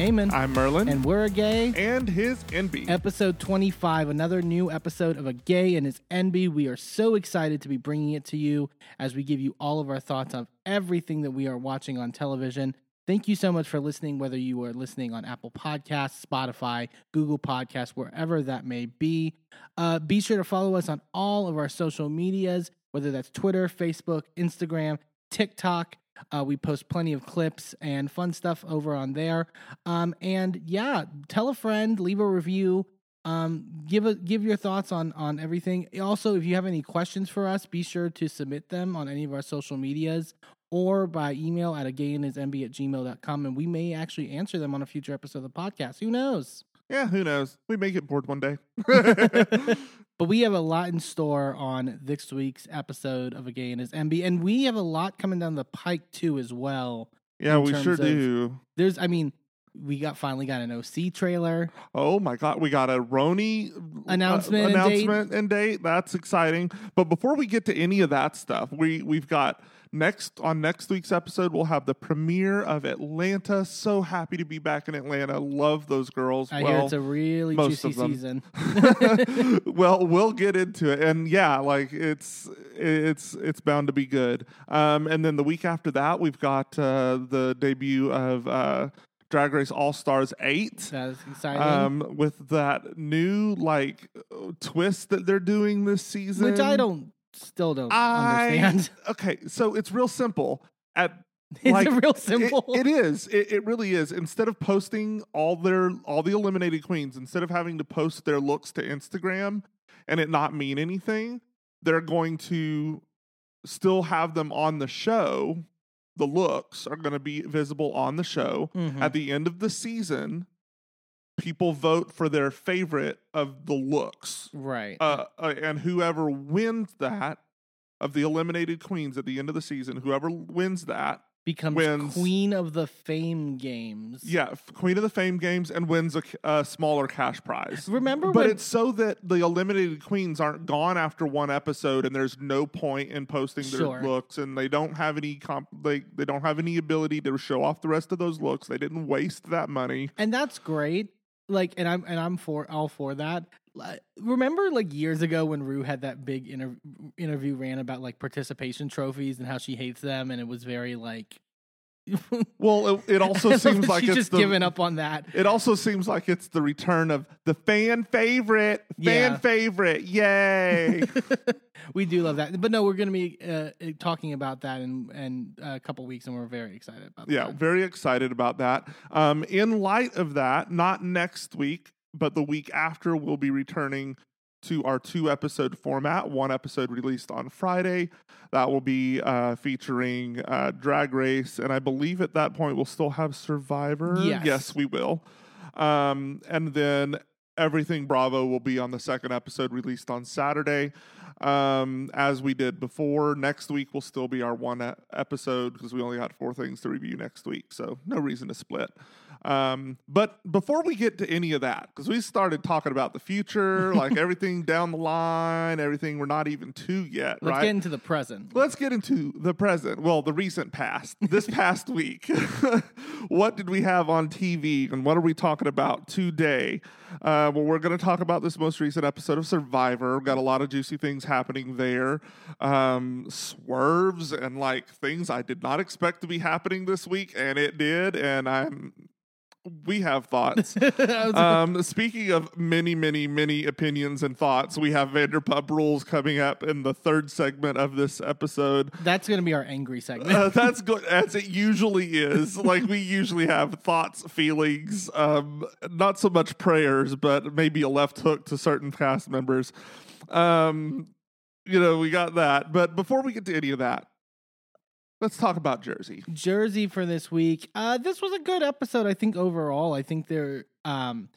I'm Merlin. and we're a gay. and his Enby. Episode 25, another new episode of A Gay and His Enby. We are so excited to be bringing it to you as we give you all of our thoughts on everything that we are watching on television. Thank you so much for listening, whether you are listening on Apple Podcasts, Spotify, Google Podcasts, wherever that may be. Uh, be sure to follow us on all of our social medias, whether that's Twitter, Facebook, Instagram, TikTok. Uh, we post plenty of clips and fun stuff over on there. Um, and yeah, tell a friend, leave a review, um, give a give your thoughts on on everything. Also, if you have any questions for us, be sure to submit them on any of our social medias or by email at a gayandhismb at gmail.com and we may actually answer them on a future episode of the podcast. Who knows? Yeah, who knows? We may get bored one day. But we have a lot in store on this week's episode of A Gay and His Enby, and we have a lot coming down the pike too as well. yeah, we sure do. There's, I mean, we got finally got an OC trailer. Oh my god, we got a RHONY uh, Announcement and announcement and date. That's exciting. But before we get to any of that stuff, we we've got next on next week's episode we'll have the premiere of Atlanta. So happy to be back in Atlanta. Love those girls. I well, hear it's a really juicy season. well, we'll get into it, and yeah, like it's it's it's bound to be good. Um, and then the week after that, we've got uh, the debut of uh, Drag Race All Stars Eight. That is exciting. Um, with that new like twist that they're doing this season, which I don't, still don't I understand. okay, so it's real simple. At It's like, real it- simple. it is. It, it really is. Instead of posting all their all the eliminated queens, instead of having to post their looks to Instagram and it not mean anything, they're going to still have them on the show. The looks are going to be visible on the show. Mhm. At the end of the season, people vote for their favorite of the looks. right. Uh, uh, and whoever wins that of the eliminated queens at the end of the season, whoever wins that Becomes wins- queen of the fame games. Yeah, Queen of the Fame games and wins a smaller cash prize. Remember but it's so that the eliminated queens aren't gone after one episode, and there's no point in posting their Sure. looks, and they don't have any comp. They they don't have any ability to show off the rest of those looks. They didn't waste that money. and that's great. Like, and I'm and I'm for all for that. Remember, like years ago when Rue had that big inter- interview ran about like participation trophies and how she hates them, and it was very like. Well, it, it also seems like she's it's just the, given up on that. It also seems like it's the return of the fan favorite, fan Yeah. favorite. Yay! we do love that, but no, we're going to be uh, talking about that in, in a couple weeks, and we're very excited about Yeah, that. Yeah very excited about that. Um, in light of that, not next week, but the week after, we'll be returning to our two episode format. One episode released on Friday. That will be uh, featuring uh, Drag Race. And I believe at that point we'll still have Survivor. Yes. Yes, we will. Um, and then Everything Bravo will be on the second episode released on Saturday. Um, as we did before, next week will still be our one episode because we only got four things to review next week. So no reason to split. Um, but before we get to any of that, because we started talking about the future, like everything down the line, everything we're not even to yet, Let's right? get into the present. Let's get into the present. Well, the recent past. This past week, what did we have on TV and what are we talking about today? Uh, well, we're going to talk about this most recent episode of Survivor. We've got a lot of juicy things happening there. Um, swerves and like things I did not expect to be happening this week, and it did. And I'm. We have thoughts. Um, speaking of many, many, many opinions and thoughts, we have Vanderpump Rules coming up in the third segment of this episode. that's going to be our angry segment. Uh, that's good, as it usually is. Like we usually have thoughts, feelings, um, not so much prayers, but maybe a left hook to certain cast members. Um, you know, we got that. But before we get to any of that, let's talk about Jersey. Jersey for this week. Uh, this was a good episode, I think overall. I think they're um,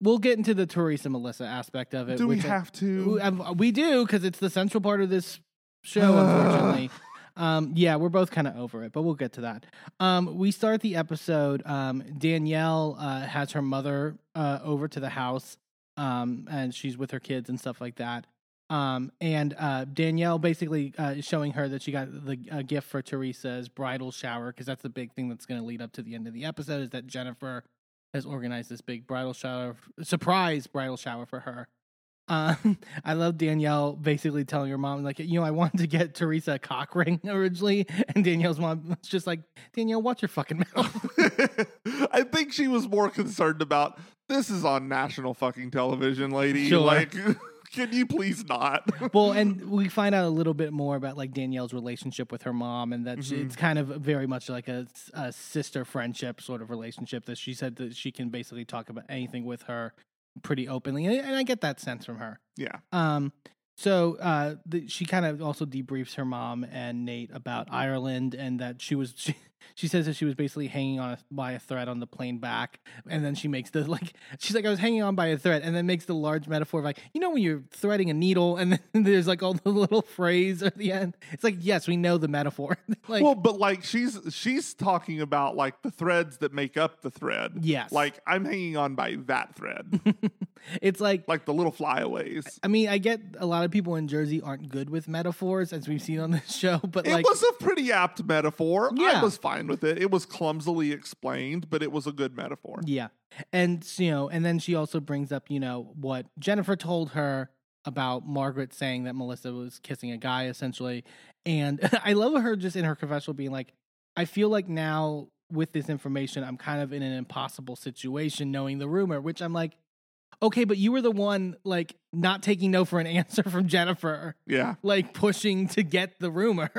we'll get into the Teresa Melissa aspect of it. Do we which I- have to? We do because it's the central part of this show. unfortunately, um, yeah, we're both kind of over it, but we'll get to that. Um, we start the episode. Um, Danielle uh, has her mother uh, over to the house, um, and she's with her kids and stuff like that. Um, and uh, Danielle basically uh, showing her that she got the uh, gift for Teresa's bridal shower because that's the big thing that's going to lead up to the end of the episode is that Jennifer has organized this big bridal shower, surprise bridal shower for her. Um, I love Danielle basically telling her mom, like, you know, I wanted to get Teresa a cock ring originally, and Danielle's mom was just like, Danielle, watch your fucking mouth. I think she was more concerned about this is on national fucking television, lady. Sure. Like, can you please not? well, and we find out a little bit more about like Danielle's relationship with her mom, and that she, Mhm. it's kind of very much like a, a sister friendship sort of relationship. That she said that she can basically talk about anything with her pretty openly, and, and I get that sense from her. yeah. Um, so uh, the, she kind of also debriefs her mom and Nate about Ireland, and that she was she, she says that she was basically hanging on a, by a thread on the plane back, and then she makes the like she's like I was hanging on by a thread, and then makes the large metaphor of like you know when you're threading a needle, and then there's like all the little phrase at the end. It's like yes, we know the metaphor. like well, but like she's she's talking about like the threads that make up the thread. yes, Like I'm hanging on by that thread, it's like like the little flyaways. I mean I get a lot of people in Jersey aren't good with metaphors as we've seen on this show, but like It like was a pretty apt metaphor. I Yeah. was fine with it. It was clumsily explained, but it was a good metaphor. Yeah. And you know, and then she also brings up, you know, what Jennifer told her about Margaret saying that Melissa was kissing a guy essentially. And I love her just in her confessional being like, I feel like now with this information, I'm kind of in an impossible situation knowing the rumor, which I'm like, okay, but you were the one like not taking no for an answer from Jennifer, Yeah. like pushing to get the rumor.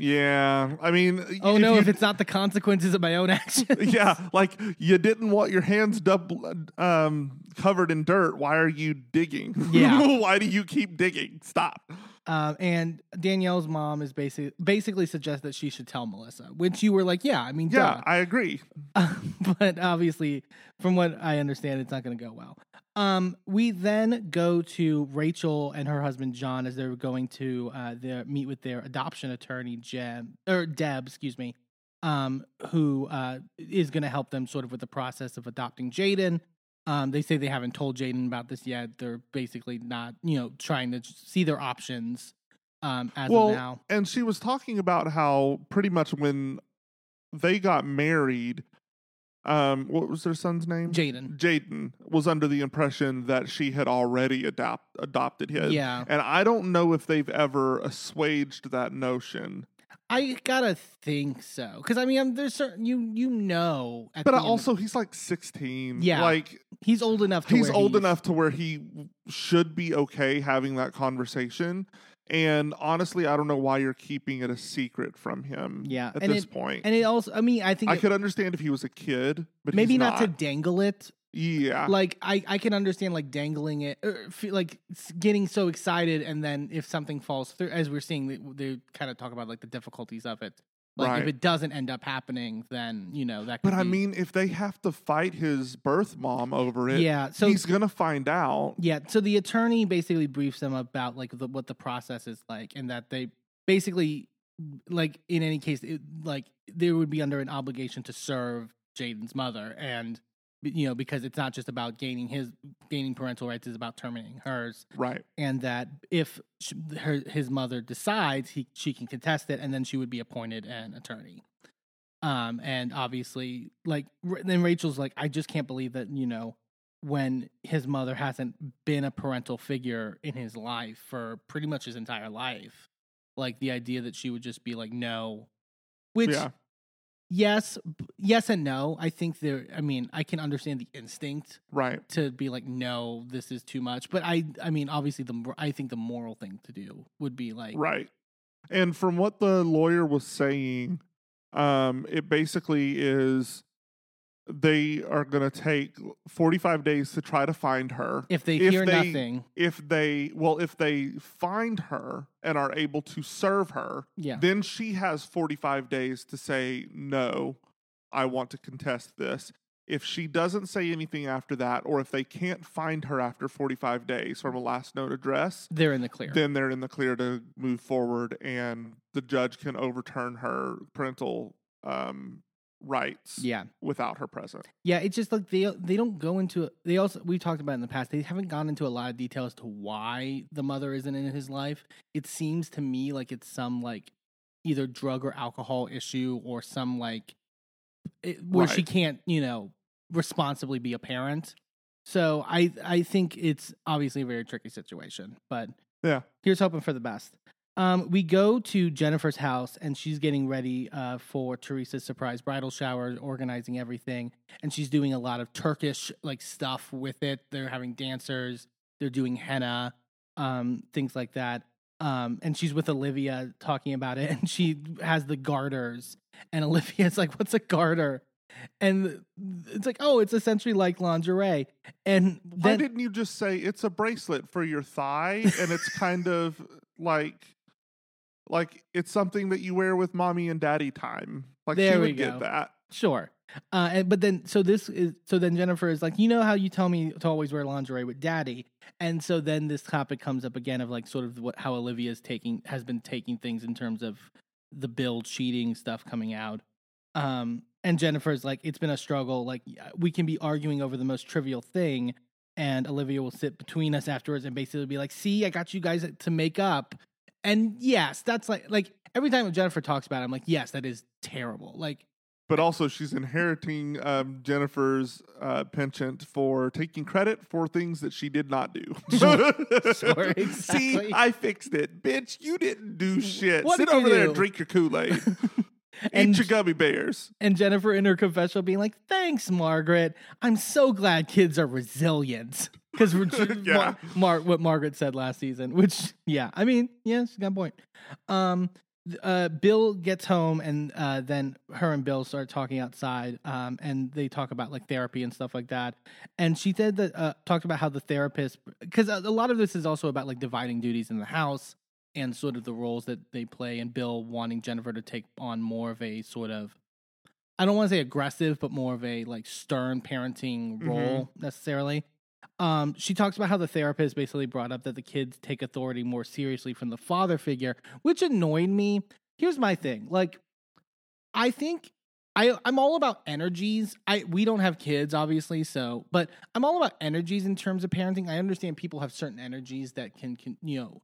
Yeah. I mean, oh no, you- if it's not the consequences of my own actions. yeah, like you didn't want your hands dub- um, covered in dirt. Why are you digging? Yeah. Why do you keep digging? Stop. Um, and Danielle's mom is basically basically suggests that she should tell Melissa, which you were like, yeah, I mean, Yeah, I agree. duh. but obviously, from what I understand, it's not going to go well. Um, we then go to Rachel and her husband John as they're going to uh, their meet with their adoption attorney Jeb or Deb, excuse me, um, who uh, is going to help them sort of with the process of adopting Jaden. Um, they say they haven't told Jaden about this yet. They're basically not, you know, trying to see their options um, as well, of now. and she was talking about how pretty much when they got married, um, what was their son's name? Jaden. Jaden was under the impression that she had already adopt adopted him. Yeah. And I don't know if they've ever assuaged that notion. I gotta think so because I mean, I'm, there's certain you you know, But the I end- also, he's like 16. Yeah. Like, he's old enough. To he's old he's- enough to where he should be okay having that conversation. And honestly, I don't know why you're keeping it a secret from him. Yeah, At and this it- point, And it also, I mean, I think I it- could understand if he was a kid, but maybe not, not, to dangle it. Yeah. Like I, I can understand like dangling it, er, or feel like getting so excited, and then if something falls through, as we're seeing, they, they kind of talk about like the difficulties of it. Like if it doesn't end up happening, then you know that. Could but I mean, if they have to fight his birth mom over it, yeah. So he's gonna find out. Yeah, so the attorney basically briefs them about like the, what the process is like, and that they basically, like in any case, it, like they would be under an obligation to serve Jaden's mother, and you know because it's not just about gaining his gaining parental rights; it's about terminating hers, Right. and that if sh her his mother decides, he she can contest it, and then she would be appointed an attorney. Um, and obviously, like then Rachel's like, I just can't believe that you know when his mother hasn't been a parental figure in his life for pretty much his entire life. Like the idea that she would just be like, no, which yeah. Yes, yes and no. I think there. I mean, I can understand the instinct Right. to be like, no, this is too much. But I, I mean, obviously, the I think the moral thing to do would be like, Right. And from what the lawyer was saying, um, it basically is they are going to take 45 days to try to find her. if they If hear they- nothing, If they, well, if they find her and are able to serve her, yeah, then she has 45 days to say, no, I want to contest this. If she doesn't say anything after that, or if they can't find her after 45 days from a last known address, they're in the clear. then they're in the clear to move forward and the judge can overturn her parental um rights Yeah. without her present. Yeah, it's just like they they don't go into they also we talked about in the past. They haven't gone into a lot of detail as to why the mother isn't in his life. It seems to me like it's some like either drug or alcohol issue or some like it, where she can't, you know, responsibly be a parent. So I I think it's obviously a very tricky situation, but Yeah. here's hoping for the best. Um, we go to Jennifer's house and she's getting ready uh, for Teresa's surprise bridal shower, organizing everything, and she's doing a lot of Turkish like stuff with it. They're having dancers, they're doing henna, um, things like that. Um, and she's with Olivia talking about it, and she has the garters, and Olivia's like, "What's a garter?" And it's like, "Oh, it's essentially like lingerie." And Why didn't you just say it's a bracelet for your thigh and it's kind of like like it's something that you wear with mommy and daddy time? Like There she would get that. Sure. Uh, and, but then, so this is, so then Jennifer is like, you know how you tell me to always wear lingerie with daddy. And so then this topic comes up again of like sort of what, how Olivia's taking, has been taking things in terms of the Bill cheating stuff coming out. Um, and Jennifer's like, it's been a struggle. Like we can be arguing over the most trivial thing. And Olivia will sit between us afterwards and basically be like, see, I got you guys to make up. And yes, that's like, like every time Jennifer talks about it, I'm like, yes, that is terrible. Like, But also, she's inheriting um, Jennifer's uh, penchant for taking credit for things that she did not do. Sure. Sure, See. I fixed it, bitch. You didn't do shit. What Sit over there and drink your Kool Aid. And- Eat your gummy bears. And Jennifer in her confessional being like, "Thanks, Margaret. I'm so glad kids are resilient." Because Yeah. Mar- what Margaret said last season, which yeah, I mean, yeah, she's got a point. Um, uh, Bill gets home, and uh, then her and Bill start talking outside, um, and they talk about like therapy and stuff like that. And she said that uh, talked about how the therapist, because a a lot of this is also about like dividing duties in the house and sort of the roles that they play, and Bill wanting Jennifer to take on more of a sort of I don't want to say aggressive, but more of a like stern parenting role necessarily. Um, she talks about how the therapist basically brought up that the kids take authority more seriously from the father figure, which annoyed me. Here's my thing: like, I think I I'm all about energies. I we don't have kids, obviously, so but I'm all about energies in terms of parenting. I understand people have certain energies that can, can you know,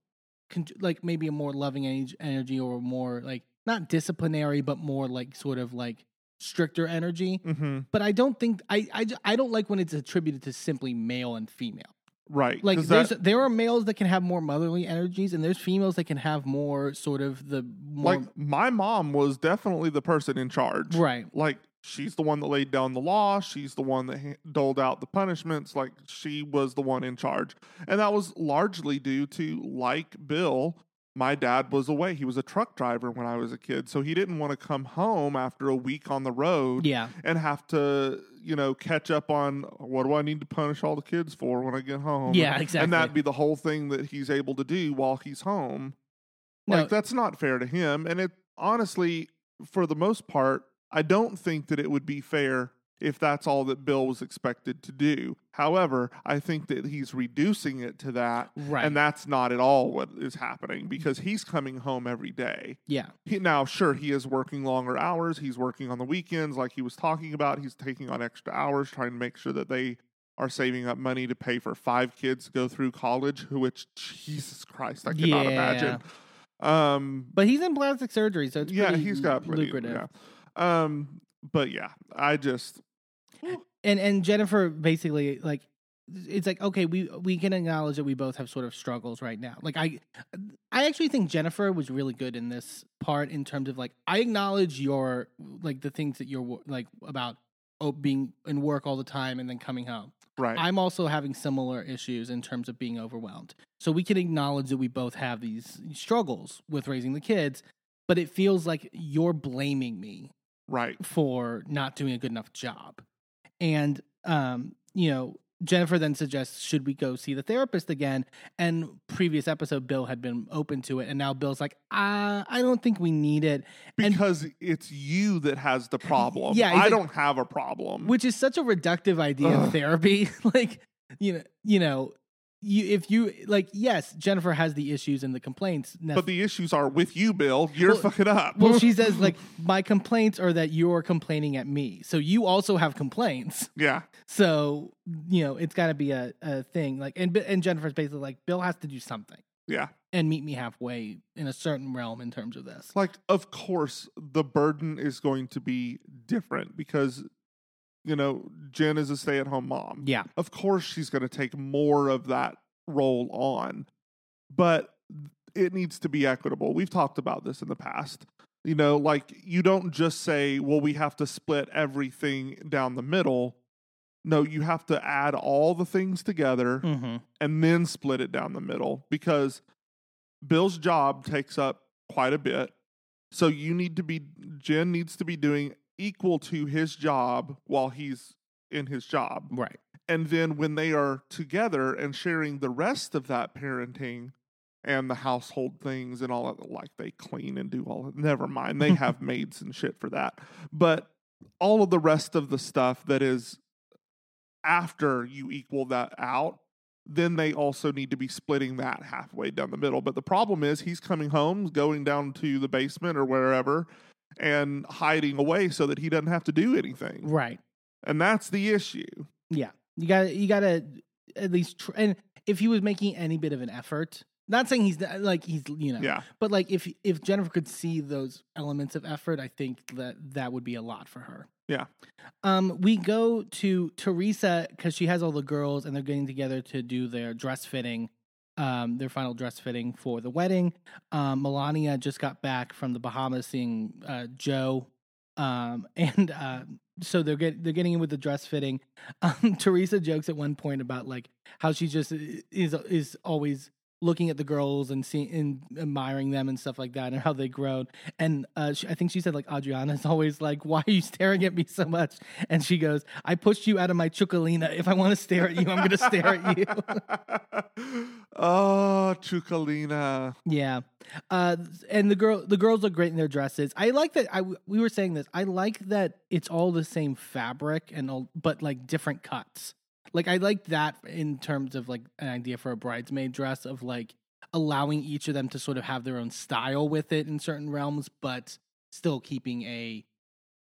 can, like maybe a more loving energy or more like not disciplinary, but more like sort of like stricter energy. Mm-hmm. But I don't think I I, I don't like when it's attributed to simply male and female. Right. Like there's that- there are males that can have more motherly energies, and there's females that can have more sort of the more like my mom was definitely the person in charge. right. Like she's the one that laid down the law. She's the one that ha- doled out the punishments. Like she was the one in charge, and that was largely due to like Bill. My dad was away. He was a truck driver when I was a kid, so he didn't want to come home after a week on the road Yeah, and have to, you know, catch up on what do I need to punish all the kids for when I get home. Yeah, exactly. And that'd be the whole thing that he's able to do while he's home. No. Like that's not fair to him. And it honestly, for the most part, I don't think that it would be fair if that's all that Bill was expected to do. However, I think that he's reducing it to that. right. And that's not at all what is happening because he's coming home every day. yeah, He, now, sure, he is working longer hours. He's working on the weekends, like he was talking about. He's taking on extra hours, trying to make sure that they are saving up money to pay for five kids to go through college. Which Jesus Christ, I cannot Yeah. imagine. Um, but he's in plastic surgery, so it's yeah, pretty he's got pretty, lucrative. Yeah. Um, but yeah, I just and and Jennifer basically like it's like okay we we can acknowledge that we both have sort of struggles right now like i i actually think jennifer was really good in this part in terms of like i acknowledge your like the things that you're like about oh, being in work all the time and then coming home right. i'm also having similar issues in terms of being overwhelmed so we can acknowledge that we both have these struggles with raising the kids but it feels like you're blaming me right. for not doing a good enough job. And um, you know, Jennifer then suggests, should we go see the therapist again? And previous episode, Bill had been open to it, and now Bill's like, uh, I don't think we need it, And- Because it's you that has the problem. Yeah, I like- don't have a problem. which is such a reductive idea of therapy. like, you know, you know, you if you like yes, Jennifer has the issues and the complaints. But the issues are with you, Bill. You're Well- fucking up. well, she says like my complaints are that you're complaining at me, so you also have complaints. yeah. So you know it's got to be a, a thing. Like and and Jennifer's basically like Bill has to do something Yeah. and meet me halfway in a certain realm in terms of this. Like, of course, the burden is going to be different because, you know, Jen is a stay at home mom. Yeah, Of course, she's going to take more of that role on, but it needs to be equitable. We've talked about this in the past. You know, like, you don't just say, well, we have to split everything down the middle. No, you have to add all the things together mm-hmm. and then split it down the middle because Bill's job takes up quite a bit. So you need to be Jen needs to be doing equal to his job while he's in his job. right. And then when they are together and sharing the rest of that parenting and the household things and all that like they clean and do all never mind. They have maids and shit for that. But all of the rest of the stuff that is after you equal that out, then they also need to be splitting that halfway down the middle. But the problem is he's coming home, going down to the basement or wherever, and hiding away so that he doesn't have to do anything. Right. And that's the issue. Yeah. You got to you got to at least tr- and if he was making any bit of an effort, not saying he's like he's you know, Yeah. but like if if Jennifer could see those elements of effort, I think that that would be a lot for her. Yeah. Um, we go to Teresa because she has all the girls and they're getting together to do their dress fitting, um, their final dress fitting for the wedding. Um, Milania just got back from the Bahamas seeing uh, Joe, um, and uh, so they're get they're getting in with the dress fitting. Um, Teresa jokes at one point about like how she just is is always looking at the girls and seeing and admiring them and stuff like that and how they grown and uh, she, I think she said like Audriana's always like why are you staring at me so much? And she goes I pushed you out of my chuckalina if I want to stare at you I'm gonna stare at you. Oh, Chuckalina. yeah. Uh, and the girl the girls look great in their dresses. I like that I we were saying this I like that it's all the same fabric and all but like different cuts like I like that in terms of like an idea for a bridesmaid dress of like allowing each of them to sort of have their own style with it in certain realms, but still keeping a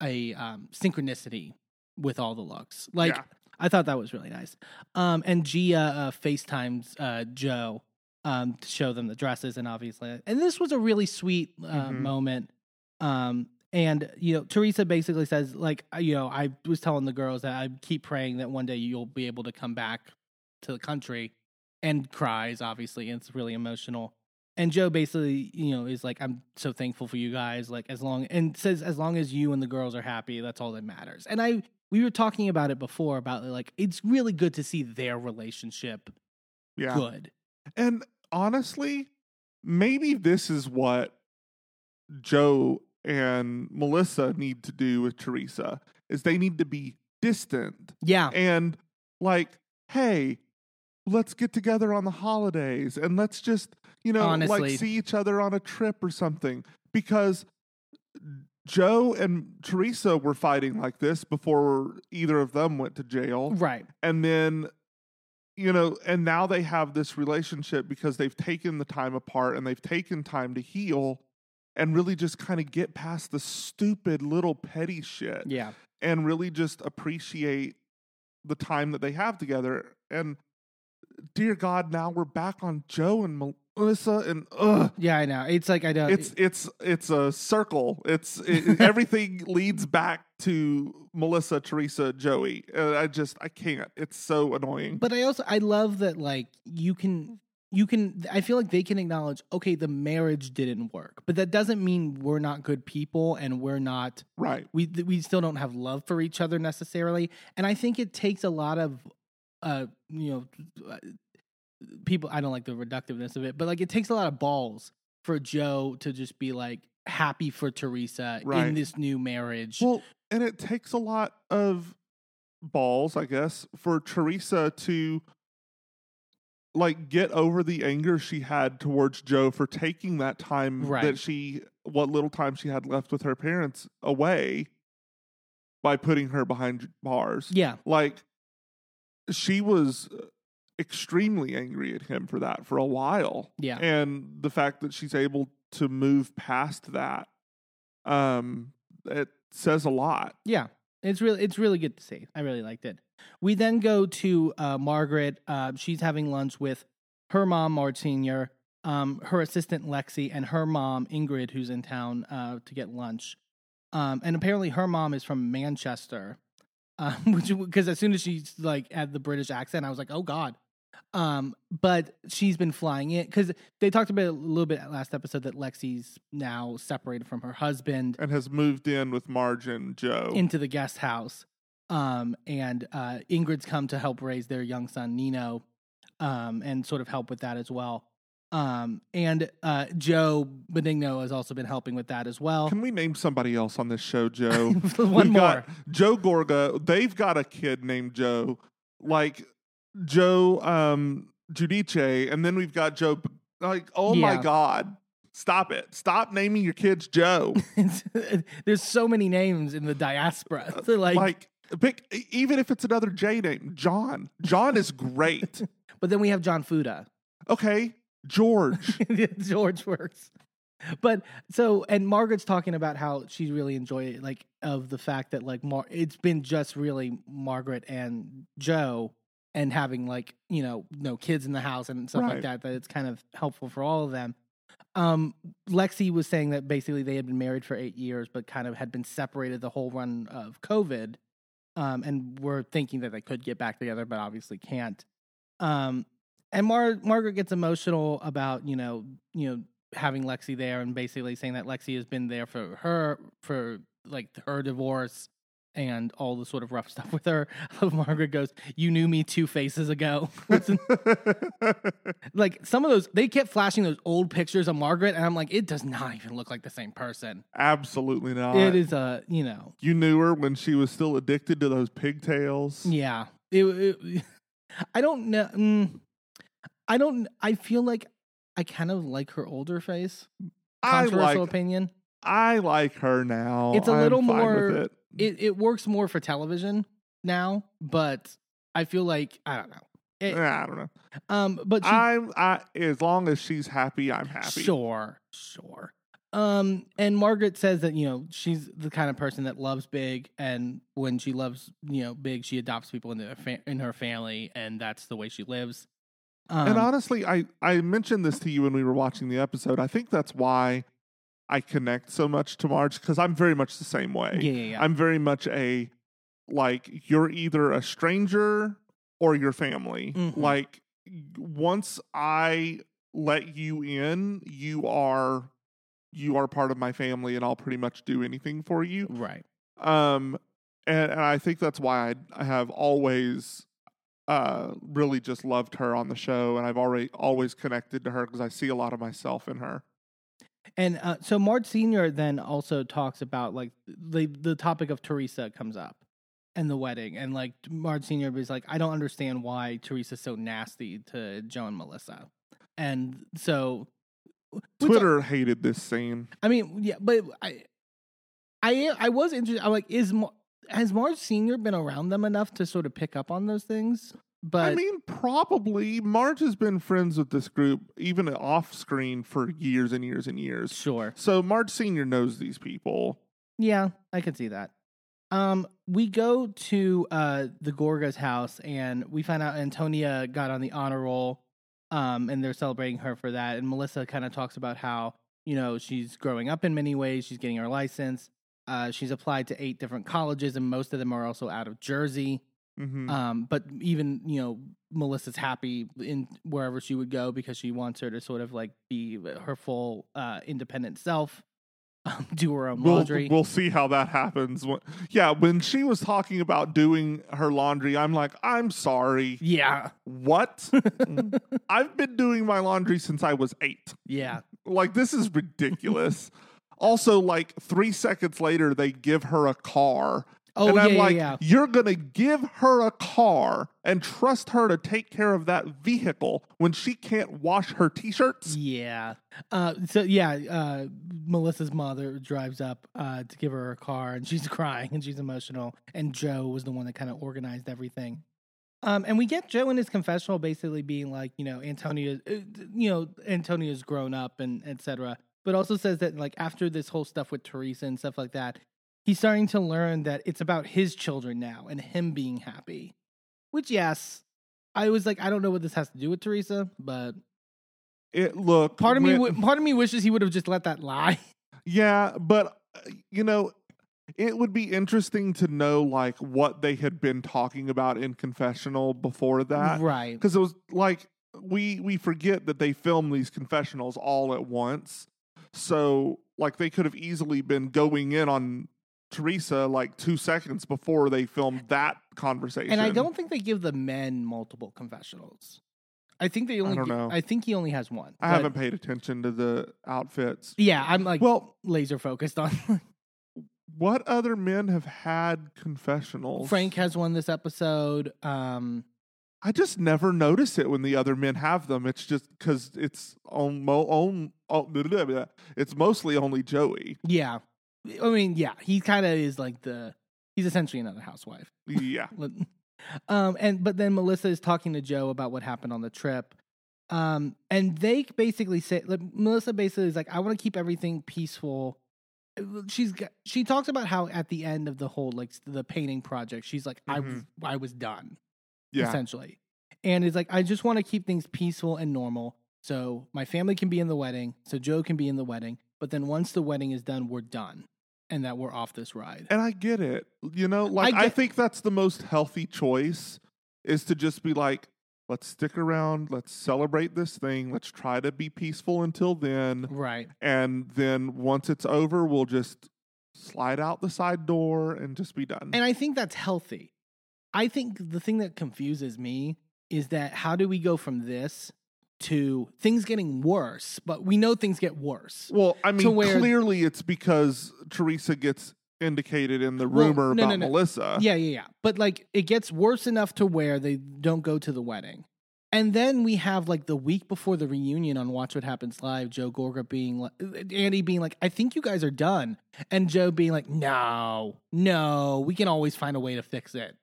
a um, synchronicity with all the looks. Like Yeah. I thought that was really nice. Um, and Gia uh, FaceTimes uh, Joe um, to show them the dresses, and obviously, and this was a really sweet uh, Mhm. moment. Um, and you know, Teresa basically says, like, you know, I was telling the girls that I keep praying that one day you'll be able to come back to the country, and cries obviously, and it's really emotional. And Joe basically, you know, is like, I'm so thankful for you guys. Like, as long and says, as long as you and the girls are happy, that's all that matters. And I, we were talking about it before about like, it's really good to see their relationship Yeah. good. And honestly, maybe this is what Joe and Melissa need to do with Teresa is they need to be distant. Yeah, and like, hey, let's get together on the holidays and let's just, you know, Honestly. like see each other on a trip or something. Because Joe and Teresa were fighting like this before either of them went to jail. Right. and then you know and now they have this relationship because they've taken the time apart and they've taken time to heal and really just kind of get past the stupid little petty shit Yeah, and really just appreciate the time that they have together and dear god now we're back on joe and melissa and ugh yeah. I know. It's like I don't. it's it's it's a circle. It's it, everything leads back to Melissa, Teresa, Joey. And I just I can't. It's so annoying. But I also I love that like you can you can I feel like they can acknowledge okay the marriage didn't work, but that doesn't mean we're not good people and we're not right. we we still don't have love for each other necessarily. And I think it takes a lot of uh you know people I don't like the reductiveness of it, but like it takes a lot of balls for Joe to just be like happy for Teresa in this new marriage. Well, and it takes a lot of balls, I guess, for Teresa to like get over the anger she had towards Joe for taking that time Right. that she what little time she had left with her parents away by putting her behind bars. yeah. like she was extremely angry at him for that for a while. Yeah. And the fact that she's able to move past that, um, it says a lot. Yeah, it's really it's really good to see. I really liked it. We then go to uh, Margaret. Uh, she's having lunch with her mom, Marge Senior, um, her assistant Lexi, and her mom Ingrid, who's in town uh, to get lunch. Um, and apparently, her mom is from Manchester, um, which because as soon as she's like had the British accent, I was like, oh god. Um, but she's been flying it because they talked about it a little bit last episode that Lexi's now separated from her husband And has moved in with Marge and Joe. into the guest house. Um, and uh, Ingrid's come to help raise their young son Nino, um, and sort of help with that as well. Um, and uh, Joe Benigno has also been helping with that as well. Can we name somebody else on this show, Joe? One We've more. Joe Gorga. They've got a kid named Joe, like Joe um, Giudice, and then we've got Joe. Like, oh my God, stop it! Stop naming your kids Joe. There's so many names in the diaspora. So like, like, pick even if it's another J name, John. John is great. but then we have John Fuda. okay, George. George works. But so and Margaret's talking about how she really enjoyed it, like of the fact that like Mar- it's been just really Margaret and Joe and having like you know no kids in the house and stuff like that that it's kind of helpful for all of them. Um, Lexi was saying that basically they had been married for eight years, but kind of had been separated the whole run of COVID, um, and we're thinking that they could get back together, but obviously can't. Um, and Mar- Margaret gets emotional about you know you know having Lexi there and basically saying that Lexi has been there for her for like her divorce and all the sort of rough stuff with her. Margaret goes, "You knew me two faces ago." like some of those, they kept flashing those old pictures of Margaret, and I'm like, it does not even look like the same person. Absolutely not. it is a you know You knew her when she was still addicted to those pigtails. Yeah. It, it- I don't know. Mm, I don't. I feel like I kind of like her older face. I Controversial like opinion. I like her now. It's a little more- it. It it works more for television now, but I feel like I don't know. It- I don't know. um, but she, I'm I as long as she's happy, I'm happy. Sure, sure. Um, and Margaret says that you know she's the kind of person that loves big, and when she loves you know big, she adopts people into fa- in her family, and that's the way she lives. Um, and honestly, I I mentioned this to you when we were watching the episode. I think that's why I connect so much to Marge because I'm very much the same way. yeah, yeah, yeah. I'm very much a like you're either a stranger or your family. Mhm. Like once I let you in, you are you are part of my family and I'll pretty much do anything for you. right. Um and, and I think that's why I, I have always uh really just loved her on the show and I've already always connected to her because I see a lot of myself in her. And uh, so Marge Senior then also talks about like the the topic of Teresa comes up and the wedding, and like Marge Senior is like, I don't understand why Teresa's so nasty to Joe and Melissa, and so which Twitter hated this scene. I mean, yeah, but I, I, I was interested. I'm like, is has Marge Senior been around them enough to sort of pick up on those things? But I mean, probably Marge has been friends with this group even off screen for years and years and years. sure, So Marge Senior knows these people. yeah, I can see that. Um, we go to uh the Gorga's house, and we find out Antonia got on the honor roll. Um, and they're celebrating her for that. And Melissa kind of talks about how you know she's growing up in many ways. She's getting her license. Uh, she's applied to eight different colleges, and most of them are also out of Jersey. Hmm Um, but even you know, Melissa's happy in wherever she would go because she wants her to sort of like be her full uh, independent self, um, do her own We'll, laundry. we'll see how that happens. When- Yeah, when she was talking about doing her laundry, I'm like, I'm sorry. yeah, What? I've been doing my laundry since I was eight. yeah, Like, this is ridiculous. also, like, three seconds later, they give her a car. Oh and yeah, I'm yeah, like, yeah. you're going to give her a car and trust her to take care of that vehicle when she can't wash her t shirts? Yeah. Uh, so yeah, uh, Melissa's mother drives up uh, to give her a car, and she's crying and she's emotional. And Joe was the one that kind of organized everything. Um, and we get Joe in his confessional basically being like, you know, Antonio, uh, you know, Antonio's grown up and etc. But also says that like after this whole stuff with Teresa and stuff like that, he's starting to learn that it's about his children now and him being happy. Which yes, I was like, I don't know what this has to do with Teresa, but It look part of me, when- part of me wishes he would have just let that lie. Yeah, but uh, you know, it would be interesting to know like what they had been talking about in confessional before that, right. because it was like we we forget that they film these confessionals all at once, so like they could have easily been going in on Teresa like two seconds before they filmed that conversation. And I don't think they give the men multiple confessionals. I think they only. I don't know. I think he only has one. I haven't paid attention to the outfits. Yeah, I'm like Well, laser focused on. what other men have had confessionals? Frank has one this episode. Um, I just never notice it when the other men have them. It's just because it's on mo- on, oh, it's mostly only Joey. yeah, I mean, yeah, he kind of is like the. He's essentially another housewife. Yeah, um, and but then Melissa is talking to Joe about what happened on the trip. Um, and they basically say, like, Melissa basically is like, I want to keep everything peaceful. She's got, she talks about how at the end of the whole like the painting project, she's like, Mhm. I I was done yeah. essentially, and it's like I just want to keep things peaceful and normal, so my family can be in the wedding, so Joe can be in the wedding, but then once the wedding is done, we're done, and that we're off this ride. And I get it. You know, like I, get- think that's the most healthy choice is to just be like, let's stick around, let's celebrate this thing, let's try to be peaceful until then, Right. and then once it's over, we'll just slide out the side door and just be done. And I think that's healthy. I think the thing that confuses me is that how do we go from this to things getting worse, but we know things get worse. Well, I mean, where- clearly it's because Teresa gets indicated in the Well, rumor no, about no, no. Melissa. Yeah, yeah, yeah. But like it gets worse enough to where they don't go to the wedding. And then we have like the week before the reunion on Watch What Happens Live, Joe Gorga being like, Andy being like, I think you guys are done. And Joe being like, no, no, we can always find a way to fix it.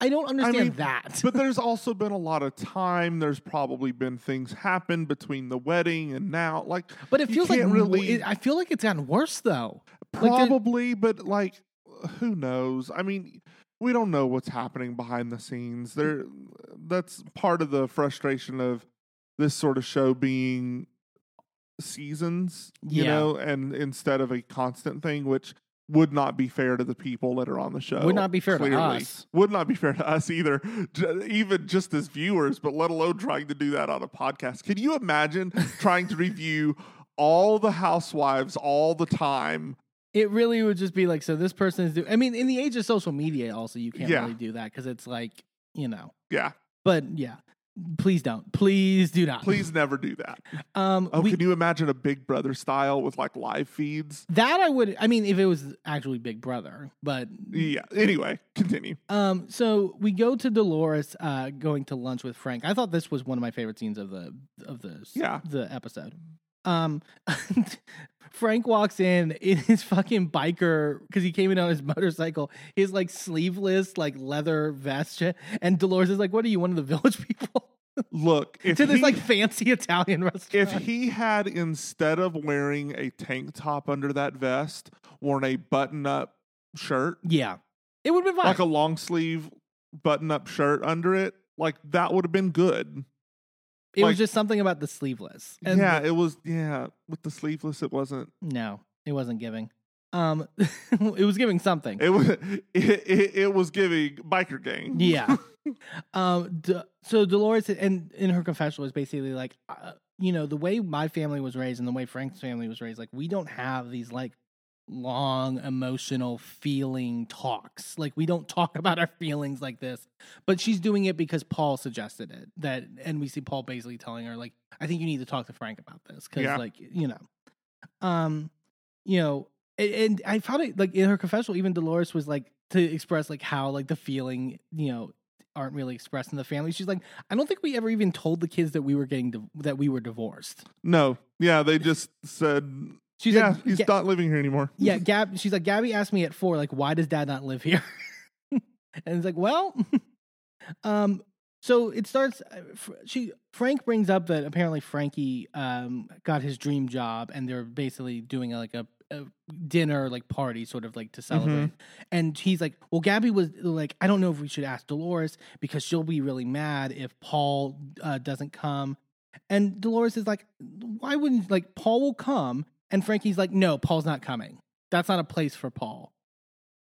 I don't understand mean, that. but there's also been a lot of time. There's probably been things happen between the wedding and now. Like, But it feels like really- it, I feel like it's gotten worse though. Like probably, but like, who knows? I mean, we don't know what's happening behind the scenes. There, that's part of the frustration of this sort of show being seasons, you Yeah. know, and instead of a constant thing, which would not be fair to the people that are on the show. Would not be fair to us. Would not be fair to us either, even just as viewers, but let alone trying to do that on a podcast. Can you imagine trying to review all the housewives all the time? It really would just be like, so this person is doing. I mean, in the age of social media, also you can't Yeah. really do that because it's like you know. Yeah, But yeah, please don't. Please do not. please never do that. Um, Oh, we, can you imagine a Big Brother style with like live feeds? that I would. I mean, if it was actually Big Brother, but Yeah. Anyway, continue. um, so we go to Dolores uh going to lunch with Frank. I thought this was one of my favorite scenes of the of the Yeah. the episode. Um, Frank walks in in his fucking biker because he came in on his motorcycle. His like sleeveless like leather vest, and Dolores is like, "What are you, one of the village people?" Look, to this he, like fancy Italian restaurant. if he had instead of wearing a tank top under that vest, worn a button up shirt, yeah, it would have been fine. like a long sleeve button up shirt under it, like that would have been good. It like- was just something about the sleeveless. And yeah, it was. Yeah, with the sleeveless, it wasn't. no, it wasn't giving. Um, it was giving something. It was. It, it, it was giving biker gang. Yeah. um. D- so Dolores, and in her confessional, was basically like, uh, you know, the way my family was raised and the way Frank's family was raised, like we don't have these like long emotional feeling talks. Like we don't talk about our feelings like this. But she's doing it because Paul suggested it. That, and we see Paul basically telling her like, I think you need to talk to Frank about this because, Yeah. like, you know, um, you know, and, and I found it like in her confessional, even Dolores was like to express like how like the feeling, you know, aren't really expressed in the family. She's like, I don't think we ever even told the kids that we were getting div- that we were divorced. No. Yeah, they just said. She's yeah, like, he's "Ga- not living here anymore. yeah, Gab. She's like, Gabby asked me at four, like, why does Dad not live here? and it's like, well, Um, so it starts. uh, She Frank brings up that apparently Frankie um got his dream job, and they're basically doing like a, a dinner like party, sort of like to celebrate. And he's like, "Well, Gabby was like, I don't know if we should ask Dolores because she'll be really mad if Paul uh, doesn't come." And Dolores is like, "Why wouldn't like Paul will come?" And Frankie's like, "No, Paul's not coming. That's not a place for Paul."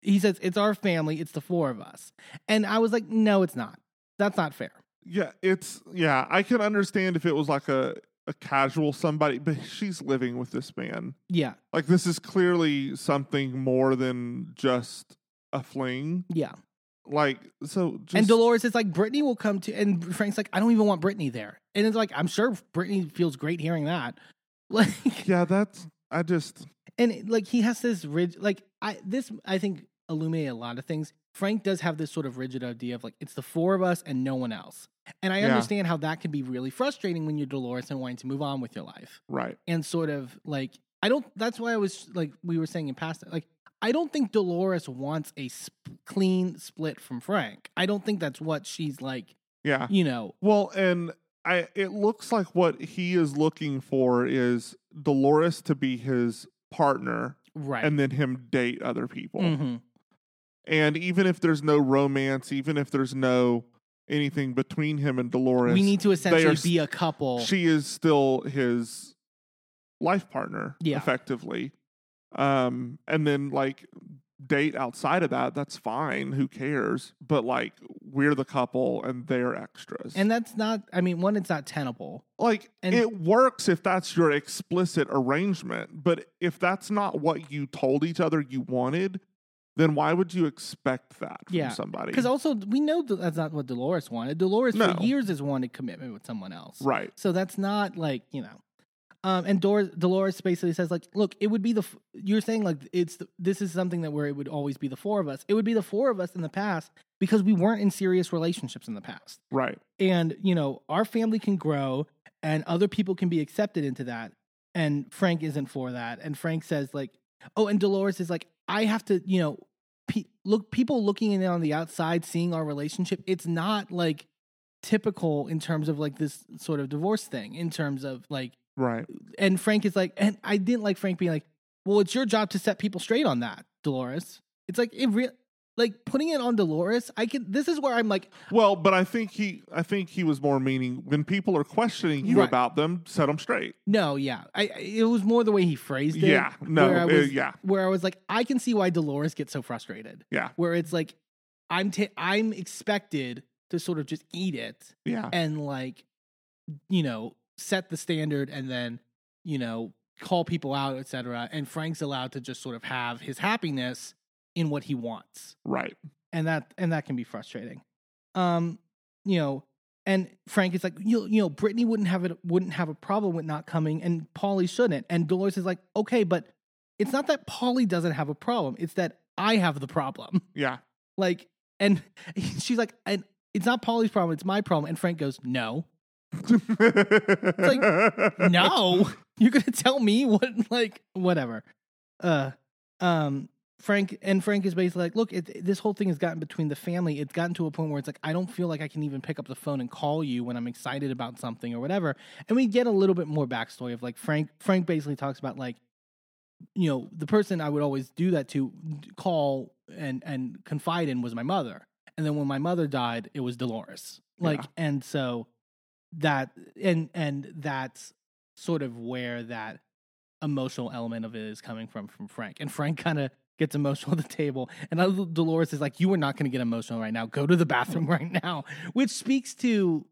He says, "It's our family. It's the four of us." And I was like, "No, it's not. That's not fair." Yeah, it's yeah. I can understand if it was like a a casual somebody, but she's living with this man. Yeah, Like this is clearly something more than just a fling. yeah. Like so, just, and Dolores is like, Brittany will come to, and Frank's like, I don't even want Brittany there. And it's like, I'm sure Brittany feels great hearing that. Like, yeah, that's I just and like he has this rigid, like I this I think illuminate a lot of things. Frank does have this sort of rigid idea of like it's the four of us and no one else. And I Yeah. understand how that can be really frustrating when you're Dolores and wanting to move on with your life. right. and sort of like I don't. That's why I was like we were saying in past. Like I don't think Dolores wants a sp- clean split from Frank. I don't think that's what she's like. Yeah. You know, Well, and I it looks like what he is looking for is Dolores to be his partner right? and then him date other people. Mhm. And even if there's no romance, even if there's no anything between him and Dolores, we need to essentially are be a couple. she is still his life partner Yeah. effectively um and then like date outside of that that's fine who cares but like we're the couple and they're extras and that's not. I mean, one, it's not tenable. like and- it works if that's your explicit arrangement but if that's not what you told each other you wanted then why would you expect that from Yeah, somebody Because also we know that that's not what Dolores wanted. Dolores No. for years has wanted commitment with someone else. right So that's not like you know. Um, and Dor- Dolores basically says like, look, it would be the f- you're saying like it's the, this is something that where it would always be the four of us. It would be the four of us in the past because we weren't in serious relationships in the past. right And you know, our family can grow and other people can be accepted into that. And Frank isn't for that. And Frank says like, oh, and Dolores is like, I have to, you know, pe- look people looking in on the outside seeing our relationship. It's not like typical in terms of like this sort of divorce thing in terms of like right and Frank is like and I didn't like Frank being like, "Well, it's your job to set people straight on that, Dolores." It's like it real like putting it on Dolores. I can this is where I'm like, Well, but I think he, I think he was more meaning when people are questioning you Right. about them, set them straight. no, yeah. I it was more the way he phrased it. Yeah, no, where I uh, was, yeah, where I was like, I can see why Dolores gets so frustrated. yeah, Where it's like I'm ta- I'm expected to sort of just eat it yeah, and like you know set the standard and then you know call people out etc and frank's allowed to just sort of have his happiness in what he wants. Right, and that and that can be frustrating. Um you know and frank is like you, you know brittany wouldn't have it wouldn't have a problem with not coming and polly shouldn't. And dolores is like okay but it's not that polly doesn't have a problem it's that i have the problem. Yeah, like and she's like and it's not polly's problem it's my problem. And frank goes no like no. You're gonna tell me what like whatever. Uh um frank and frank is basically like look it, this whole thing has gotten between the family. It's gotten to a point where it's like i don't feel like i can even pick up the phone and call you when i'm excited about something or whatever. And we get a little bit more backstory of like frank frank basically talks about like you know the person i would always do that to call and and confide in was my mother. And then when my mother died it was dolores. Like Yeah. and so that and and that's sort of where that emotional element of it is coming from from Frank. And Frank kind of gets emotional at the table, and Dolores is like, "You are not going to get emotional right now. Go to the bathroom right now," which speaks to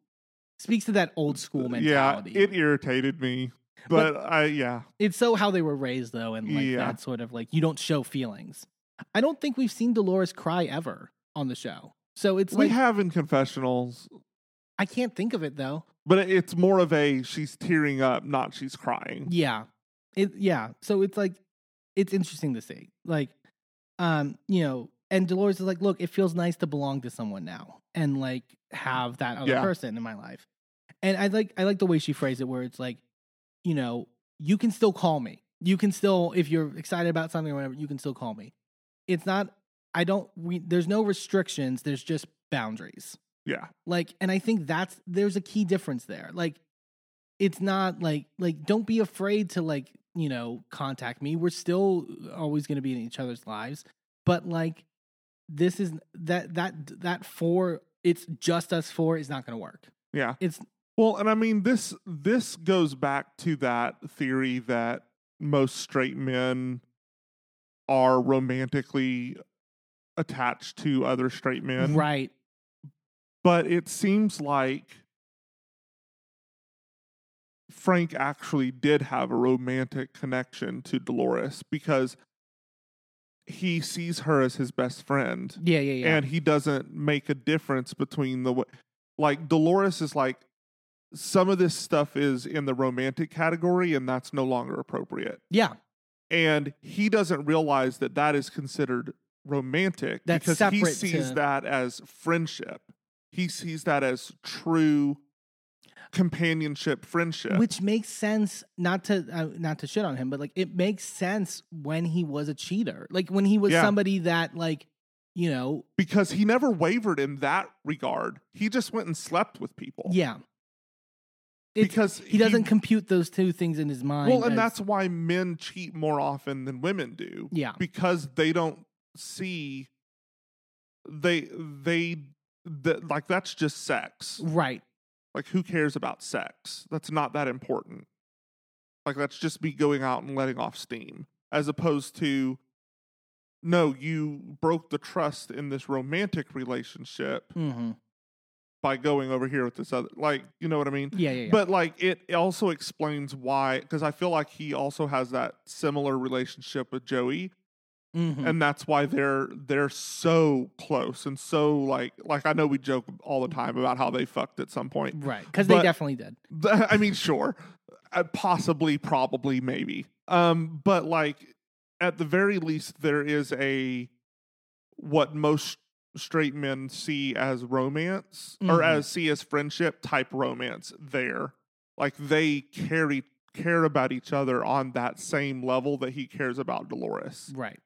speaks to that old school uh, yeah, mentality. it irritated me, but, I yeah, it's so how they were raised, though, and like Yeah. that sort of like you don't show feelings. I don't think we've seen Dolores cry ever on the show, so it's we like have in confessionals, I can't think of it though. but it's more of a she's tearing up, not she's crying. Yeah. It yeah. So it's like it's interesting to see. Like um, you know, and Dolores is like, look, it feels nice to belong to someone now and like have that other Yeah. person in my life. And I like I like the way she phrased it where it's like, you know, you can still call me. You can still if you're excited about something or whatever, you can still call me. It's not I don't we there's no restrictions, there's just boundaries. Yeah. Like, and I think that's there's a key difference there. Like, it's not like like don't be afraid to like you know contact me. We're still always going to be in each other's lives, but like this is that that that four. It's just us four is not going to work. Yeah. It's Well, and I mean this this goes back to that theory that most straight men are romantically attached to other straight men. right. But it seems like Frank actually did have a romantic connection to Dolores because he sees her as his best friend Yeah, yeah, yeah. and he doesn't make a difference between the way, like Dolores is like some of this stuff is in the romantic category and that's no longer appropriate. Yeah, and he doesn't realize that that is considered romantic That's because he sees to- that as friendship he sees that as true companionship friendship which makes sense. Not to uh, not to shit on him, but like it makes sense when he was a cheater, like when he was Yeah. somebody that like you know, because he never wavered in that regard he just went and slept with people yeah. It's, because he doesn't compute those two things in his mind. Well, and as- that's why men cheat more often than women do. yeah, Because they don't see they they that like that's just sex. right. Like who cares about sex? That's not that important. Like that's just me going out and letting off steam as opposed to no, you broke the trust in this romantic relationship hmm by going over here with this other like, you know what I mean? Yeah, yeah, yeah. But like it also explains why because I feel like he also has that similar relationship with Joey Mhm. and that's why they're they're so close and so like like I know we joke all the time about how they fucked at some point. right, because they definitely did. I mean sure. Uh, possibly probably maybe. Um but like at the very least there is a what most straight men see as romance or Mhm. as see as friendship type romance there. Like they carry care about each other on that same level that he cares about Dolores. Right.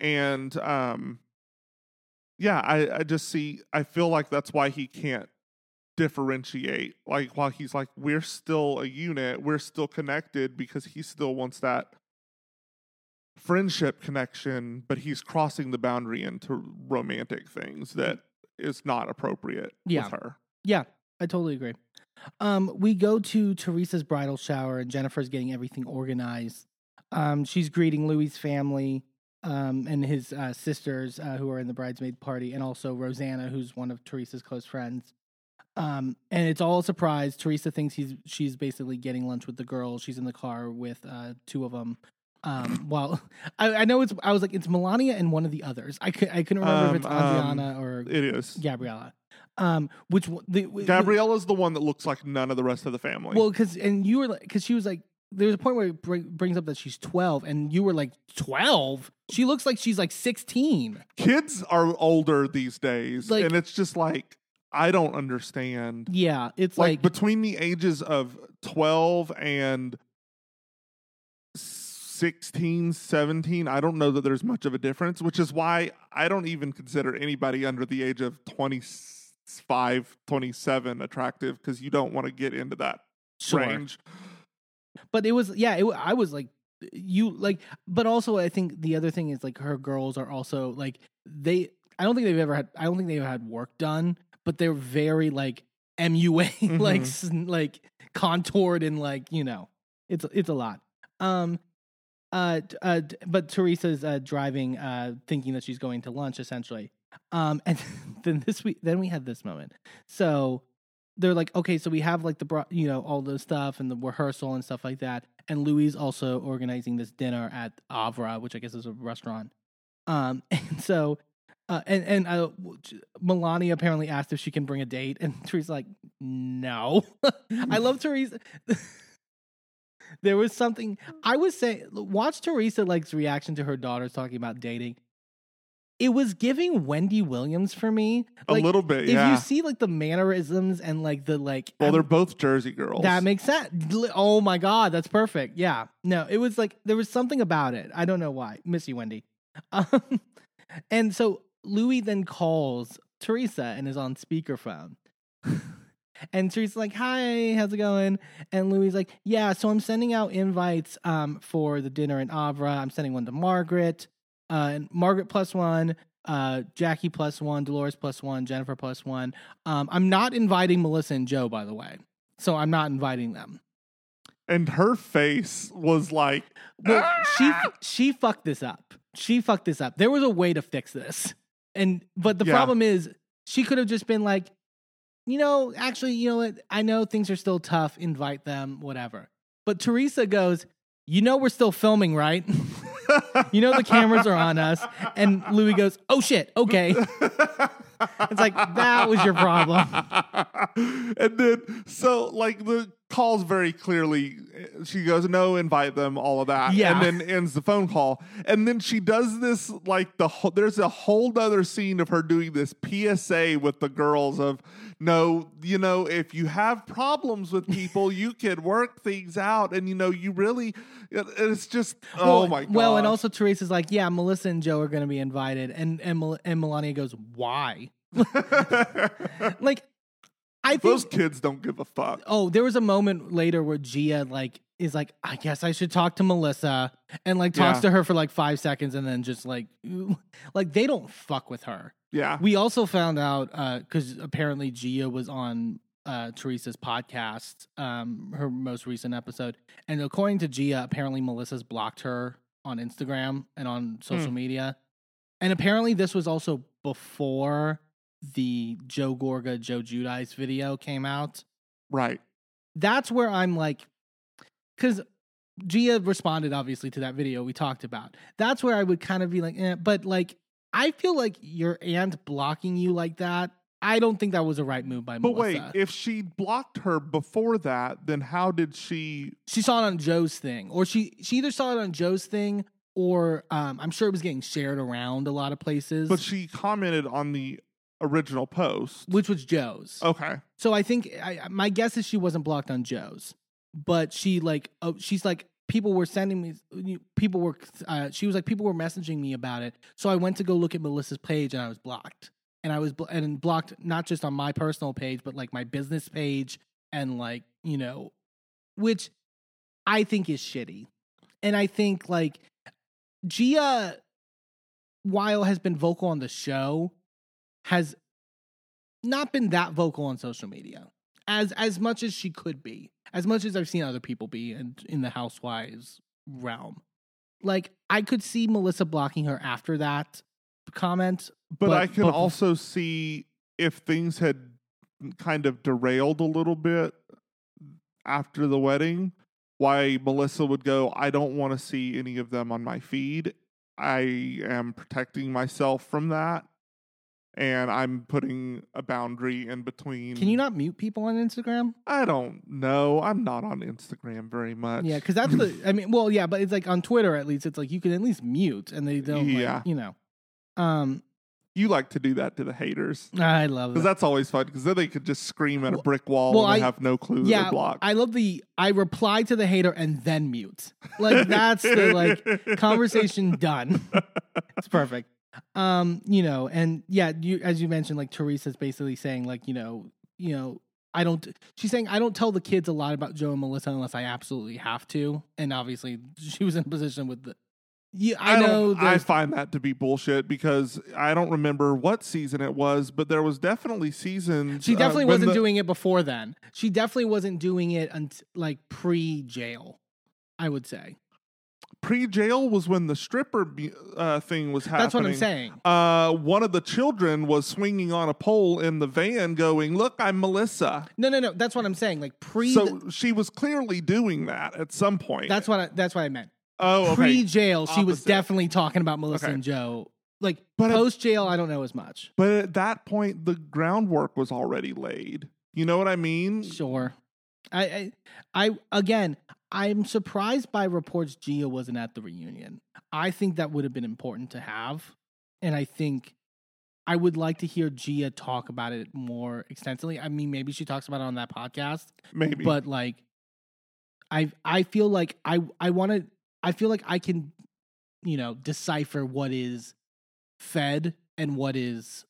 And um yeah, I, I just see I feel like that's why he can't differentiate. Like while he's like, we're still a unit, we're still connected because he still wants that friendship connection, but he's crossing the boundary into romantic things that is not appropriate Yeah. with her. Yeah, I totally agree. Um, we go to Teresa's bridal shower, and Jennifer's getting everything organized. Um, she's greeting Louis's family um, and his uh, sisters uh, who are in the bridesmaid party, and also Rosanna, who's one of Teresa's close friends. Um, and it's all a surprise. Teresa thinks he's she's basically getting lunch with the girls. She's in the car with uh, two of them. Um, well, I, I know it's. I was like, it's Milania and one of the others. I could I couldn't remember if it's Um, um, Audriana or It is. Gabriella. Um, which the, Gabriella's the one that looks like none of the rest of the family. well, because and you were like, because she was like, there's a point where it br- brings up that she's 12, and you were like, 12? She looks like she's like 16. Kids are older these days, Like- and it's just like I don't understand. Yeah, it's like, like, between the ages of 12 and 16 17 i don't know that there's much of a difference which is why i don't even consider anybody under the age of 25 27 attractive because you don't want to get into that sure. range But it was, yeah, it, I was like, you like, but also I think the other thing is like her girls are also like they. I don't think they've ever had. I don't think they've had work done, but they're very like MUA, like s- like contoured and like you know, it's it's a lot. Um, uh, uh, but Teresa's uh, driving, uh, thinking that she's going to lunch essentially. Um, and then this week, then we had this moment. So they're like, okay, so we have like the you know all the stuff and the rehearsal and stuff like that. And Louis also organizing this dinner at Avra, which I guess is a restaurant. Um, and so, uh, and and uh, Milania apparently asked if she can bring a date, and Teresa's like, no. I love Teresa. there was something I was saying. Watch Teresa like's reaction to her daughters talking about dating. It was giving Wendy Williams for me. a little bit if you see like the mannerisms and like the like well I'm- they're both jersey girls that makes sense oh my god that's perfect yeah no it was like there was something about it i don't know why missy wendy um, and so louis then calls Teresa and is on speakerphone. and Teresa's like, "Hi, how's it going?" And Louis like, "Yeah, so I'm sending out invites um for the dinner in Avra. I'm sending one to Margaret, uh, and Margaret plus one, uh, Jackie plus one, Dolores plus one, Jennifer plus one. Um, I'm not inviting Melissa and Joe, by the way. So I'm not inviting them. And her face was like, Well, she "Ah!" she fucked this up. She fucked this up. There was a way to fix this, and but the Yeah. problem is she could have just been like, you know, actually, you know what? I know things are still tough. Invite them, whatever. But Teresa goes, you know, we're still filming, right? you know, the cameras are on us. And Louis goes, oh shit, okay. It's like that was your problem. and then so like the calls very clearly. She goes no invite them all of that. Yeah. and then ends the phone call. And then she does this like the whole there's a whole other scene of her doing this psa with the girls of no you know if you have problems with people you can work things out. And you know you really it- it's just oh my god Well, and also Teresa's like, yeah, Melissa and Joe are going to be invited, and and, Mel- and Milania goes, why? Like, I think. those kids don't give a fuck oh, there was a moment later where Gia like is like, I guess I should talk to Melissa, and like talks Yeah. to her for like five seconds, and then just like, like they don't fuck with her. yeah We also found out because apparently Gia was on uh, Teresa's podcast, um, her most recent episode, and according to Gia, apparently Melissa's blocked her on Instagram and on social media, and apparently this was also before the Joe Gorga Joe Giudice video came out. right That's where I'm like, because. Gia responded obviously to that video we talked about. That's where I would kind of be like, eh, but like I feel like your aunt blocking you like that. I don't think that was a right move by But Melissa. wait, if she blocked her before that, then how did she? she saw it on Joe's thing, or she she either saw it on Joe's thing, or um, I'm sure it was getting shared around a lot of places, But she commented on the original post. which was Joe's. Okay, So I think I, my guess is she wasn't blocked on Joe's, but she like oh, she's like people were sending me people were uh, she was like people were messaging me about it. So I went to go look at Melissa's page and I was blocked. And I was bl- and blocked not just on my personal page but like my business page and like, you know, which I think is shitty. And I think like Gia while has been vocal on the show has not been that vocal on social media as as much as she could be as much as i've seen other people be in, in the housewives realm like i could see melissa blocking her after that comment but, But- I can but- also see if things had kind of derailed a little bit after the wedding, why Melissa would go. I don't want to see any of them on my feed. I am protecting myself from that. And I'm putting a boundary in between. can you not mute people on instagram I don't know. I'm not on Instagram very much. yeah because that's the i mean well yeah but it's like on twitter at least it's like you can at least mute and they don't Yeah. like, you know um you like to do that to the haters i love it. because that's always fun. Because then they could just scream at a brick wall well, and they I- have no clue yeah they're blocked. i love the i reply to the hater and then mute like that's the like conversation done it's perfect um you know and yeah you as you mentioned like teresa's basically saying like you know you know i don't she's saying i don't tell the kids a lot about joe and melissa unless i absolutely have to and obviously she was in a position with the yeah i, don't- know I find that to be bullshit because I don't remember what season it was, but there was definitely seasons. she uh, definitely when wasn't the- doing it before then she definitely wasn't doing it unt- like pre-jail i would say pre-jail was when the stripper bu- uh, thing was happening. that's what i'm saying Uh, one of the children was swinging on a pole in the van, going, "Look, I'm Melissa." no no no that's what i'm saying like pre So she was clearly doing that at some point. that's what I, that's what i meant oh, okay. pre jail, she was definitely talking about Melissa Okay. and Joe. Like But post jail, I don't know as much. But at that point, the groundwork was already laid. You know what I mean? Sure. I, I, I again, I'm surprised by reports Gia wasn't at the reunion. I think that would have been important to have, and I think I would like to hear Gia talk about it more extensively. I mean, maybe she talks about it on that podcast, Maybe. but like, I, I feel like I, I want to. I feel like I can, you know, decipher what is fed and what is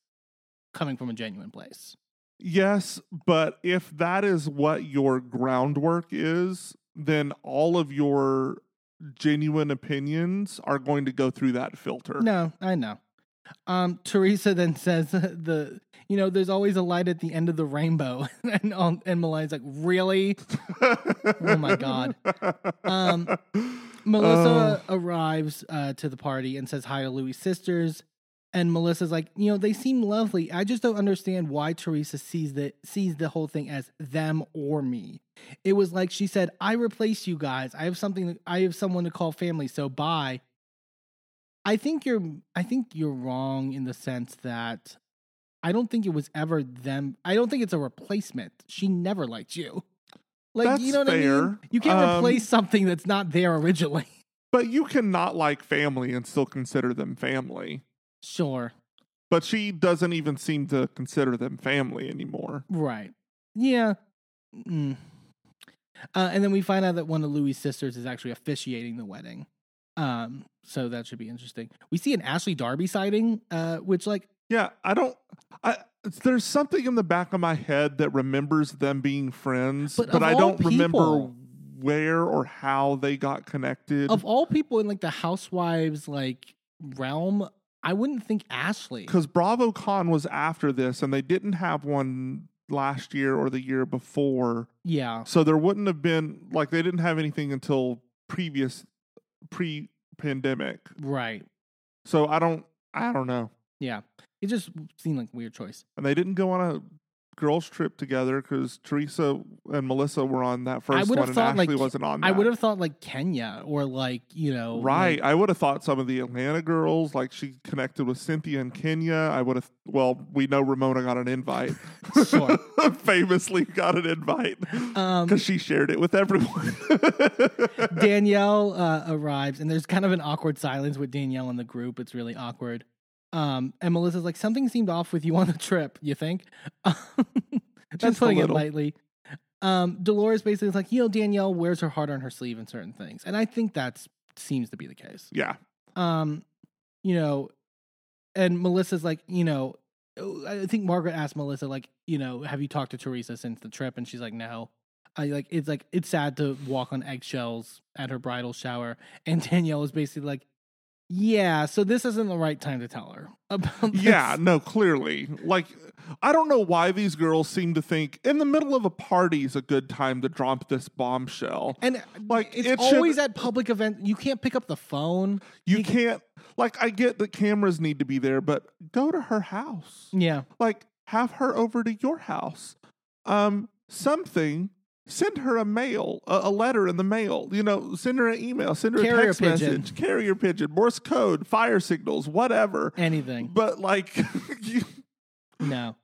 coming from a genuine place. Yes, but if that is what your groundwork is, then all of your genuine opinions are going to go through that filter. No, I know. Um, Teresa then says the you know there's always a light at the end of the rainbow, and um, and Milania's like really. oh my god. Um, Melissa Oh. arrives uh, to the party and says hi to Louis' sisters, and Melissa's like, you know, they seem lovely. I just don't understand why Teresa sees the sees the whole thing as them or me. It was like she said, "I replace you guys. I have something. I have someone to call family. So bye." I think you're. I think you're wrong in the sense that I don't think it was ever them. I don't think it's a replacement. She never liked you. Like you know what I mean? You can't Um, replace something that's not there originally. But you cannot like family and still consider them family. Sure. But she doesn't even seem to consider them family anymore. Right. Yeah. Mm. Uh, and then we find out that one of Louis' sisters is actually officiating the wedding. Um, so that should be interesting. We see an Ashley Darby sighting, uh, which like Yeah, I don't. I there's something in the back of my head that remembers them being friends, But but, I don't remember where or how they got connected. of all people in like the housewives like realm, I wouldn't think Ashley. Because Bravo Con was after this, and they didn't have one last year or the year before, Yeah. so there wouldn't have been like they didn't have anything until previous pre-pandemic. Right. So I don't. I don't know. Yeah. It just seemed like a weird choice. and they didn't go on a girls trip together because Teresa and Melissa were on that first would one, have and thought, like, Ashley wasn't on. That. I would have thought like Kenya or like, you know, right. like- I would have thought some of the Atlanta girls, like she connected with Cynthia and Kenya. I would have. Well, we know Ramona got an invite. Sure. Famously got an invite um, because she shared it with everyone. Danielle uh, arrives, and there's kind of an awkward silence with Danielle in the group. It's really awkward. Um, and Melissa's like, something seemed off with you on the trip. You think? That's putting it lightly. Um, Dolores basically is like, you know, Danielle wears her heart on her sleeve in certain things, and I think that seems to be the case. yeah. Um, you know, and Melissa's like, you know, I think Margaret asked Melissa, like, you know, have you talked to Teresa since the trip? And she's like, no. I like it's like it's sad to walk on eggshells at her bridal shower. And Danielle is basically like, yeah, so this isn't the right time to tell her about this. Yeah, no, clearly. Like, I don't know why these girls seem to think in the middle of a party is a good time to drop this bombshell. And Like, it's it should- always at public events. You can't pick up the phone. You You- can't, like, I get that cameras need to be there, but go to her house. Yeah. Like, have her over to your house. Um, something. Send her a mail, a, a letter in the mail. You know, send her an email, send her Carrier a text pigeon. message, carrier pigeon, Morse code, fire signals, whatever. Anything. But like, you, No.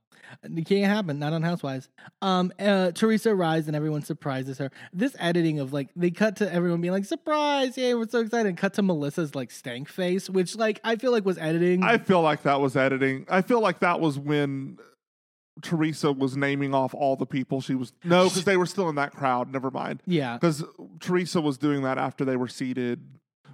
It can't happen, not on Housewives. Um, uh, Teresa arrives and everyone surprises her. This editing of like they cut to everyone being like, "Surprise! Yay, we're so excited!" And cut to Melissa's like stank face, which like I feel like was editing. I feel like that was editing. I feel like that was when Teresa was naming off all the people she was. No, because they were still in that crowd. Never mind. yeah, Because Teresa was doing that after they were seated.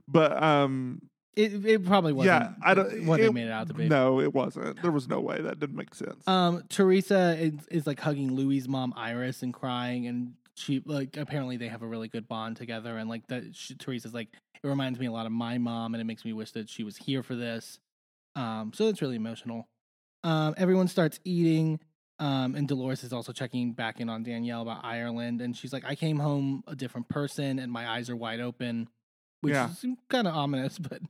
But um, it it probably wasn't. yeah, I don't. what it- they made it out to be. No, it wasn't. There was no way that didn't make sense. Um, Teresa is, is like hugging Louis' mom Iris and crying, and she like apparently they have a really good bond together, and like that she, Teresa's like it reminds me a lot of my mom, and it makes me wish that she was here for this. Um, so it's really emotional. Um, everyone starts eating. Um, and Dolores is also checking back in on Danielle about Ireland, and she's like, "I came home a different person, and my eyes are wide open," which Yeah. is kind of ominous. But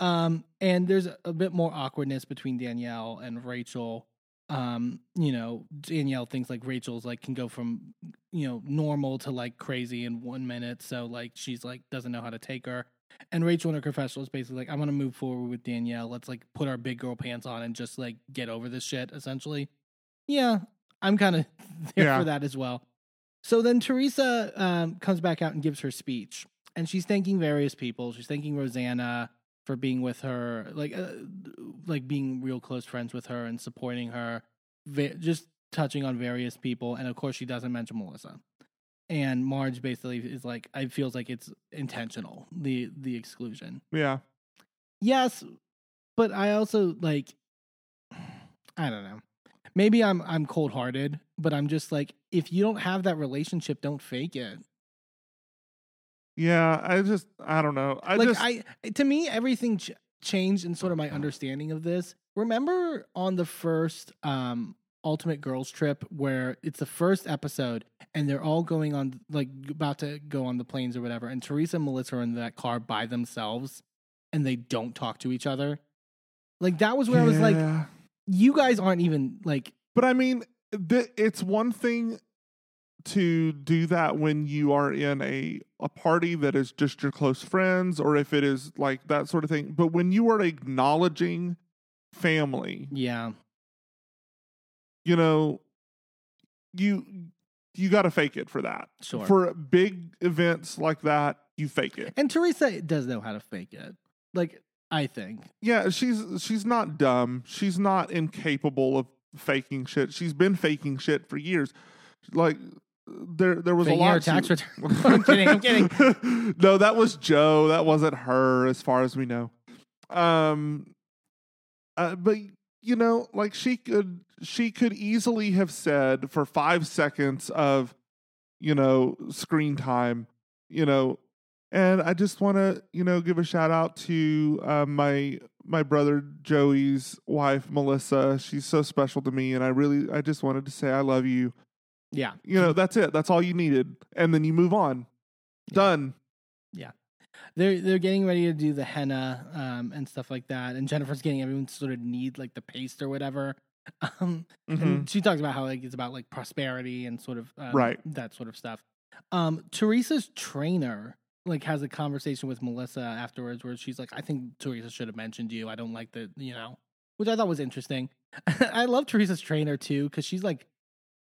um, and there's a bit more awkwardness between Danielle and Rachel. Um, you know, Danielle thinks like Rachel's like can go from you know normal to like crazy in one minute, so like she's like doesn't know how to take her. And Rachel in her confessional is basically like, I'm gonna move forward with Danielle. Let's like put our big girl pants on and just like get over this shit, essentially. Yeah, I'm kind of there Yeah. for that as well. So then Teresa um, comes back out and gives her speech, and she's thanking various people. She's thanking Rosanna for being with her, like uh, like being real close friends with her and supporting her. Va- just touching on various people, and of course she doesn't mention Melissa. And Marge basically is like, I feels like it's intentional the the exclusion. yeah. Yes, but I also like I don't know. Maybe I'm I'm cold hearted, but I'm just like, if you don't have that relationship, don't fake it. Yeah, I just I don't know. I like just I to me everything ch- changed in sort of my understanding of this. Remember on the first um Ultimate Girls trip where it's the first episode and they're all going on like about to go on the planes or whatever and Teresa and Melissa are in that car by themselves and they don't talk to each other. Like that was where I was like Yeah. You guys aren't even like But I mean, th- it's one thing to do that when you are in a a party that is just your close friends, or if it is like that sort of thing. But when you are acknowledging family, yeah. you know, you you got to fake it for that. Sure. For big events like that, you fake it. and Teresa does know how to fake it. Like I think. Yeah, she's she's not dumb. She's not incapable of faking shit. She's been faking shit for years. Like there there was Faking a lot her tax to- return. I'm kidding, I'm kidding. no, that was Joe. That wasn't her as far as we know. Um uh, but you know, like she could she could easily have said for 5 seconds of you know, screen time, you know, and I just want to, you know, give a shout out to uh, my my brother Joey's wife Melissa. She's so special to me, and I really, I just wanted to say I love you. Yeah. You know, that's it. That's all you needed, and then you move on. Yeah. Done. Yeah, they're they're getting ready to do the henna um, and stuff like that, and Jennifer's getting everyone to sort of need like the paste or whatever. Um, Mhm. and she talks about how like it's about like prosperity and sort of um, Right. that sort of stuff. Um, Teresa's trainer like has a conversation with Melissa afterwards where she's like, "I think Teresa should have mentioned you. I don't like the you know," which I thought was interesting. I love Teresa's trainer too because she's like.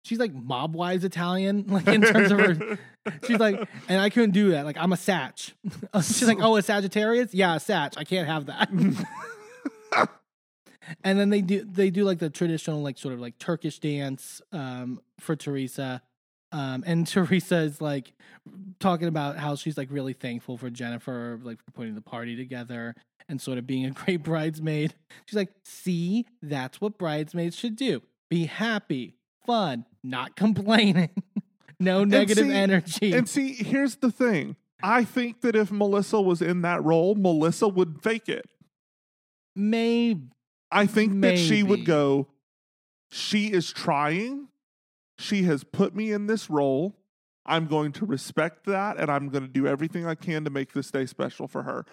She's like mob wise Italian, like in terms of her She's like, and I couldn't do that. Like, I'm a Satch. She's like, oh, a Sagittarius? Yeah, a Satch. I can't have that. and then they do they do like the traditional like sort of like Turkish dance um, for Teresa. Um, and Teresa is like talking about how she's like really thankful for Jennifer, like for putting the party together and sort of being a great bridesmaid. She's like, see, that's what bridesmaids should do. Be happy, fun, not complaining. no negative see- energy. and see, here's the thing. I think that if Melissa was in that role, Melissa would fake it. Maybe I think that she would go, she is trying. She has put me in this role. I'm going to respect that and I'm going to do everything I can to make this day special for her.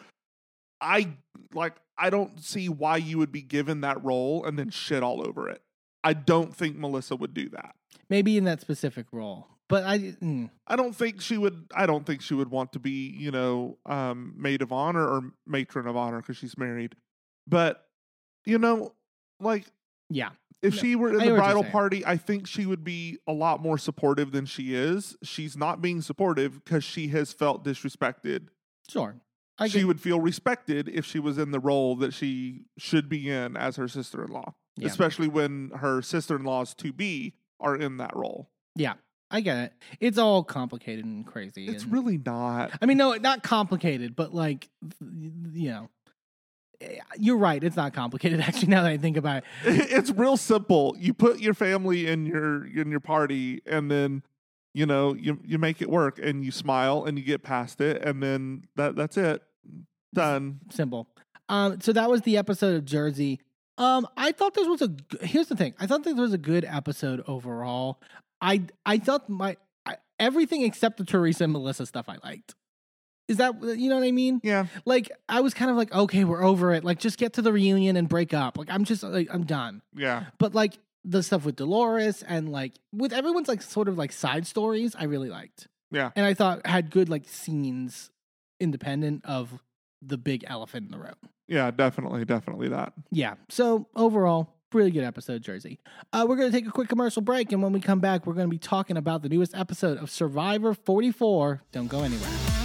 I like I don't see why you would be given that role and then shit all over it. I don't think Melissa would do that. maybe in that specific role. But I mm, I don't think she would I don't think she would want to be, you know, um maid of honor or matron of honor because she's married. But you know, like yeah. If No, she were in the hear what you're bridal party, I think she would be a lot more supportive than she is. She's not being supportive because she has felt disrespected. Sure. I she would feel respected if she was in the role that she should be in as her sister in law, Yeah. especially when her sister in laws to be are in that role. Yeah. I get it. It's all complicated and crazy. It's and- really not. I mean, no, not complicated, but like, you know, you're right. It's not complicated. Actually, now that I think about it, it's real simple. You put your family in your in your party, and then you know you you make it work, and you smile, and you get past it, and then that that's it. Done. simple. Um, so that was the episode of Jersey. Um, I thought this was a. Here's the thing. I thought this was a good episode overall. I I thought my I, everything except the Teresa and Melissa stuff I liked. Is that you know what I mean? Yeah. Like I was kind of like, okay, we're over it. Like just get to the reunion and break up. Like I'm just like I'm done. Yeah. But like the stuff with Dolores and like with everyone's like sort of like side stories, I really liked. Yeah. And I thought had good like scenes independent of the big elephant in the room. Yeah. Definitely. Definitely that. Yeah. So overall, really good episode, Jersey. Uh, we're going to take a quick commercial break. And when we come back, we're going to be talking about the newest episode of Survivor 44. Don't go anywhere.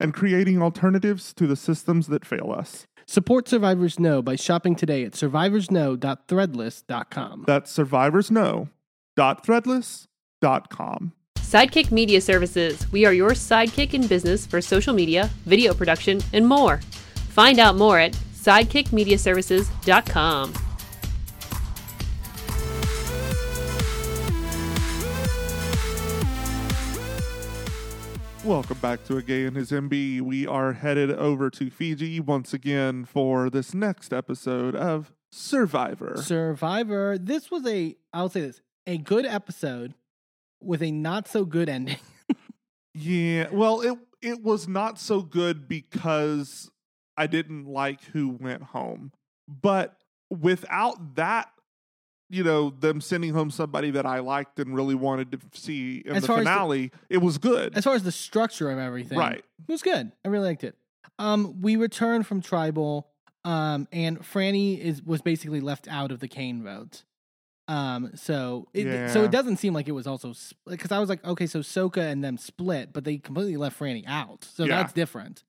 and creating alternatives to the systems that fail us. Support Survivors Know by shopping today at survivorsknow.threadless.com. That's survivorsknow.threadless.com. Sidekick Media Services. We are your sidekick in business for social media, video production, and more. Find out more at sidekickmediaservices.com. Welcome back to A Gay and His Enby. We are headed over to Fiji once again for this next episode of Survivor. Survivor. This was a, I'll say this, a good episode with a not so good ending. Yeah, well, it it was not so good because I didn't like who went home. But without that, you know, them sending home somebody that I liked and really wanted to see in As the as the- finale, it was good. as far as the structure of everything, Right. It was good. I really liked it. Um, we returned from tribal, um, and Franny is was basically left out of the Kane vote. Um, so it so it doesn't seem like it was also because I was like, okay, so Soka and them split, but they completely left Franny out. So Yeah. that's different.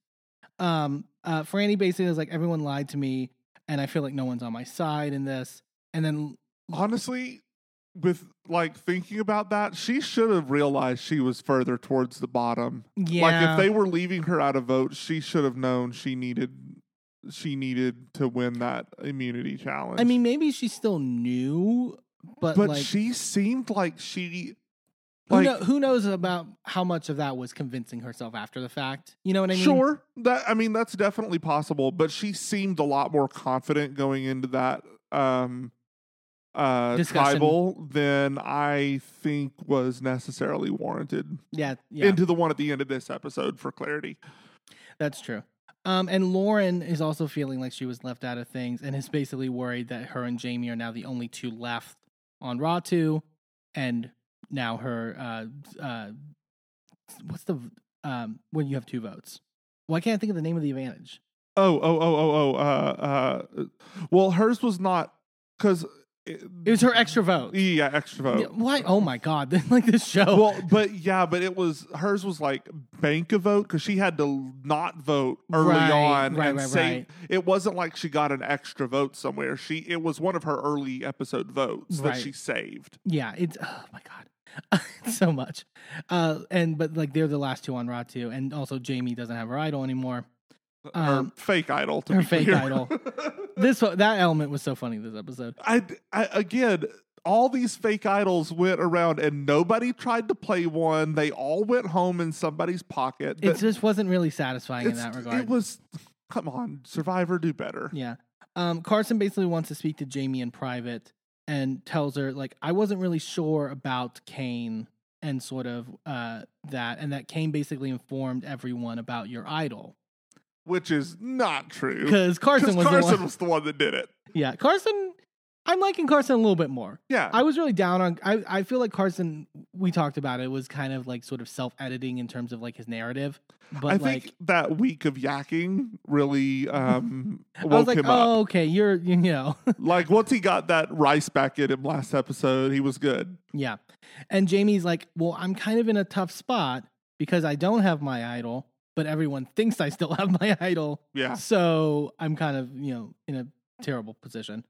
Um, uh, Franny basically was like, everyone lied to me, and I feel like no one's on my side in this. And then Honestly, with like thinking about that, she should have realized she was further towards the bottom. yeah, Like if they were leaving her out of votes, she should have known she needed she needed to win that immunity challenge. I mean, maybe she still knew, but, but like, she seemed like she Who, like know, who knows about how much of that was convincing herself after the fact? You know what I mean? sure that I mean that's definitely possible, but she seemed a lot more confident going into that um uh Discussion. tribal than I think was necessarily warranted Yeah, yeah, into the one at the end of this episode for clarity. that's true. Um, and Lauren is also feeling like she was left out of things, and is basically worried that her and Jamie are now the only two left on Ratu, and now her uh uh, what's the um when you have two votes? Why can't I think of the name of the advantage? Oh, oh, oh, oh, oh. Uh, uh, well, hers was not because it, It was her extra vote. yeah, extra vote. Why? Oh my god! like this show. Well, but yeah, but it was hers was like bank a vote because she had to not vote early Right, on right, and right, say right. it wasn't like she got an extra vote somewhere. She it was one of her early episode votes that she saved. Yeah, it's oh my god, so much. Uh, and but like they're the last two on Ratu, and also Jamie doesn't have her idol anymore. Her Um, fake idol, to her be fake clear. idol. This that element was so funny this episode. I, I again, all these fake idols went around and nobody tried to play one. They all went home in somebody's pocket. It That- just wasn't really satisfying in that regard. It was. Come on, Survivor, do better. Yeah. Um, Carson basically wants to speak to Jamie in private and tells her like I wasn't really sure about Kane and sort of uh, that, and that Kane basically informed everyone about your idol Which is not true. because Carson was Carson the one. was the one that did it. Yeah, Carson. I'm liking Carson a little bit more. Yeah. I was really down on. I I feel like Carson. We talked about it. Was kind of like sort of self editing in terms of like his narrative. But I like, think that week of yakking really um, I woke was like, him oh, up. okay, you're you know, Like once he got that rice back in him last episode, he was good. yeah. And Jamie's like, well, I'm kind of in a tough spot because I don't have my idol, but everyone thinks I still have my idol. Yeah. So I'm kind of, you know, in a terrible position.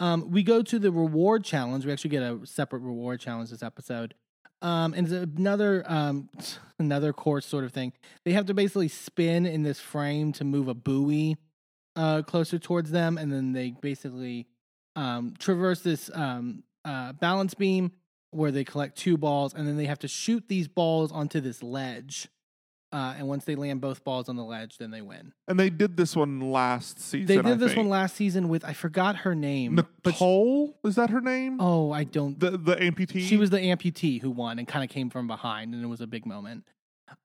Um, we go to the reward challenge. We actually get a separate reward challenge this episode. Um, and it's another um, another course sort of thing. They have to basically spin in this frame to move a buoy uh, closer towards them, and then they basically um, traverse this um, uh, balance beam where they collect two balls, and then they have to shoot these balls onto this ledge. Uh, and once they land both balls on the ledge, then they win. And they did this one last season. They did I this think. one last season with I forgot her name. but she- Nicole is that her name? oh, I don't. the the amputee. she was the amputee who won and kind of came from behind, and it was a big moment.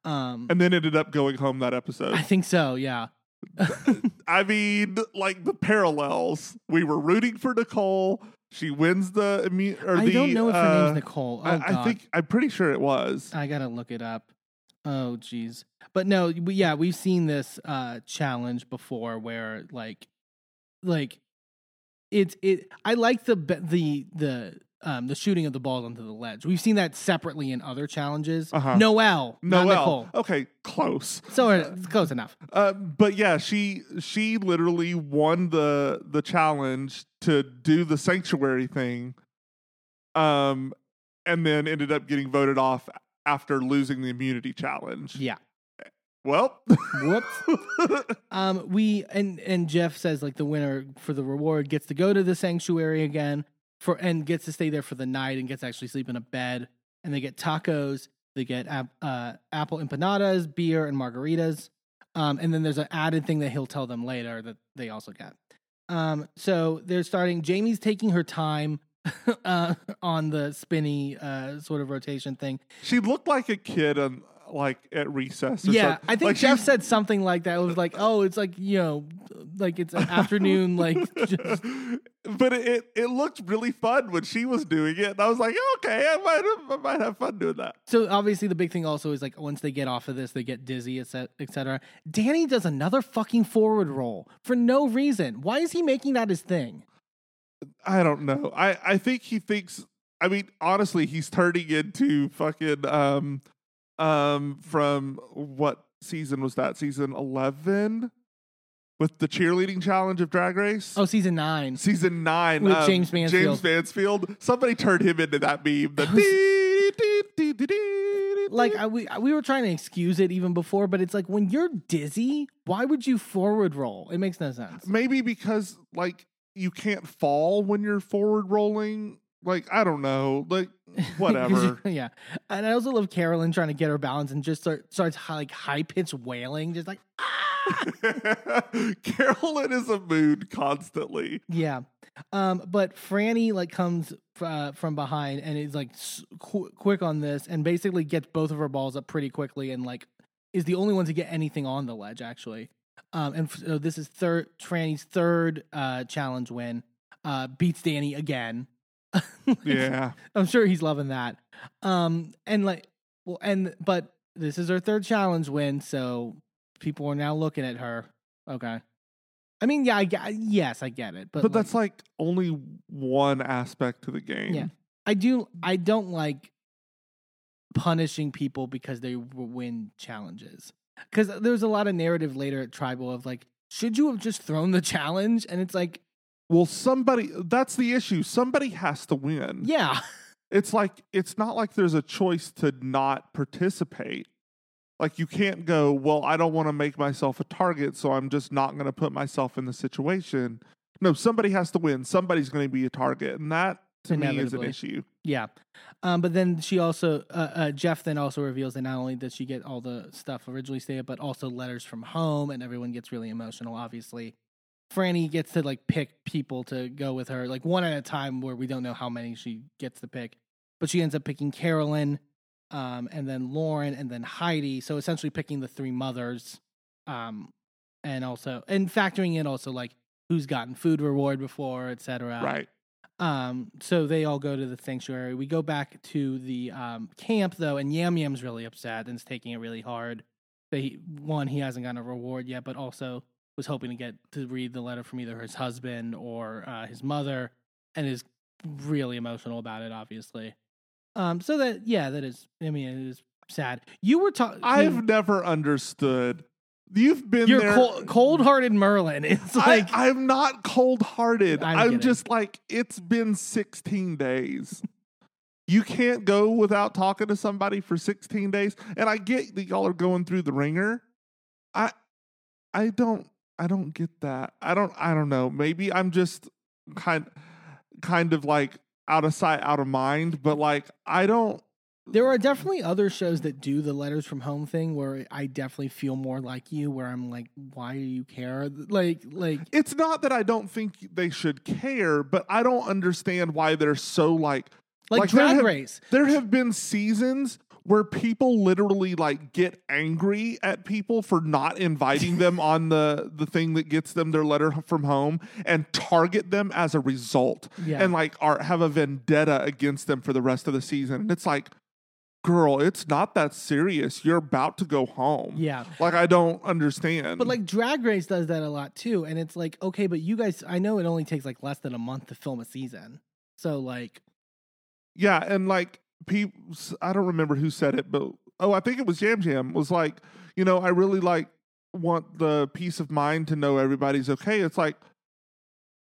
Um, and then ended up going home that episode. I think so. Yeah. I mean, like the parallels. We were rooting for Nicole. She wins the or I the. don't know if her uh, name's Nicole. Oh, I. I think I'm pretty sure it was. I gotta look it up. Oh, geez. But no, we, yeah, we've seen this uh, challenge before, where like, like, it's it. I like the the the um the shooting of the ball onto the ledge. We've seen that separately in other challenges. Uh-huh. Noel, not Noelle. Okay, close. So it's close enough. Uh, but yeah, she she literally won the the challenge to do the sanctuary thing, um, and then ended up getting voted off after losing the immunity challenge. Yeah. Well, Whoops. Um, we and and Jeff says like the winner for the reward gets to go to the sanctuary again for and gets to stay there for the night and gets to actually sleep in a bed. And they get tacos. They get ap- uh, apple empanadas, beer, and margaritas. Um, and then there's an added thing that he'll tell them later that they also get. Um, so they're starting. Jamie's taking her time uh, on the spinny uh, sort of rotation thing. she looked like a kid on like at recess. Or Yeah, something. I think Like, Jeff said something like that. It was like, oh, it's like you know, like it's an afternoon, like just, but it, it looked really fun when she was doing it, and I was like, okay, I might have, I might have fun doing that. so. Obviously, the big thing also is like once they get off of this, they get dizzy, etc. etc. Danny does another fucking forward roll for no reason. Why is he making that his thing? I don't know. I I think he thinks. I mean, honestly, he's turning into fucking um um from what season was that? Season eleven with the cheerleading challenge of Drag Race. Oh, season nine. Season nine With um, Jaymes Mansfield. Jaymes Mansfield. Somebody turned him into that meme. The dee, dee, dee, dee, dee, Like. I, we we were trying to excuse it even before, but it's like when you're dizzy, why would you forward roll? It makes no sense. maybe because like you can't fall when you're forward rolling. Like I don't know. like whatever. yeah, and I also love Carolyn trying to get her balance and just start, starts hi- like high pitched wailing, just like ah. Carolyn is a mood constantly. yeah. Um, but Franny like comes uh, from behind and is like qu- quick on this and basically gets both of her balls up pretty quickly and like is the only one to get anything on the ledge actually. Um, and f- so this is third Franny's third uh challenge win. Uh, beats Danny again. Yeah. I'm sure he's loving that. Um, and like, well, and but this is her third challenge win, so people are now looking at her. Okay. I mean, yeah, I yes, I get it, but But, that's like only one aspect to the game. Yeah. I do. I don't like punishing people because they win challenges. Because there's a lot of narrative later at Tribal of like, should you have just thrown the challenge? And it's like, Well, somebody that's the issue. Somebody has to win. yeah, It's like it's not like there's a choice to not participate. Like you can't go, well, I don't want to make myself a target, so I'm just not going to put myself in the situation. No, somebody has to win. Somebody's going to be a target, and that to me is an issue. Yeah. Um, but then she also, uh, uh, Jeff then also reveals that not only does she get all the stuff originally stated, but also letters from home, and everyone gets really emotional, obviously. Franny gets to like pick people to go with her, like one at a time, where we don't know how many she gets to pick. But she ends up picking Carolyn, um, and then Lauren, and then Heidi. So essentially picking the three mothers, um, and also, and factoring in also like who's gotten food reward before, et cetera. Right. Um, so they all go to the sanctuary. We go back to the um, camp though, and Yam Yam's really upset and is taking it really hard. He, one, he hasn't gotten a reward yet, but also was hoping to get to read the letter from either his husband or uh, his mother, and is really emotional about it. Obviously, um, so that yeah, that is. I mean, it is sad. You were talking. I've never understood. You've been You're there. cold, cold-hearted Merlin. It's like I, I'm not cold hearted. I'm I'm, just like, it's been 16 days. You can't go without talking to somebody for 16 days. And I get that y'all are going through the ringer. I I don't I don't get that. I don't I don't know. Maybe I'm just kind kind of like out of sight, out of mind, but like I don't There are definitely other shows that do the letters from home thing where I definitely feel more like you, where I'm like, why do you care? Like, like it's not that I don't think they should care, but I don't understand why they're so like like, Like, there Drag have- Race. There have been seasons where people literally like get angry at people for not inviting them on the the thing that gets them their letter from home and target them as a result Yeah. and like are have a vendetta against them for the rest of the season and it's like girl it's not that serious you're about to go home Yeah. like i don't understand But like Drag Race does that a lot too, and it's like okay, but you guys, I know it only takes like less than a month to film a season, so like, Yeah, and like people, I don't remember who said it, but oh, I think it was Jam Jam was like, you know, I really like want the peace of mind to know everybody's okay. It's like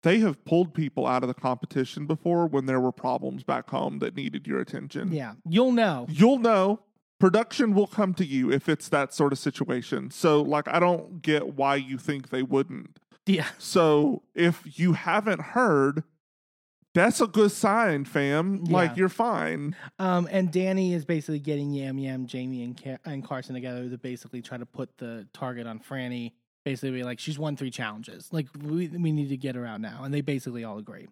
they have pulled people out of the competition before when there were problems back home that needed your attention. yeah, you'll know. You'll know. Production will come to you if it's that sort of situation. So, like, I don't get why you think they wouldn't. Yeah, So, if you haven't heard, that's a good sign, fam. Yeah. Like, you're fine. um, and Danny is basically getting Yam Yam, Jamie, and Ca- and Carson together to basically try to put the target on Franny. Basically, be like she's won three challenges. Like we we need to get her out now, and they basically all agree.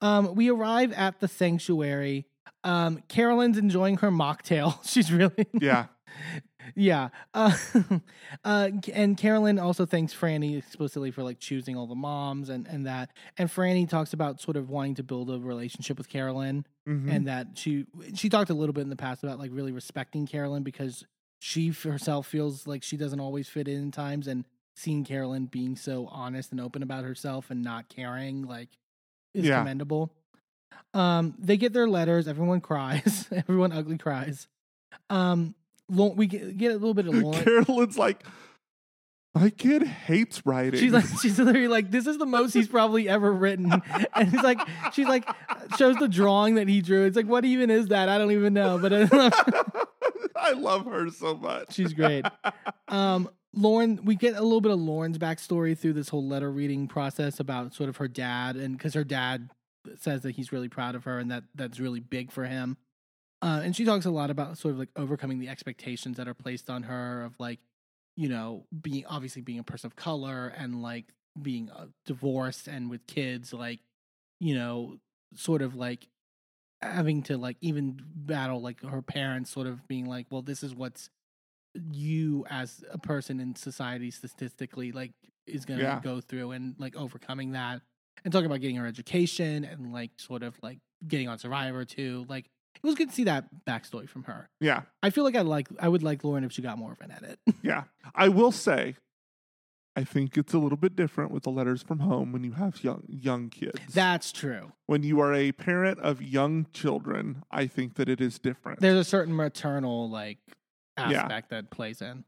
Um, we arrive at the sanctuary. Um, Carolyn's enjoying her mocktail. She's really Yeah. Yeah. Uh, uh, and Carolyn also thanks Franny explicitly for like choosing all the moms and, and that. And Franny talks about sort of wanting to build a relationship with Carolyn Mhm. and that she she talked a little bit in the past about like really respecting Carolyn because she herself feels like she doesn't always fit in times and seeing Carolyn being so honest and open about herself and not caring like is Yeah. commendable. Um, they get their letters. Everyone cries. everyone ugly cries. Um, we get, get a little bit of Lauren. Carolyn's like, my kid hates writing. She's like, she's literally like, this is the most he's probably ever written. And he's like, she's like, shows the drawing that he drew. It's like, what even is that? I don't even know. But I love her so much. she's great. Um, Lauren, we get a little bit of Lauren's backstory through this whole letter reading process about sort of her dad, and because her dad says that he's really proud of her and that that's really big for him. Uh, and she talks a lot about sort of like overcoming the expectations that are placed on her of like, you know, being obviously being a person of color and like being uh, divorced and with kids, like, you know, sort of like having to like even battle like her parents sort of being like, well, this is what's you as a person in society statistically like is going to Yeah. go through and like overcoming that and talking about getting her education and like sort of like getting on survivor too like it was good to see that backstory from her yeah, i feel like i like i would like lauren if she got more of an edit yeah. I will say, I think it's a little bit different with the letters from home when you have young young kids. that's true when you are a parent of young children, I think that it is different. there's a certain maternal like Yeah. aspect that plays in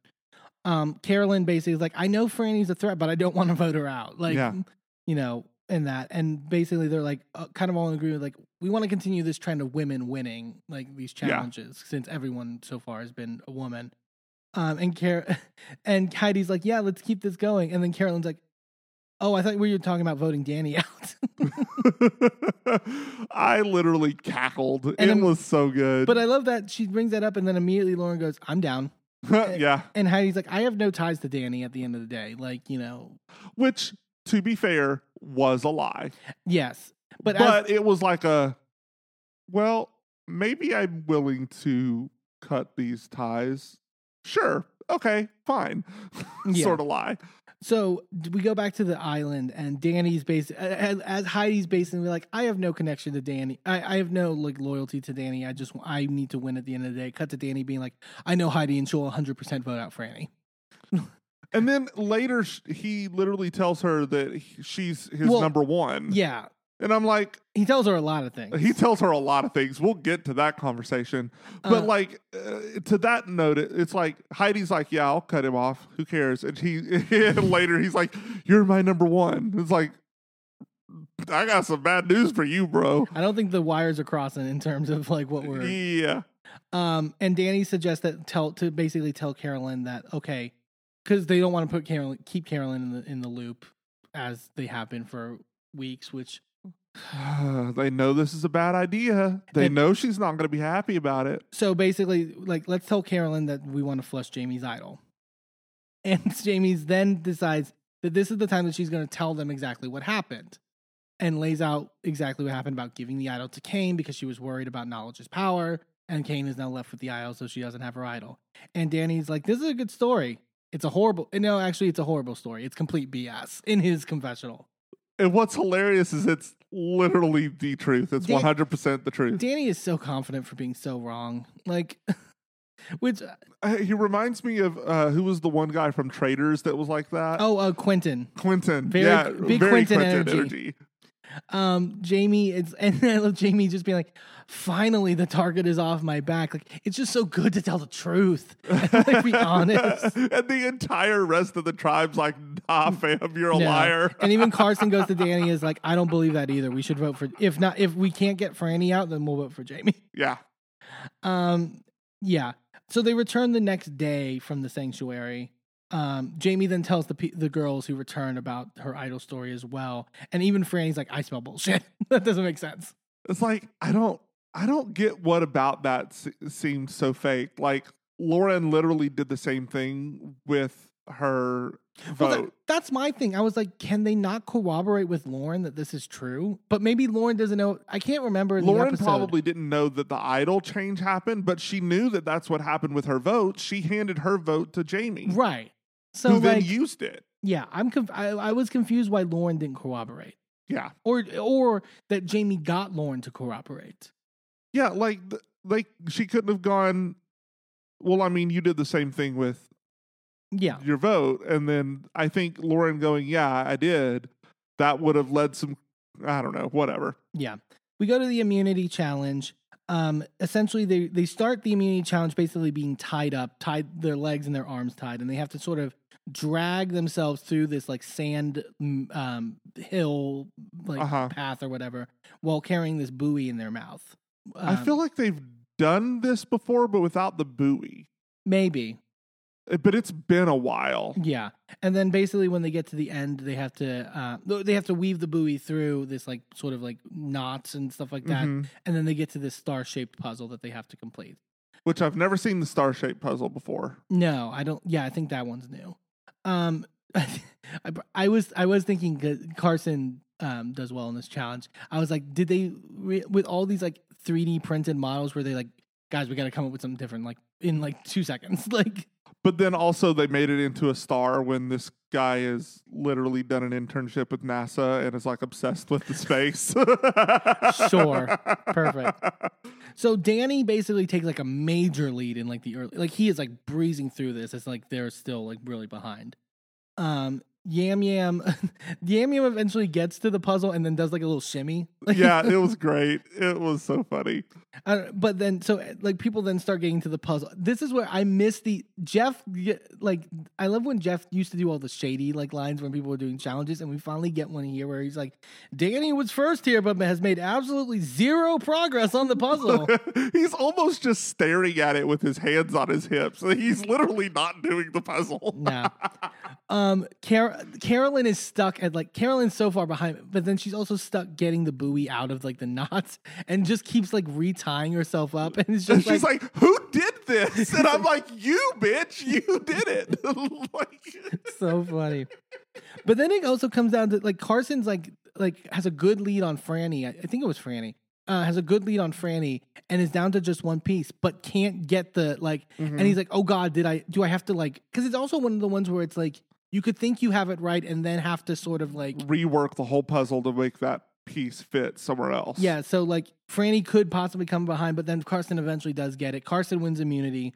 um carolyn basically is like i know franny's a threat but i don't want to vote her out like Yeah. you know in that and basically they're like uh, kind of all in agreement like we want to continue this trend of women winning like these Yeah. challenges since everyone so far has been a woman um and Car- and heidi's like yeah let's keep this going and then carolyn's like oh i thought we were talking about voting danny out I literally cackled. And it was so good. but i love that she brings that up and then immediately lauren goes i'm down yeah. and heidi's like i have no ties to danny at the end of the day like you know Which, to be fair, was a lie. yes but, But, as, it was like a, well, maybe I'm willing to cut these ties. Sure. Okay. Fine. Yeah. sort of lie. So we go back to the island, and Danny's basically as, as Heidi's basically like, I have no connection to Danny. I, I have no like loyalty to Danny. I just I need to win at the end of the day. Cut to Danny being like, I know Heidi, and she'll 100 percent vote out Franny. And then later, he literally tells her that she's his Well, number one. Yeah, And I'm like, He tells her a lot of things. he tells her a lot of things. We'll get to that conversation. But Uh, like uh, to that note, it, it's like Heidi's like, yeah, I'll cut him off. Who cares? And he and later he's like, you're my number one. It's like, I got some bad news for you, bro. I don't think the wires are crossing in terms of like what we're. Yeah. Um, and Danny suggests that tell to basically tell Carolyn that okay, because they don't want to put Carolyn keep Carolyn in the in the loop as they have been for weeks, which they know this is a bad idea. They And- know she's not going to be happy about it. So basically, like, let's tell Carolyn that we want to flush Jamie's idol. And Jamie's then decides that this is the time that she's going to tell them exactly what happened and lays out exactly what happened about giving the idol to Kane because she was worried about knowledge's power. And Kane is now left with the idol, so she doesn't have her idol. And Danny's like, this is a good story. It's a horrible, no, actually, it's a horrible story. It's complete BS in his confessional. And what's hilarious is it's literally the truth. It's 100% the truth. Danny is so confident for being so wrong. Like, which, Uh, he reminds me of uh, who was the one guy from Traitors that was like that? oh, uh, Quentin. Clinton. Very- yeah, big very Quentin energy. Um Jamie it's and I love Jamie just being like finally the target is off my back like it's just so good to tell the truth and, like be honest and the entire rest of the tribe's like, nah, fam, you're a No. liar. and even Carson goes to Danny is like I don't believe that either we should vote for if not if we can't get Franny out then we'll vote for Jamie yeah. um yeah so they return the next day from the sanctuary um, Jamie then tells the pe- the girls who return about her idol story as well, and even Franny's like, "I smell bullshit. that doesn't make sense." It's like, I don't, I don't get what about that se- seemed so fake. Like, Lauren literally did the same thing with her Well, vote. that- that's my thing. I was like, can they not corroborate with Lauren that this is true? But maybe Lauren doesn't know. I can't remember. Lauren probably didn't know that the idol change happened, but she knew that that's what happened with her vote. She handed her vote to Jamie, right. So who then used it. yeah, I'm. Conf- I, I was confused why Lauren didn't corroborate, Yeah, or or that Jamie got Lauren to corroborate. yeah, like, like she couldn't have gone. Well, I mean, you did the same thing with Yeah, your vote, and then I think Lauren going, "Yeah, I did." That would have led some. I don't know, whatever. yeah. We go to the immunity challenge. Um, essentially, they they start the immunity challenge basically being tied up, tied their legs and their arms tied, and they have to sort of drag themselves through this like sand um, hill like Uh-huh. path or whatever while carrying this buoy in their mouth. I Um, feel like they've done this before, but without the buoy. maybe Uh, But it's been a while. yeah. And then basically when they get to the end, they have to uh, they have to weave the buoy through this like sort of like knots and stuff like that, Mhm. and then they get to this star shaped puzzle that they have to complete. Which I've never seen the star shaped puzzle before. No, I don't. Yeah, I think that one's new. Um, I, I was I was thinking Carson um does well in this challenge. I was like, did they with all these like 3D printed models? Were they like, guys, we got to come up with something different, like in like two seconds, like. But then also they made it into a star when this guy has literally done an internship with NASA and is like obsessed with the space. Sure. Perfect. So Danny basically takes like a major lead in like the early, like he is like breezing through this. It's like they're still like really behind. Um, Yam Yam, Yam Yam eventually gets to the puzzle and then does like a little shimmy. Yeah, it was great. It was so funny. Uh, but then, so like people then start getting to the puzzle. This is where I miss the Jeff. Like I love when Jeff used to do all the shady like lines when people were doing challenges, and we finally get one here where he's like, "Danny was first here, but has made absolutely zero progress on the puzzle." He's almost just staring at it with his hands on his hips. He's literally not doing the puzzle. no. Um, Car- Carolyn is stuck at like Carolyn's so far behind, but then she's also stuck getting the buoy out of like the knots, and just keeps like retying herself up, and it's And she's like, like, "Who did this?" And I'm like, "You, bitch, you did it!" like, so funny. But then it also comes down to like Carson's like like has a good lead on Franny. I, I think it was Franny. Uh, has a good lead on Franny and is down to just one piece, but can't get the like. And he's like, "Oh God, did I? Do I have to like?" Because it's also one of the ones where it's like you could think you have it right and then have to sort of like rework the whole puzzle to make that piece fit somewhere else. Yeah, so like Franny could possibly come behind, but then Carson eventually does get it. Carson wins immunity.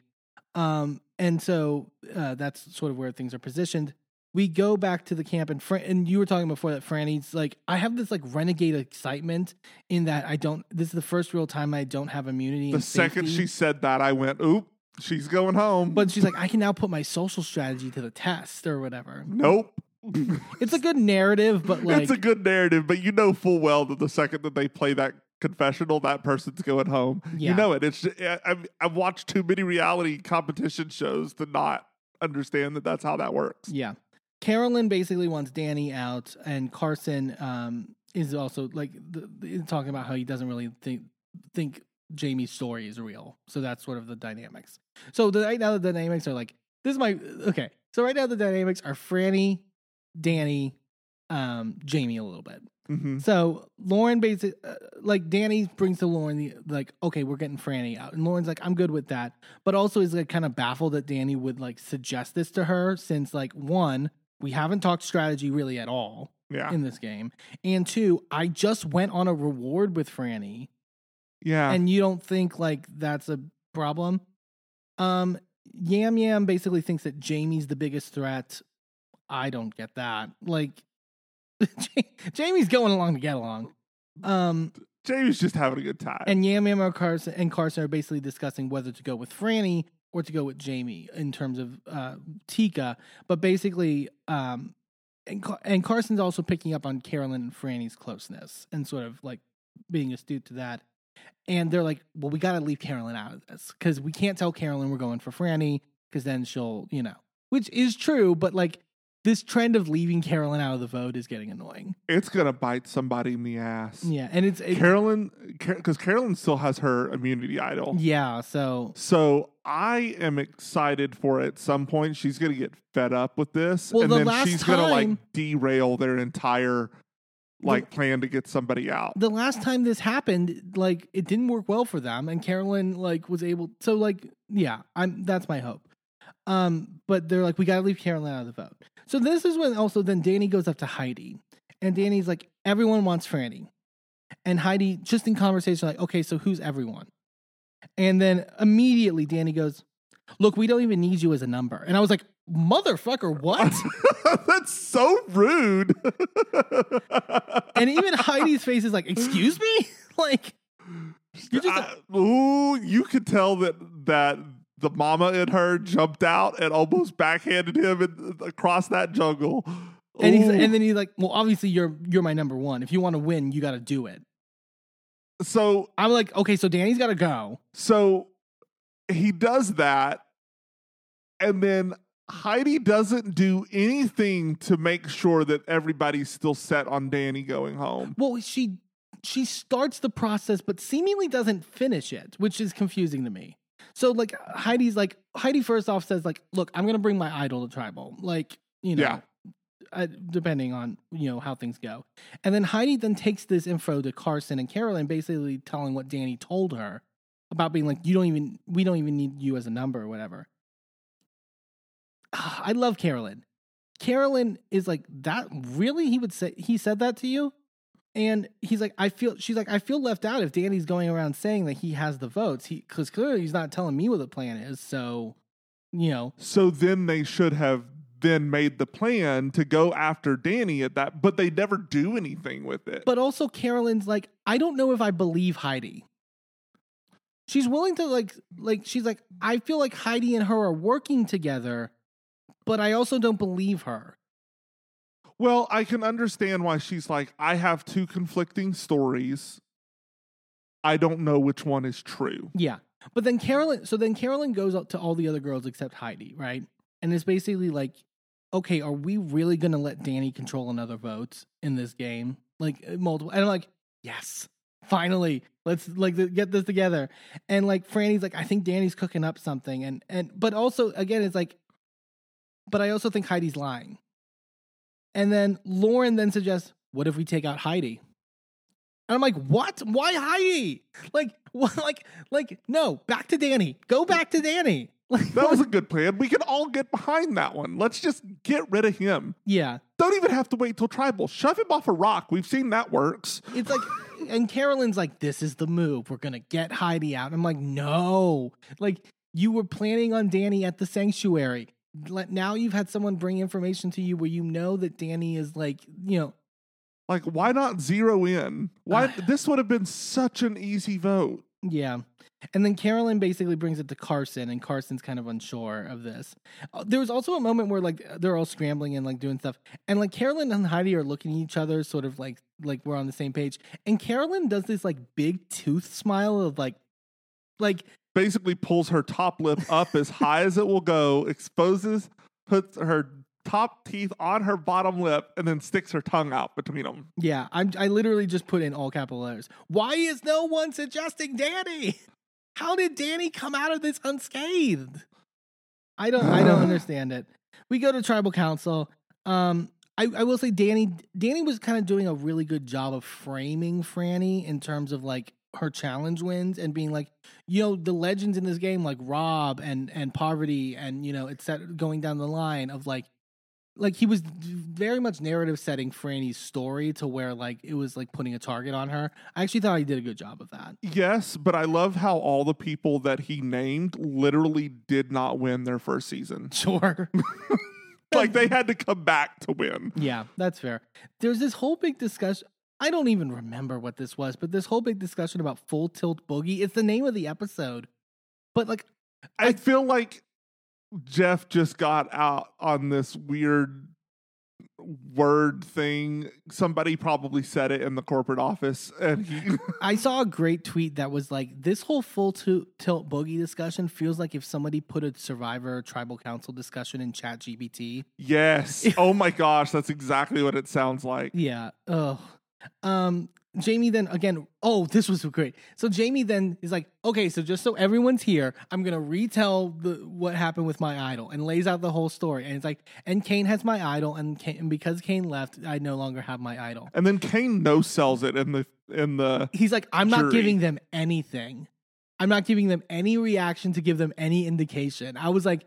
Um, and so uh, that's sort of where things are positioned. we go back to the camp and Fran- and you were talking before that Franny's like I have this like renegade excitement in that I don't this is the first real time I don't have immunity. The second safety. she said that, I went, "Oop, she's going home." but she's like I can now put my social strategy to the test or whatever. nope. It's a good narrative, but like it's a good narrative, but you know full well that the second that they play that confessional, that person's going home. Yeah. You know it. It's just, I, I've, I've watched too many reality competition shows to not understand that that's how that works. Yeah. Carolyn basically wants Danny out, and Carson um, is also like the, the, talking about how he doesn't really think think Jamie's story is real. So that's sort of the dynamics. So the, right now the dynamics are like this is my okay. So right now the dynamics are Franny, Danny, um, Jamie a little bit. hmm So Lauren basically, uh, like Danny brings to Lauren the like, okay, we're getting Franny out, and Lauren's like, I'm good with that, but also is like kind of baffled that Danny would like suggest this to her since like one, we haven't talked strategy really at all Yeah. in this game, and two, I just went on a reward with Franny, yeah. and you don't think like that's a problem. Um, Yam Yam basically thinks that Jamie's the biggest threat. I don't get that. Like, Jamie's going along to get along. Um, Jamie's just having a good time. and Yam Yam or Carson and Carson are basically discussing whether to go with Franny or to go with Jamie in terms of uh, Tika. But basically, um, and, Car- and Carson's also picking up on Carolyn and Franny's closeness and sort of like being astute to that. And they're like, well, we got to leave Carolyn out of this because we can't tell Carolyn we're going for Franny because then she'll, you know, which is true. But like this trend of leaving Carolyn out of the vote is getting annoying. it's going to bite somebody in the ass. Yeah. And it's, it's Carolyn, because Carolyn still has her immunity idol. yeah. So So I am excited for at some point she's going to get fed up with this, Well, and the then she's going to like derail their entire like plan to get somebody out. the last time this happened, like it didn't work well for them, and Carolyn like was able. So like, yeah, I'm that's my hope. Um, but they're like, we got to leave Carolyn out of the vote. So this is when also then Danny goes up to Heidi, and Danny's like, everyone wants Franny, and Heidi just in conversation like, okay, so who's everyone? And then immediately Danny goes, look, we don't even need you as a number, and I was like, motherfucker, what? That's so rude. and even Heidi's face is like, excuse me, like. You're just I- ooh, you could tell that that the mama in her jumped out and almost backhanded him in, across that jungle. And he's and then he's like, "Well, obviously you're you're my number one. If you want to win, you got to do it." so I'm like, "Okay, so Danny's got to go." so he does that, and then Heidi doesn't do anything to make sure that everybody's still set on Danny going home. Well, she she starts the process, but seemingly doesn't finish it, which is confusing to me. So like Heidi's like Heidi first off says like, "Look, I'm gonna bring my idol to tribal." Like you know. Yeah. Uh, depending on you know how things go, and then Heidi then takes this info to Carson and Carolyn, basically telling what Danny told her about being like, "You don't even, we don't even need you as a number or whatever." Ah, I love Carolyn. Carolyn is like that. Really, he would say he said that to you, and he's like, I feel. She's like, I feel left out if Danny's going around saying that he has the votes. He because clearly he's not telling me what the plan is. So, you know, So then they should have then made the plan to go after Danny at that, but they never do anything with it. but also Carolyn's like, I don't know if I believe Heidi. She's willing to like, like she's like, I feel like Heidi and her are working together, but I also don't believe her. Well, I can understand why she's like, I have two conflicting stories. I don't know which one is true. Yeah. But then Carolyn, so then Carolyn goes up to all the other girls except Heidi, right? And it's basically like, okay, are we really going to let Danny control another vote in this game? Like uh, multiple. And I'm like, yes, finally, let's like get this together. And like Franny's like, I think Danny's cooking up something. And, and, but also, again, it's like, but I also think Heidi's lying. And then Lauren then suggests, what if we take out Heidi? And I'm like, what? Why Heidi? Like, what? Like, like, no, back to Danny. Go back to Danny. Like, That was a good plan. We can all get behind that one. Let's just get rid of him. yeah. Don't even have to wait till tribal. Shove him off a rock. We've seen that works. It's like, and Carolyn's like, this is the move. We're gonna get Heidi out. I'm like, no. Like, you were planning on Danny at the sanctuary. Let- now you've had someone bring information to you where you know that Danny is like, you know, Like, why not zero in? Why this would have been such an easy vote. Yeah. And then Carolyn basically brings it to Carson, and Carson's kind of unsure of this. Uh, There was also a moment where like they're all scrambling and like doing stuff, and like Carolyn and Heidi are looking at each other, sort of like like we're on the same page. And Carolyn does this like big tooth smile of like, like Basically pulls her top lip up as high as it will go, exposes, puts her top teeth on her bottom lip, and then sticks her tongue out between them. yeah, I'm I literally just put in all capital letters. Why is no one suggesting Danny? How did Danny come out of this unscathed? I don't I don't understand it. We go to tribal council. Um I, I will say Danny Danny was kind of doing a really good job of framing Franny in terms of like her challenge wins and being like, you know, the legends in this game like Rob and and Parvati and you know, it's going down the line of like like he was very much narrative setting Franny's story to where like it was like putting a target on her. I actually thought he did a good job of that. Yes, but I love how all the people that he named literally did not win their first season. Sure. Like they had to come back to win. Yeah, that's fair. There's this whole big discussion. I don't even remember what this was, but this whole big discussion about full tilt boogie. It's the name of the episode. But like, I feel like Jeff just got out on this weird word thing. Somebody probably said it in the corporate office, and he. I saw a great tweet that was like, this whole full to- tilt boogie discussion feels like if somebody put a Survivor Tribal Council discussion in Chat GPT. yes. Oh my gosh, that's exactly what it sounds like. Yeah. Oh. Um. Jamie then again. Oh, this was great. So Jamie then is like, okay, so just so everyone's here, I'm gonna retell the what happened with my idol and lays out the whole story. And it's like, and Kane has my idol, and, Kane, and because Kane left, I no longer have my idol. And then Kane no sells it in the in the. He's like, I'm not Jury. giving them anything. I'm not giving them any reaction to give them any indication. I was like,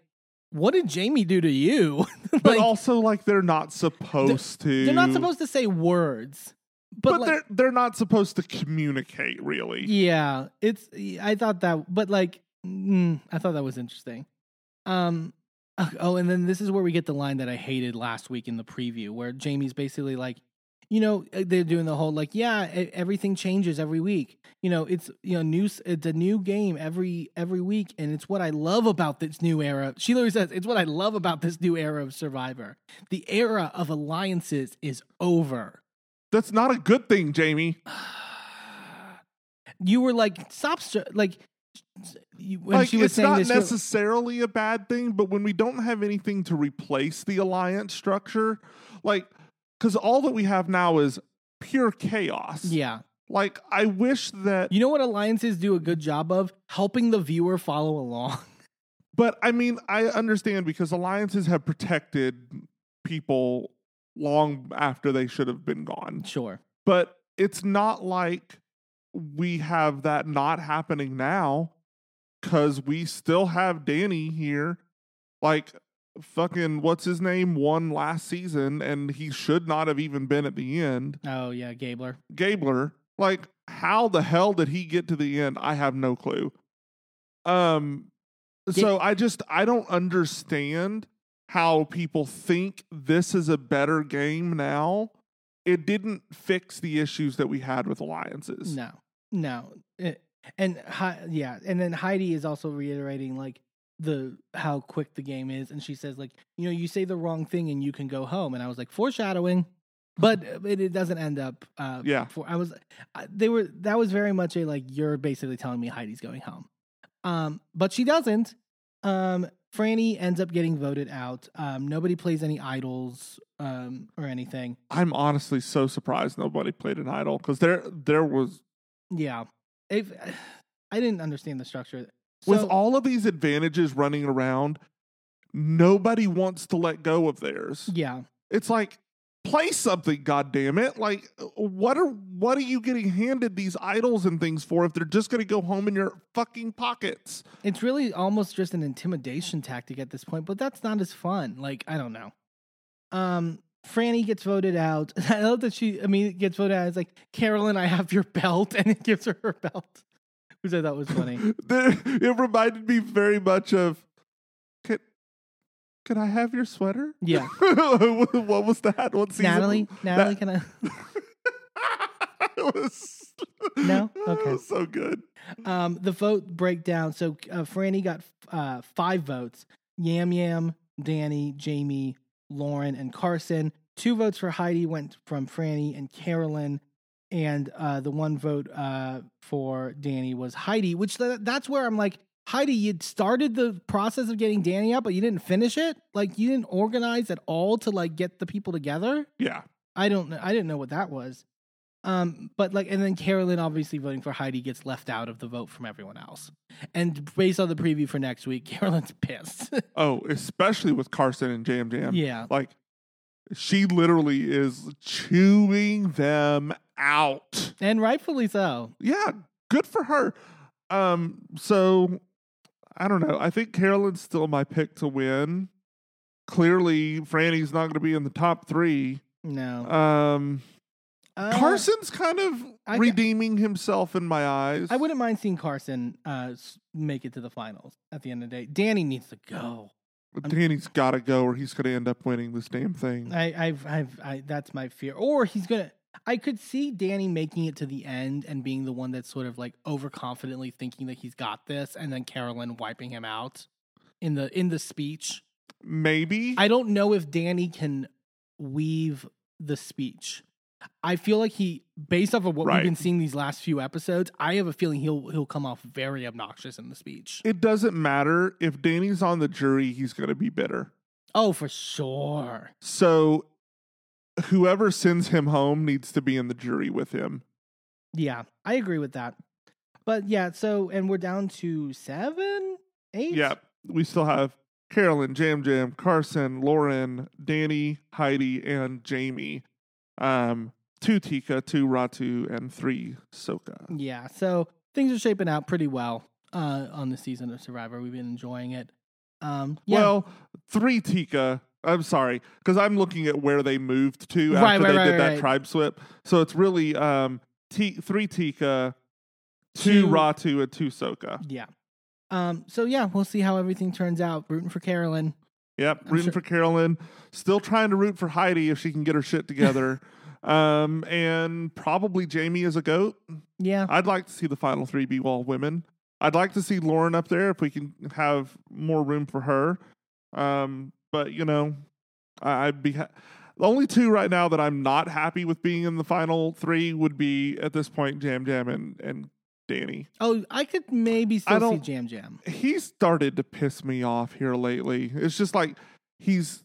what did Jamie do to you? But also, like they're not supposed to. they're not supposed to say words. But, But, like, they're they're not supposed to communicate really. Yeah, it's. I thought that, but like, mm, I thought that was interesting. Um. Oh, and then this is where we get the line that I hated last week in the preview, where Jamie's basically like, you know, uh, they're doing the whole like, yeah, everything changes every week. You know, it's you know, new. It's a new game every every week, and it's what I love about this new era. She literally says, "It's what I love about this new era of Survivor. The era of alliances is over." That's not a good thing, Jamie. you were like stop like you, when like she was it's saying not this necessarily a bad thing, but when we don't have anything to replace the alliance structure, like because all that we have now is pure chaos. yeah Like I wish that, you know what alliances do a good job of helping the viewer follow along but I mean, I understand because alliances have protected people long after they should have been gone. sure But it's not like we have that not happening now because we still have Danny here. Like, fucking, what's his name? Won last season, and he should not have even been at the end. oh yeah gabler Gabler, like, how the hell did he get to the end? I have no clue. Um, so I just, I don't understand how people think this is a better game now. It didn't fix the issues that we had with alliances. no no It- and Hei- yeah and then heidi is also reiterating like the how quick the game is and she says like you know you say the wrong thing and you can go home and i was like foreshadowing but it, it doesn't end up uh Yeah. for i was they were that was very much a like you're basically telling me heidi's going home um but she doesn't um franny ends up getting voted out. Um nobody plays any idols um or anything. I'm honestly so surprised nobody played an idol because there there was yeah. If i didn't understand the structure. With all of these advantages running around, nobody wants to let go of theirs. yeah. It's like play something, god damn it. Like what are what are you getting handed these idols and things for if they're just gonna go home in your fucking pockets? It's really almost just an intimidation tactic at this point, but that's not as fun. Like, I don't know. Um, Franny gets voted out. I love that she, I mean, gets voted out. It's like, Carolyn, I have your belt, and it gives her her belt, which I thought was funny. It reminded me very much of can, I have your sweater? Yeah. what was that? What season? Natalie, Natalie, can I? it was No? it Okay. was so good. Um, the vote breakdown. So uh, Franny got uh, five votes. Yam Yam, Danny, Jamie, Lauren, and Carson. Two votes for Heidi went from Franny and Carolyn, and uh, the one vote uh, for Danny was Heidi. Which th- that's where I'm like, Heidi, you started the process of getting Danny out, but you didn't finish it. Like you didn't organize at all to like get the people together. Yeah. I don't know. I didn't know what that was. Um, but like, and then Carolyn obviously voting for Heidi gets left out of the vote from everyone else. And based on the preview for next week, Carolyn's pissed. Oh, especially with Carson and Jam Jam. yeah. Like she literally is chewing them out. And rightfully so. Yeah, good for her. Um, so I don't know. I think Carolyn's still my pick to win. Clearly, Franny's not going to be in the top three. No. Um, Uh, Carson's kind of I- redeeming himself in my eyes. I wouldn't mind seeing Carson uh, make it to the finals at the end of the day. Danny needs to go. But Danny's got to go, or he's going to end up winning this damn thing. I, I've, I've, I, that's my fear. Or he's gonna. I could see Danny making it to the end and being the one that's sort of like overconfidently thinking that he's got this, and then Carolyn wiping him out in the in the speech. Maybe. I don't know if Danny can weave the speech. I feel like he, based off of what Right. we've been seeing these last few episodes, I have a feeling he'll he'll come off very obnoxious in the speech. it doesn't matter if Danny's on the jury; he's going to be bitter. Oh, for sure. So, whoever sends him home needs to be in the jury with him. Yeah, I agree with that. But yeah, so and we're down to seven, eight. Yeah, We still have Carolyn, Jam Jam, Carson, Lauren, Danny, Heidi, and Jamie. Um, two Tika, two Ratu, and three Soka. Yeah, so things are shaping out pretty well uh, on the season of Survivor. We've been enjoying it. Um, yeah. Well, three Tika. I'm sorry, because I'm looking at where they moved to after Right, right, they right, did that right. tribe swip. So it's really um, T- three Tika, two, Two- Ratu, and two Soka. yeah. Um, so yeah, we'll see how everything turns out. Rooting for Carolyn. Yep, I'm rooting sure- for Carolyn. Still trying to root for Heidi if she can get her shit together. um, and probably Jamie as a goat. Yeah. I'd like to see the final three be all women. I'd like to see Lauren up there if we can have more room for her. Um, but you know, I, I'd be ha- the only two right now that I'm not happy with being in the final three would be at this point Jam Jam and and Danny. Oh, I could maybe still see Jam Jam. He started to piss me off here lately. It's just like he's.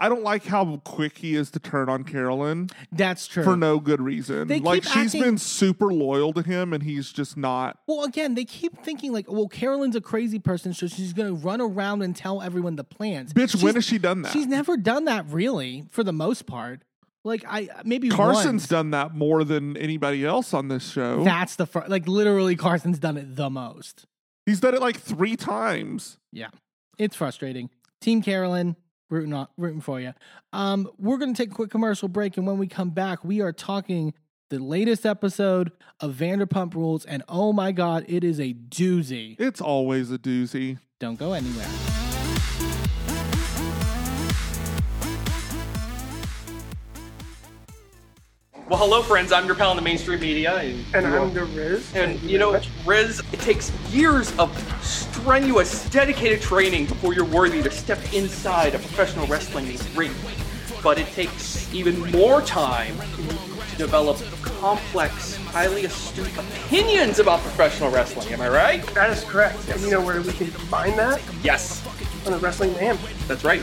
I don't like how quick he is to turn on Carolyn That's true. for no good reason. They like keep she's acting- been super loyal to him, and he's just not. Well, again, they keep thinking like, well, Carolyn's a crazy person, so she's going to run around and tell everyone the plans. Bitch, She's- when has she done that? She's never done that really, for the most part. Like I maybe Carson's once. done that more than anybody else on this show. That's the fir- like literally Carson's done it the most. He's done it like three times. Yeah, it's frustrating. Team Carolyn, rooting on, rooting for you. Um, we're going to take a quick commercial break, and when we come back, we are talking the latest episode of Vanderpump Rules, and oh my god, it is a doozy. It's always a doozy. Don't go anywhere. Well, hello, friends. I'm your pal in the mainstream media, and, And you I'm the Riz. And Thank you know. Riz, it takes years of strenuous, dedicated training before you're worthy to step inside a professional wrestling ring. But it takes even more time to develop complex, highly astute opinions about professional wrestling. Am I right? that is correct. And you know where we can find that? Yes, On the Wrestling Mayhem. that's right.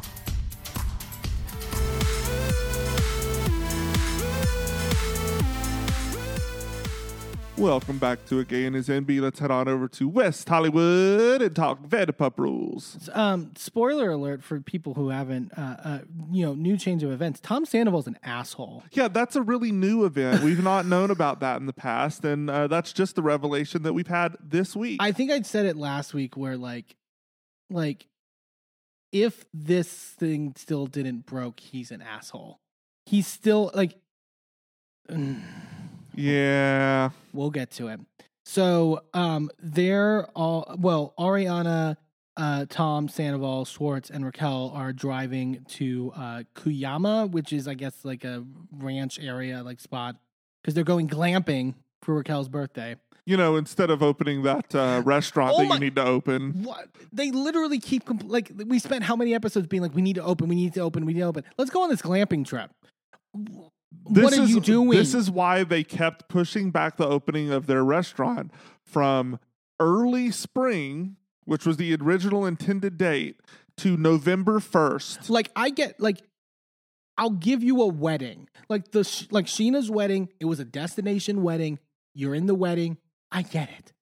Welcome back to A Gay and His Enby. Let's head on over to West Hollywood and talk Vanderpump Rules. Um, spoiler alert for people who haven't, uh, uh, you know, new change of events. Tom Sandoval's an asshole. Yeah, that's a really new event. We've not known about that in the past, and uh, that's just the revelation that we've had this week. I think I'd said it last week where like, like, if this thing still didn't broke, he's an asshole. He's still like. yeah. We'll get to it. So um they're all well, Ariana, uh, Tom, Sandoval, Schwartz, and Raquel are driving to uh Kuyama, which is I guess like a ranch area like spot. Because they're going glamping for Raquel's birthday. You know, instead of opening that uh, restaurant Oh that my- you need to open. What they literally keep compl- like we spent how many episodes being like we need to open, we need to open, we need to open. Let's go on this glamping trip. This what are is, you doing? This is why they kept pushing back the opening of their restaurant from early spring, which was the original intended date, to November 1st. like I get like I'll give you a wedding. Like the like Scheana's wedding, it was a destination wedding. You're in the wedding. I get it.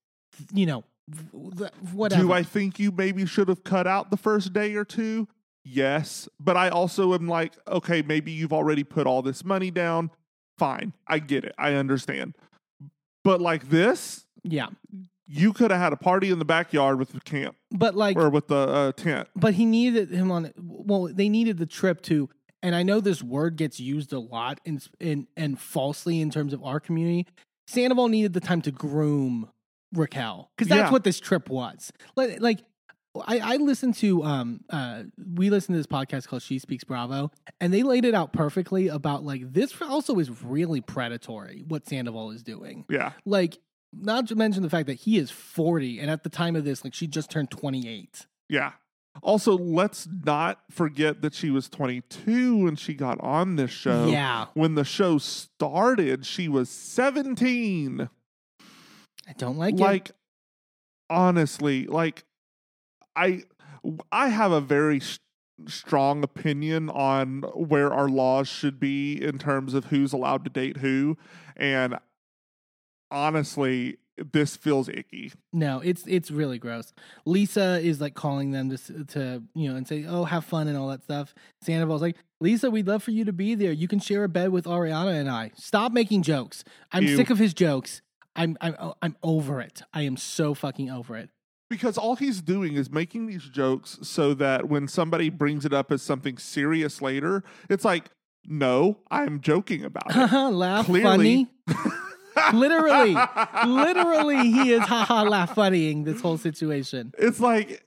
You know, whatever. Do I think you maybe should have cut out the first day or two? Yes. But I also am like, okay, maybe you've already put all this money down. Fine. I get it. I understand. But like this, yeah, you could have had a party in the backyard with the camp but like, or with the uh, tent. but he needed him on. Well, they needed the trip to. And I know this word gets used a lot in, in and falsely in terms of our community. Sandoval needed the time to groom Raquel because that's Yeah. what this trip was. Like, like I, I listened to um uh we listened to this podcast called She Speaks Bravo, and they laid it out perfectly about like this also is really predatory what Sandoval is doing. Yeah. Like, not to mention the fact that he is forty, and at the time of this, like she just turned twenty eight. Yeah. Also, let's not forget that she was 22 when she got on this show. Yeah, When the show started, she was 17. I don't like, it. like honestly like i i have a very sh- strong opinion on where our laws should be in terms of who's allowed to date who and honestly this feels icky No, it's it's really gross. Lisa is like calling them to to you know and say, "Oh, have fun" and all that stuff. Sandoval's like, "Lisa, we'd love for you to be there. You can share a bed with Ariana and I. Stop making jokes. I'm Ew. sick of his jokes. I'm I'm I'm over it. I am so fucking over it. Because all he's doing is making these jokes so that when somebody brings it up as something serious later it's like no i'm joking about it uh-huh, laugh Clearly. funny. literally, literally, he is haha laugh funnying this whole situation. it's like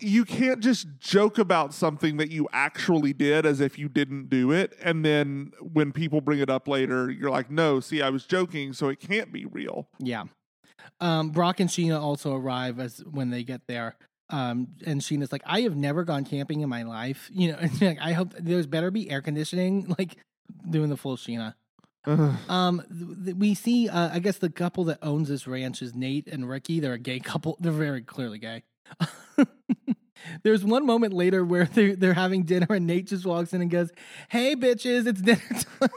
you can't just joke about something that you actually did as if you didn't do it and then when people bring it up later you're like no see i was joking so it can't be real Yeah. Um, Brock and Scheana also arrive as when they get there. Um, and Scheana's like, I have never gone camping in my life. You know, and like, I hope there's better be air conditioning, like doing the full Scheana. Um, th- th- we see, uh, I guess the couple that owns this ranch is Nate and Ricky. They're a gay couple. They're very clearly gay. There's one moment later where they're, they're having dinner and Nate just walks in and goes, Hey, bitches, it's dinner time.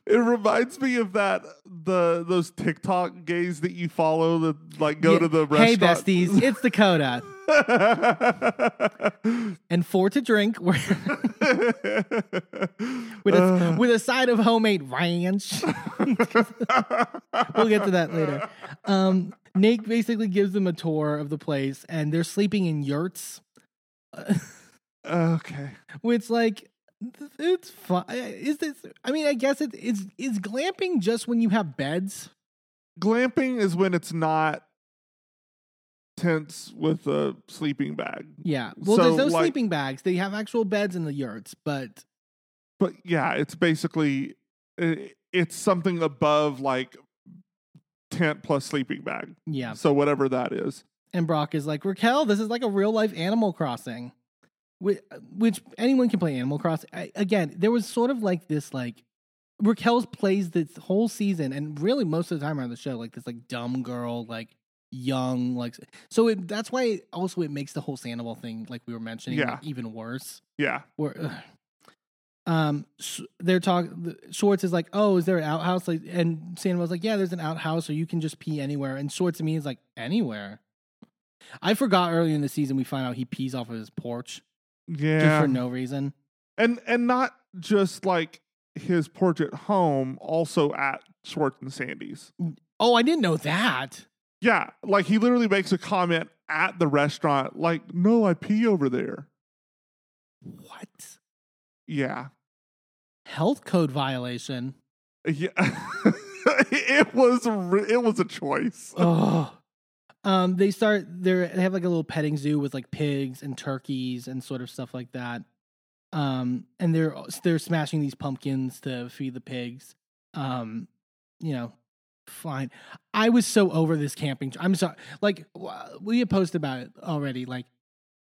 it reminds me of that the those TikTok gays that you follow that like go Yeah. to the restaurant. Hey, besties, it's Dakota. And four to drink with a, with a side of homemade ranch. we'll get to that later. Um, Nate basically gives them a tour of the place, and they're sleeping in yurts. okay. which like it's fun. Is this? I mean, I guess it is. Is glamping just when you have beds? Glamping is when it's not tents with a sleeping bag. Yeah. Well, So, there's no like- sleeping bags. They have actual beds in the yurts, but But yeah, it's basically it's something above like tent plus sleeping bag. yeah. So whatever that is. And Brock is like, Raquel, this is like a real life Animal Crossing, which, which anyone can play Animal Crossing. I, again, there was sort of like this, like, Raquel's plays this whole season, and really most of the time around the show, like this, like, dumb girl, like, young, like, so it, that's why also it makes the whole Sandoval thing, like we were mentioning, Yeah. like, even worse. Yeah. Where, ugh. um, s- they're talking. Schwartz is like, "Oh, is there an outhouse?" Like, and Sandoval's like, "Yeah, there's an outhouse, or you can just pee anywhere." And Schwartz to me is like, "Anywhere." I forgot earlier in the season we find out he pees off of his porch just Yeah. for no reason. and and not just like his porch at home, also at Schwartz and Sandy's. Oh, I didn't know that. Yeah, like he literally makes a comment at the restaurant, like, "No, I pee over there." What Yeah, health code violation? yeah. it was it was a choice. oh. Um, they start. They're, they have like a little petting zoo with like pigs and turkeys and sort of stuff like that. Um, and they're they're smashing these pumpkins to feed the pigs. Um, you know, fine. I was so over this camping. I'm sorry. Like we had posted about it already. Like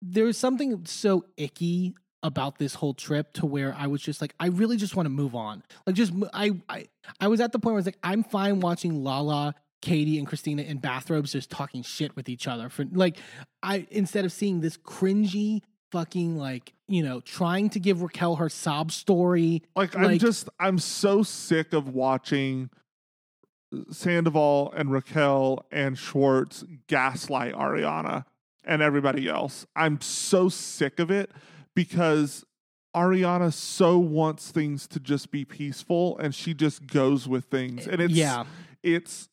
there was something so icky about this whole trip to where I was just like, I really just want to move on. Like just I I I was at the point where I was like, I'm fine watching Lala. Katie and Christina in bathrobes just talking shit with each other for like I instead of seeing this cringy fucking like you know trying to give Raquel her sob story Like, I'm just I'm so sick of watching Sandoval and Raquel and Schwartz gaslight Ariana and everybody else. I'm so sick of it because Ariana so wants things to just be peaceful and she just goes with things. And it's yeah it's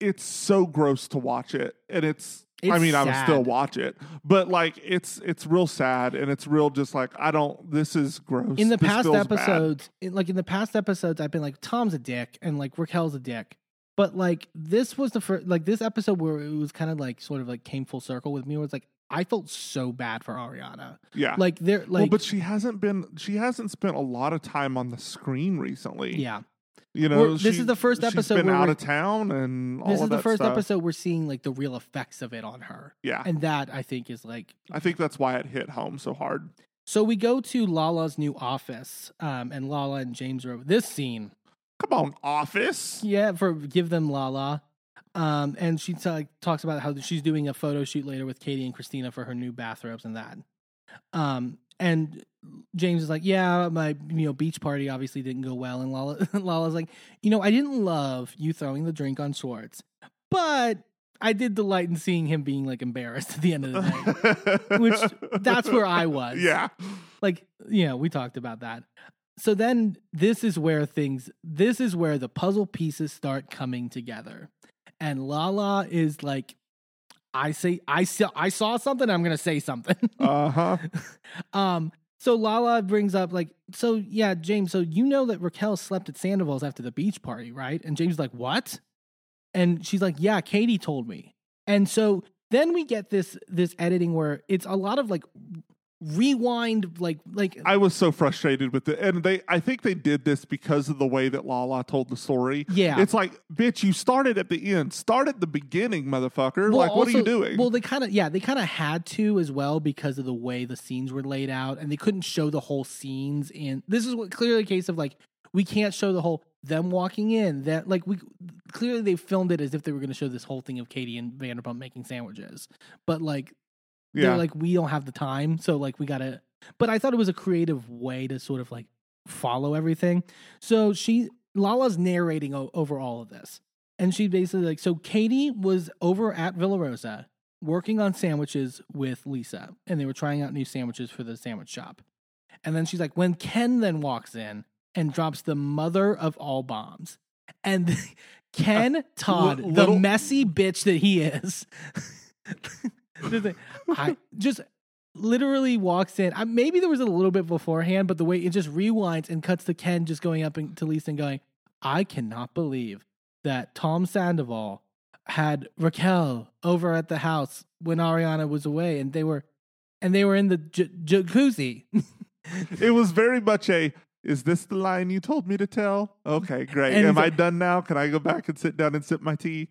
it's so gross to watch it. And it's I It's mean, I would still watch it, but like it's it's real sad, and it's real just like I don't. This is gross. in the This past episodes in, like in the past episodes I've been like Tom's a dick and like Raquel's a dick but like this was the first like this episode where it was kind of like sort of like came full circle with me where it's like I felt so bad for Ariana Yeah. like they're like well, but she hasn't been. She hasn't spent a lot of time on the screen recently. yeah You know, We're- this she- is the first she's episode been where out of town, and all this is the first stuff. episode we're seeing like the real effects of it on her Yeah, and that I think is like I think that's why it hit home so hard. So we go to Lala's new office, um, and Lala and James are over this scene. Come on, Office. Yeah, for give them Lala, um, and she t- talks about how she's doing a photo shoot later with Katie and Christina for her new bathrobes and that. Um, and James is like, "Yeah, my you know beach party obviously didn't go well," and Lala Lala's like, "You know, I didn't love you throwing the drink on Schwartz, but." I did delight in seeing him being like embarrassed at the end of the day. Which, that's where I was. Yeah, like yeah, we talked about that so then this is where things this is where the puzzle pieces start coming together. And lala is like i say i saw i saw something i'm gonna say something. Uh huh. um so lala brings up like so yeah james so you know that raquel slept at sandoval's after the beach party right? And james is like what? And she's like yeah katie told me. And so then we get this this editing where it's a lot of like rewind like like I was so frustrated with it, and they. I think they did this because of the way that Lala told the story. Yeah. it's like, bitch, you started at the end. Start at the beginning, motherfucker. Well, like, what are you doing? Well, they kind of yeah, they kind of had to as well because of the way the scenes were laid out, and they couldn't show the whole scenes. In this is what clearly a case of like we can't show the whole them walking in. That like we clearly they filmed it as if they were going to show this whole thing of Katie and Vanderpump making sandwiches, but like yeah, they're like we don't have the time, so like we gotta. But I thought it was a creative way to sort of like follow everything. So she Lala's narrating o- over all of this, and she basically like so Katie was over at Villa Rosa working on sandwiches with Lisa, and they were trying out new sandwiches for the sandwich shop. And then she's like, when Ken then walks in and drops the mother of all bombs, and uh, Ken Todd, Li- the messy bitch that he is, just, like, I just literally walks in. I, maybe there was a little bit beforehand, but the way it just rewinds and cuts to Ken just going up and, to Lisa and going, "I cannot believe that Tom Sandoval had Raquel over at the house when Ariana was away, and they were." And they were in the j- jacuzzi. It was very much a. Is this the line you told me to tell? Okay, great. And Am I like- done now? Can I go back and sit down and sip my tea?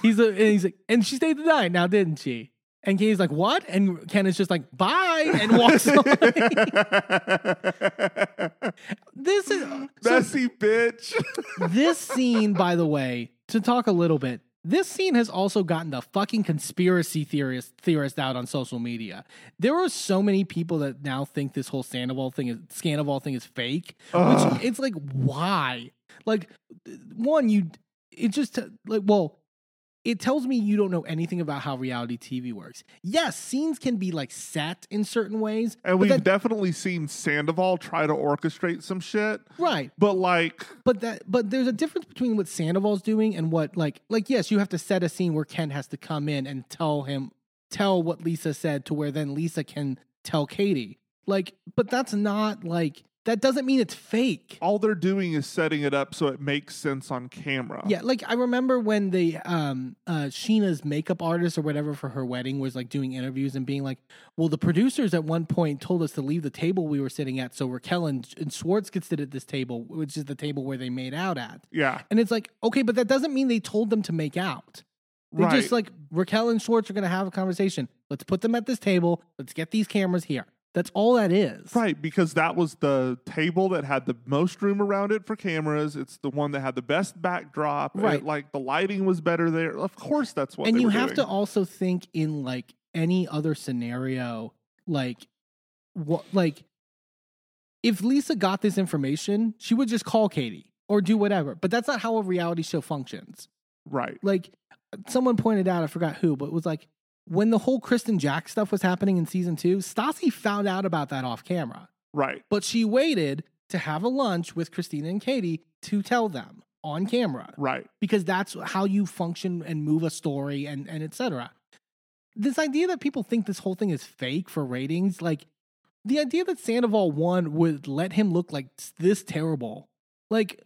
He's a, and he's like, and she stayed the night now, didn't she? And Katie's like, what? And Ken is just like, bye, and walks away. this is so Messy bitch. this scene, by the way, to talk a little bit. This scene has also gotten the fucking conspiracy theorist theorist out on social media. There are so many people that now think this whole Sandoval thing is Scandoval thing is fake. Ugh. Which it's like, why? Like, one, you it just like, well, it tells me you don't know anything about how reality TV works. Yes, scenes can be like set in certain ways, and we've that- definitely seen Sandoval try to orchestrate some shit. right. But like, But that but there's a difference between what Sandoval's doing and what like like yes, you have to set a scene where Ken has to come in and tell him tell what Lisa said to where then Lisa can tell Katie. Like but that's not like that doesn't mean it's fake. all they're doing is setting it up so it makes sense on camera. Yeah, like I remember when the um uh Scheana's makeup artist or whatever for her wedding was like doing interviews and being like, "Well, the producers at one point told us to leave the table we were sitting at so Raquel and, and Schwartz could sit at this table, which is the table where they made out at." Yeah. And it's like, okay, but that doesn't mean they told them to make out. They Right. just like Raquel and Schwartz are going to have a conversation. Let's put them at this table. Let's get these cameras here. That's all that is. Right, because that was the table that had the most room around it for cameras. It's the one that had the best backdrop. Right. It, like the lighting was better there. Of course, that's what. and you have to also think in like any other scenario, like what, like if Lisa got this information, she would just call Katie or do whatever. But that's not how a reality show functions. Right. like someone pointed out, I forgot who, but it was like when the whole Kristen Jack stuff was happening in season two, Stassi found out about that off camera, Right. but she waited to have a lunch with Christina and Katie to tell them on camera Right. because that's how you function and move a story and and etc. This idea that people think this whole thing is fake for ratings, like the idea that Sandoval one would let him look like this terrible, like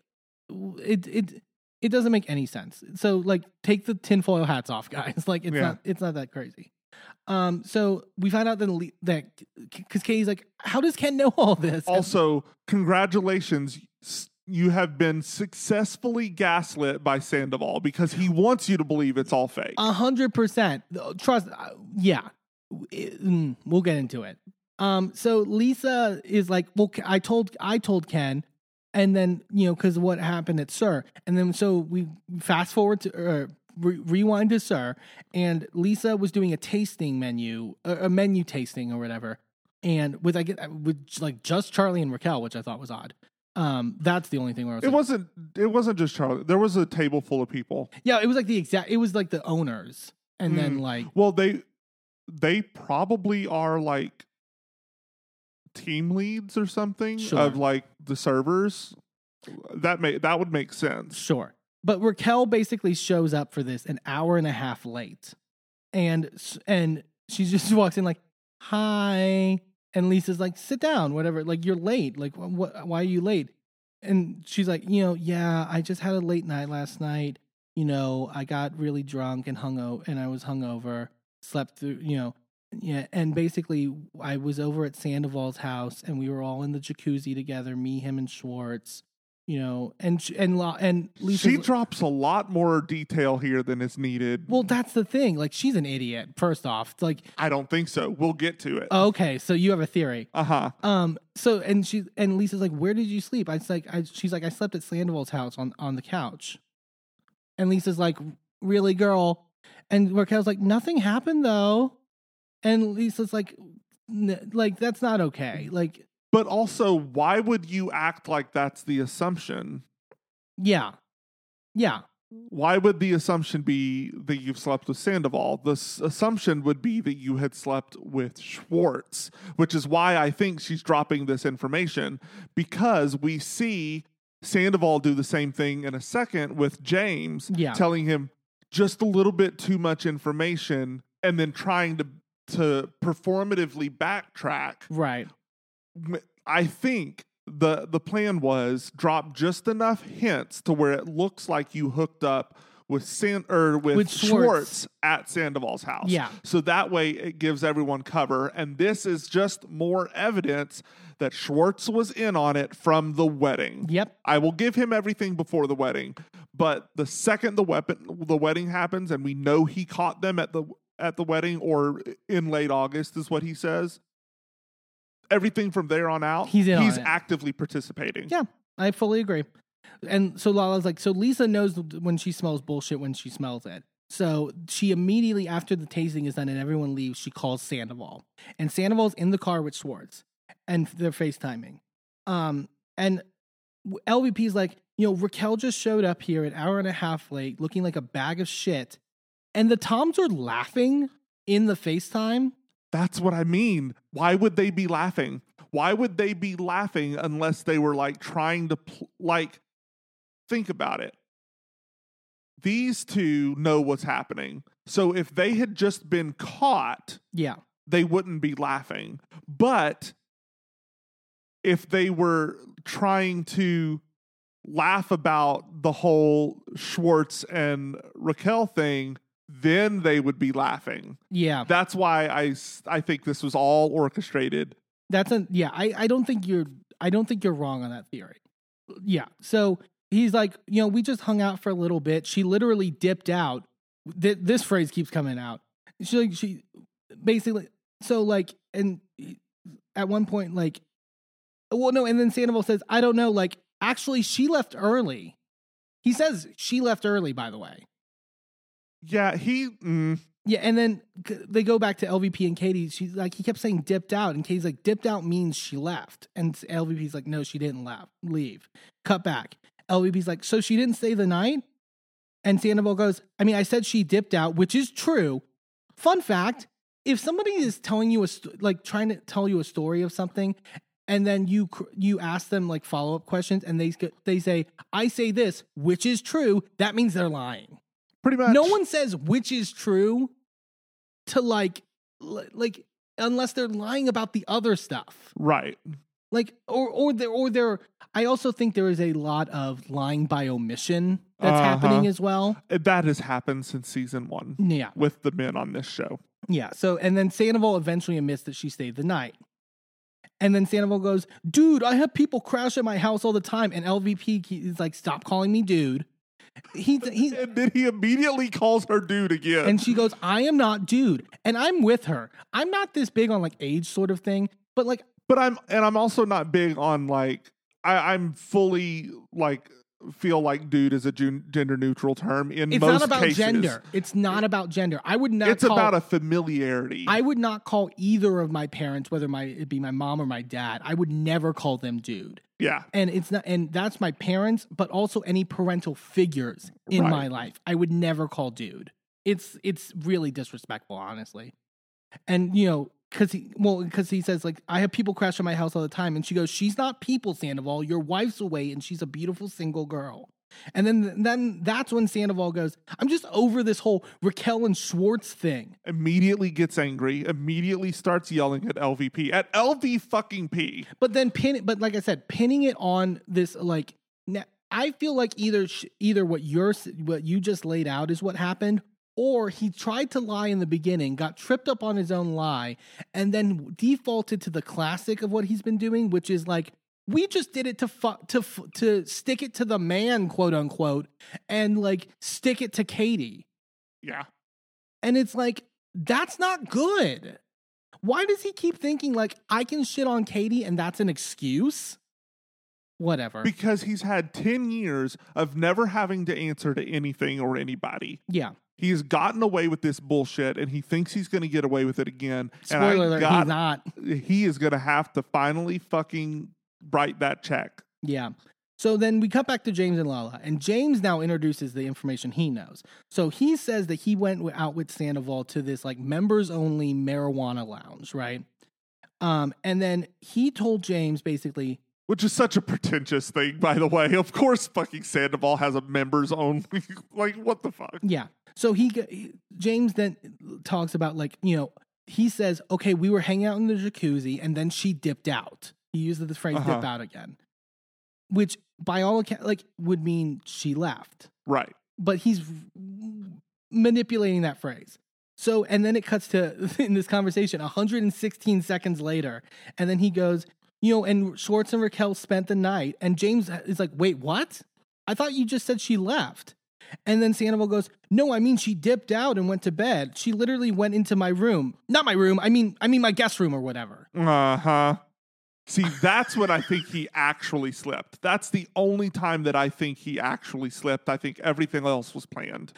it it it doesn't make any sense. So like take the tinfoil hats off, guys. Like it's Yeah. not it's not that crazy. Um, so we find out that that because Katie's like, how does Ken know all this? Also, congratulations. You have been successfully gaslit by Sandoval because he wants you to believe it's all fake. A hundred percent. Trust. uh, Yeah, It- mm, we'll get into it. Um. So Lisa is like, well, I told I told Ken, and then you know because what happened at SUR, and then so we fast forward to uh, re- rewind to SUR, and Lisa was doing a tasting menu, a, a menu tasting or whatever, and with I get with like just Charli and Raquel, which I thought was odd. Um, that's the only thing where I was it like, wasn't. It wasn't just Charli. There was a table full of people. yeah, it was like the exact, it was like the owners, and then Mm. like Well, they they probably are like team leads or something Sure. of like the servers. That may that would make sense. Sure. But Raquel basically shows up for this an hour and a half late. And and she just walks in like, "Hi." And Lisa's like, "Sit down, whatever. Like you're late. Like wh- what why are you late?" And she's like, "You know, yeah, I just had a late night last night. You know, I got really drunk and hung out and I was hungover, slept through, you know, yeah, and basically I was over at Sandoval's house and we were all in the jacuzzi together, me, him and Schwartz." You know, and and La- and Lisa she drops a lot more detail here than is needed. Well, that's the thing. Like, she's an idiot. First off, it's like, I don't think so. We'll get to it. okay, so you have a theory. Uh huh. Um, so and she and Lisa's like, where did you sleep? I was like, I, she's like, I slept at Sandoval's house on on the couch. And Lisa's like, really, girl? And Raquel's like, nothing happened though. And Lisa's like, "N- like that's not okay. Mm. Like, But also, why would you act like that's the assumption? yeah, yeah, Why would the assumption be that you've slept with Sandoval? The s- assumption would be that you had slept with Schwartz, which is why I think she's dropping this information because we see Sandoval do the same thing in a second with James, Yeah. telling him just a little bit too much information and then trying to to performatively backtrack. Right. I think the the plan was drop just enough hints to where it looks like you hooked up with San or with, With Schwartz. Schwartz. at Sandoval's house. Yeah. So that way it gives everyone cover. And this is just more evidence that Schwartz was in on it from the wedding. Yep. I will give him everything before the wedding, but the second the weapon the wedding happens and we know he caught them at the at the wedding or in late August is what he says. Everything from there on out, He's in he's actively participating. Yeah, I fully agree. And so Lala's like, so Lisa knows when she smells bullshit when she smells it. So she immediately, after the tasting is done and everyone leaves, she calls Sandoval. And Sandoval's in the car with Schwartz and they're FaceTiming. Um, and LVP's like, you know, Raquel just showed up here an hour and a half late looking like a bag of shit. And the Toms are laughing in the FaceTime. That's what I mean. Why would they be laughing? Why would they be laughing unless they were like trying to pl- like think about it. These two know what's happening. So if they had just been caught, Yeah. they wouldn't be laughing. But if they were trying to laugh about the whole Schwartz and Raquel thing, then they would be laughing. Yeah. That's why I, I think this was all orchestrated. That's a yeah. I, I don't think you're I don't think you're wrong on that theory. Yeah. So he's like, you know, we just hung out for a little bit. She literally dipped out. Th- this phrase keeps coming out. She like she basically so like and at one point like well no and then Sandoval says I don't know like actually she left early. He says she left early by the way. Yeah, he. Mm, Yeah, and then they go back to LVP and Katie. She's like, he kept saying dipped out, and Katie's like, dipped out means she left, and LVP's like, no, she didn't laugh, leave. Cut back. LVP's like, so she didn't stay the night, and Sandoval goes, I mean, I said she dipped out, which is true. Fun fact: if somebody is telling you a st- like trying to tell you a story of something, and then you you ask them like follow up questions, and they they say, I say this, which is true, that means they're lying pretty much. no one says which is true to like like unless they're lying about the other stuff Right. like or or there or there i also think there is a lot of lying by omission that's Uh-huh. happening as well That has happened since season one yeah with the men on this show. yeah so and then sandoval eventually admits that she stayed the night and then Sandoval goes, dude, I have people crash at my house all the time. And LVP is like, stop calling me dude. He, he, And then he immediately calls her dude again. And she goes, I am not dude. And I'm with her. I'm not this big on like age sort of thing, but like, but I'm and I'm also not big on like I, I'm fully like feel like dude is a gender neutral term in most cases. it's most not about cases. gender. It's not about gender. I would not It's call, about a familiarity. I would not call either of my parents, whether my it be my mom or my dad, I would never call them dude. Yeah. And it's not and that's my parents, but also any parental figures in Right. my life. I would never call dude. It's it's really disrespectful, honestly. And you know, because he well, because he says like I have people crash at my house all the time, and she goes, "She's not people, Sandoval. Your wife's away, and she's a beautiful single girl." And then then that's when Sandoval goes, "I'm just over this whole Raquel and Schwartz thing." Immediately gets angry. Immediately starts yelling at LVP at LV fucking P. But then pin it, but like I said, pinning it on this like I feel like either sh- either what you're what you just laid out is what happened, or he tried to lie in the beginning, got tripped up on his own lie, and then defaulted to the classic of what he's been doing, which is like we just did it to fu- to f- to stick it to the man, quote unquote, and like stick it to Katie. Yeah. And it's like, that's not good. Why does he keep thinking like I can shit on Katie and that's an excuse? Whatever. Because he's had 10 years of never having to answer to anything or anybody. yeah. He's gotten away with this bullshit and he thinks he's going to get away with it again. Spoiler alert, got- he's not. He is going to have to finally fucking write that check. Yeah. So then we cut back to James and Lala, and James now introduces the information he knows. So he says that he went out with Sandoval to this like members only marijuana lounge, right? Um, and then he told James basically, Which is such a pretentious thing, by the way. Of course, fucking Sandoval has a members only. like, what the fuck? Yeah. So he- James then talks about like you know he says okay we were hanging out in the jacuzzi and then she dipped out. He uses the phrase Uh-huh. dip out again, which by all accounts like would mean she left. Right. But he's manipulating that phrase. So and then it cuts to in this conversation 116 seconds later, and then he goes you know and Schwartz and Raquel spent the night, and James is like wait what? I thought you just said she left. And then Sandoval goes, "No, I mean she dipped out and went to bed. She literally went into my room. Not my room. I mean, I mean my guest room or whatever." Uh huh. See, that's when I think he actually slipped. That's the only time that I think he actually slipped. I think everything else was planned.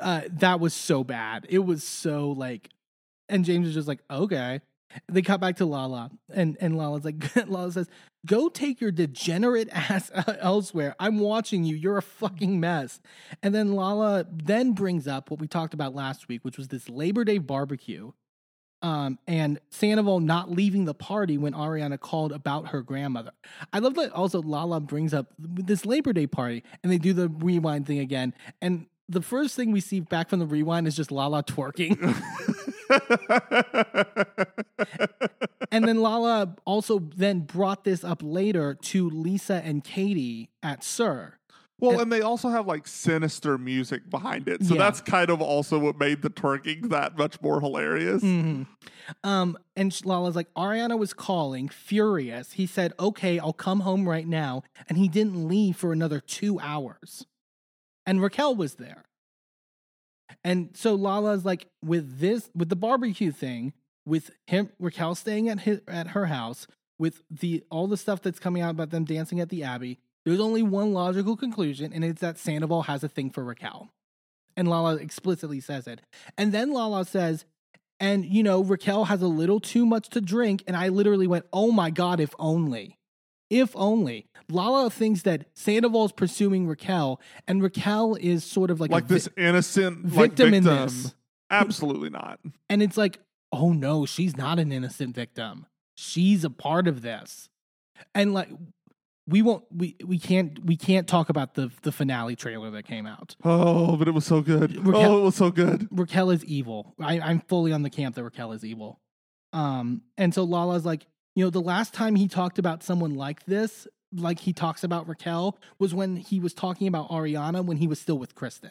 Uh, that was so bad. It was so like, and James is just like, "Okay." They cut back to Lala, and and Lala's like, Lala says, "Go take your degenerate ass elsewhere. I'm watching you. You're a fucking mess." And then Lala then brings up what we talked about last week, which was this Labor Day barbecue. Um, and Sandoval not leaving the party when Ariana called about her grandmother. I love that also Lala brings up this Labor Day party and they do the rewind thing again. And the first thing we see back from the rewind is just Lala twerking. and then Lala also then brought this up later to Lisa and Katie at SUR. Well, and they also have like sinister music behind it. So Yeah. that's kind of also what made the twerking that much more hilarious. Mhm. Um, and Lala's like, Ariana was calling, furious. He said, okay, I'll come home right now. And he didn't leave for another two hours. And Raquel was there. And so Lala's like, with this, with the barbecue thing, with him, Raquel staying at his, at her house, with the all the stuff that's coming out about them dancing at the Abbey, there's only one logical conclusion, and it's that Sandoval has a thing for Raquel. And Lala explicitly says it. And then Lala says, and you know, Raquel has a little too much to drink. And I literally went, oh my God, if only. If only. Lala thinks that Sandoval's pursuing Raquel, and Raquel is sort of like, Like a vi- this innocent victim like, in this. Absolutely not. And it's like, oh no, she's not an innocent victim. She's a part of this. And like we won't we we can't we can't talk about the the finale trailer that came out. Oh, but it was so good. Raquel- oh, it was so good. Raquel is evil. I, I'm fully on the camp that Raquel is evil. Um, and so Lala's like, you know, the last time he talked about someone like this, like he talks about Raquel, was when he was talking about Ariana when he was still with Kristen.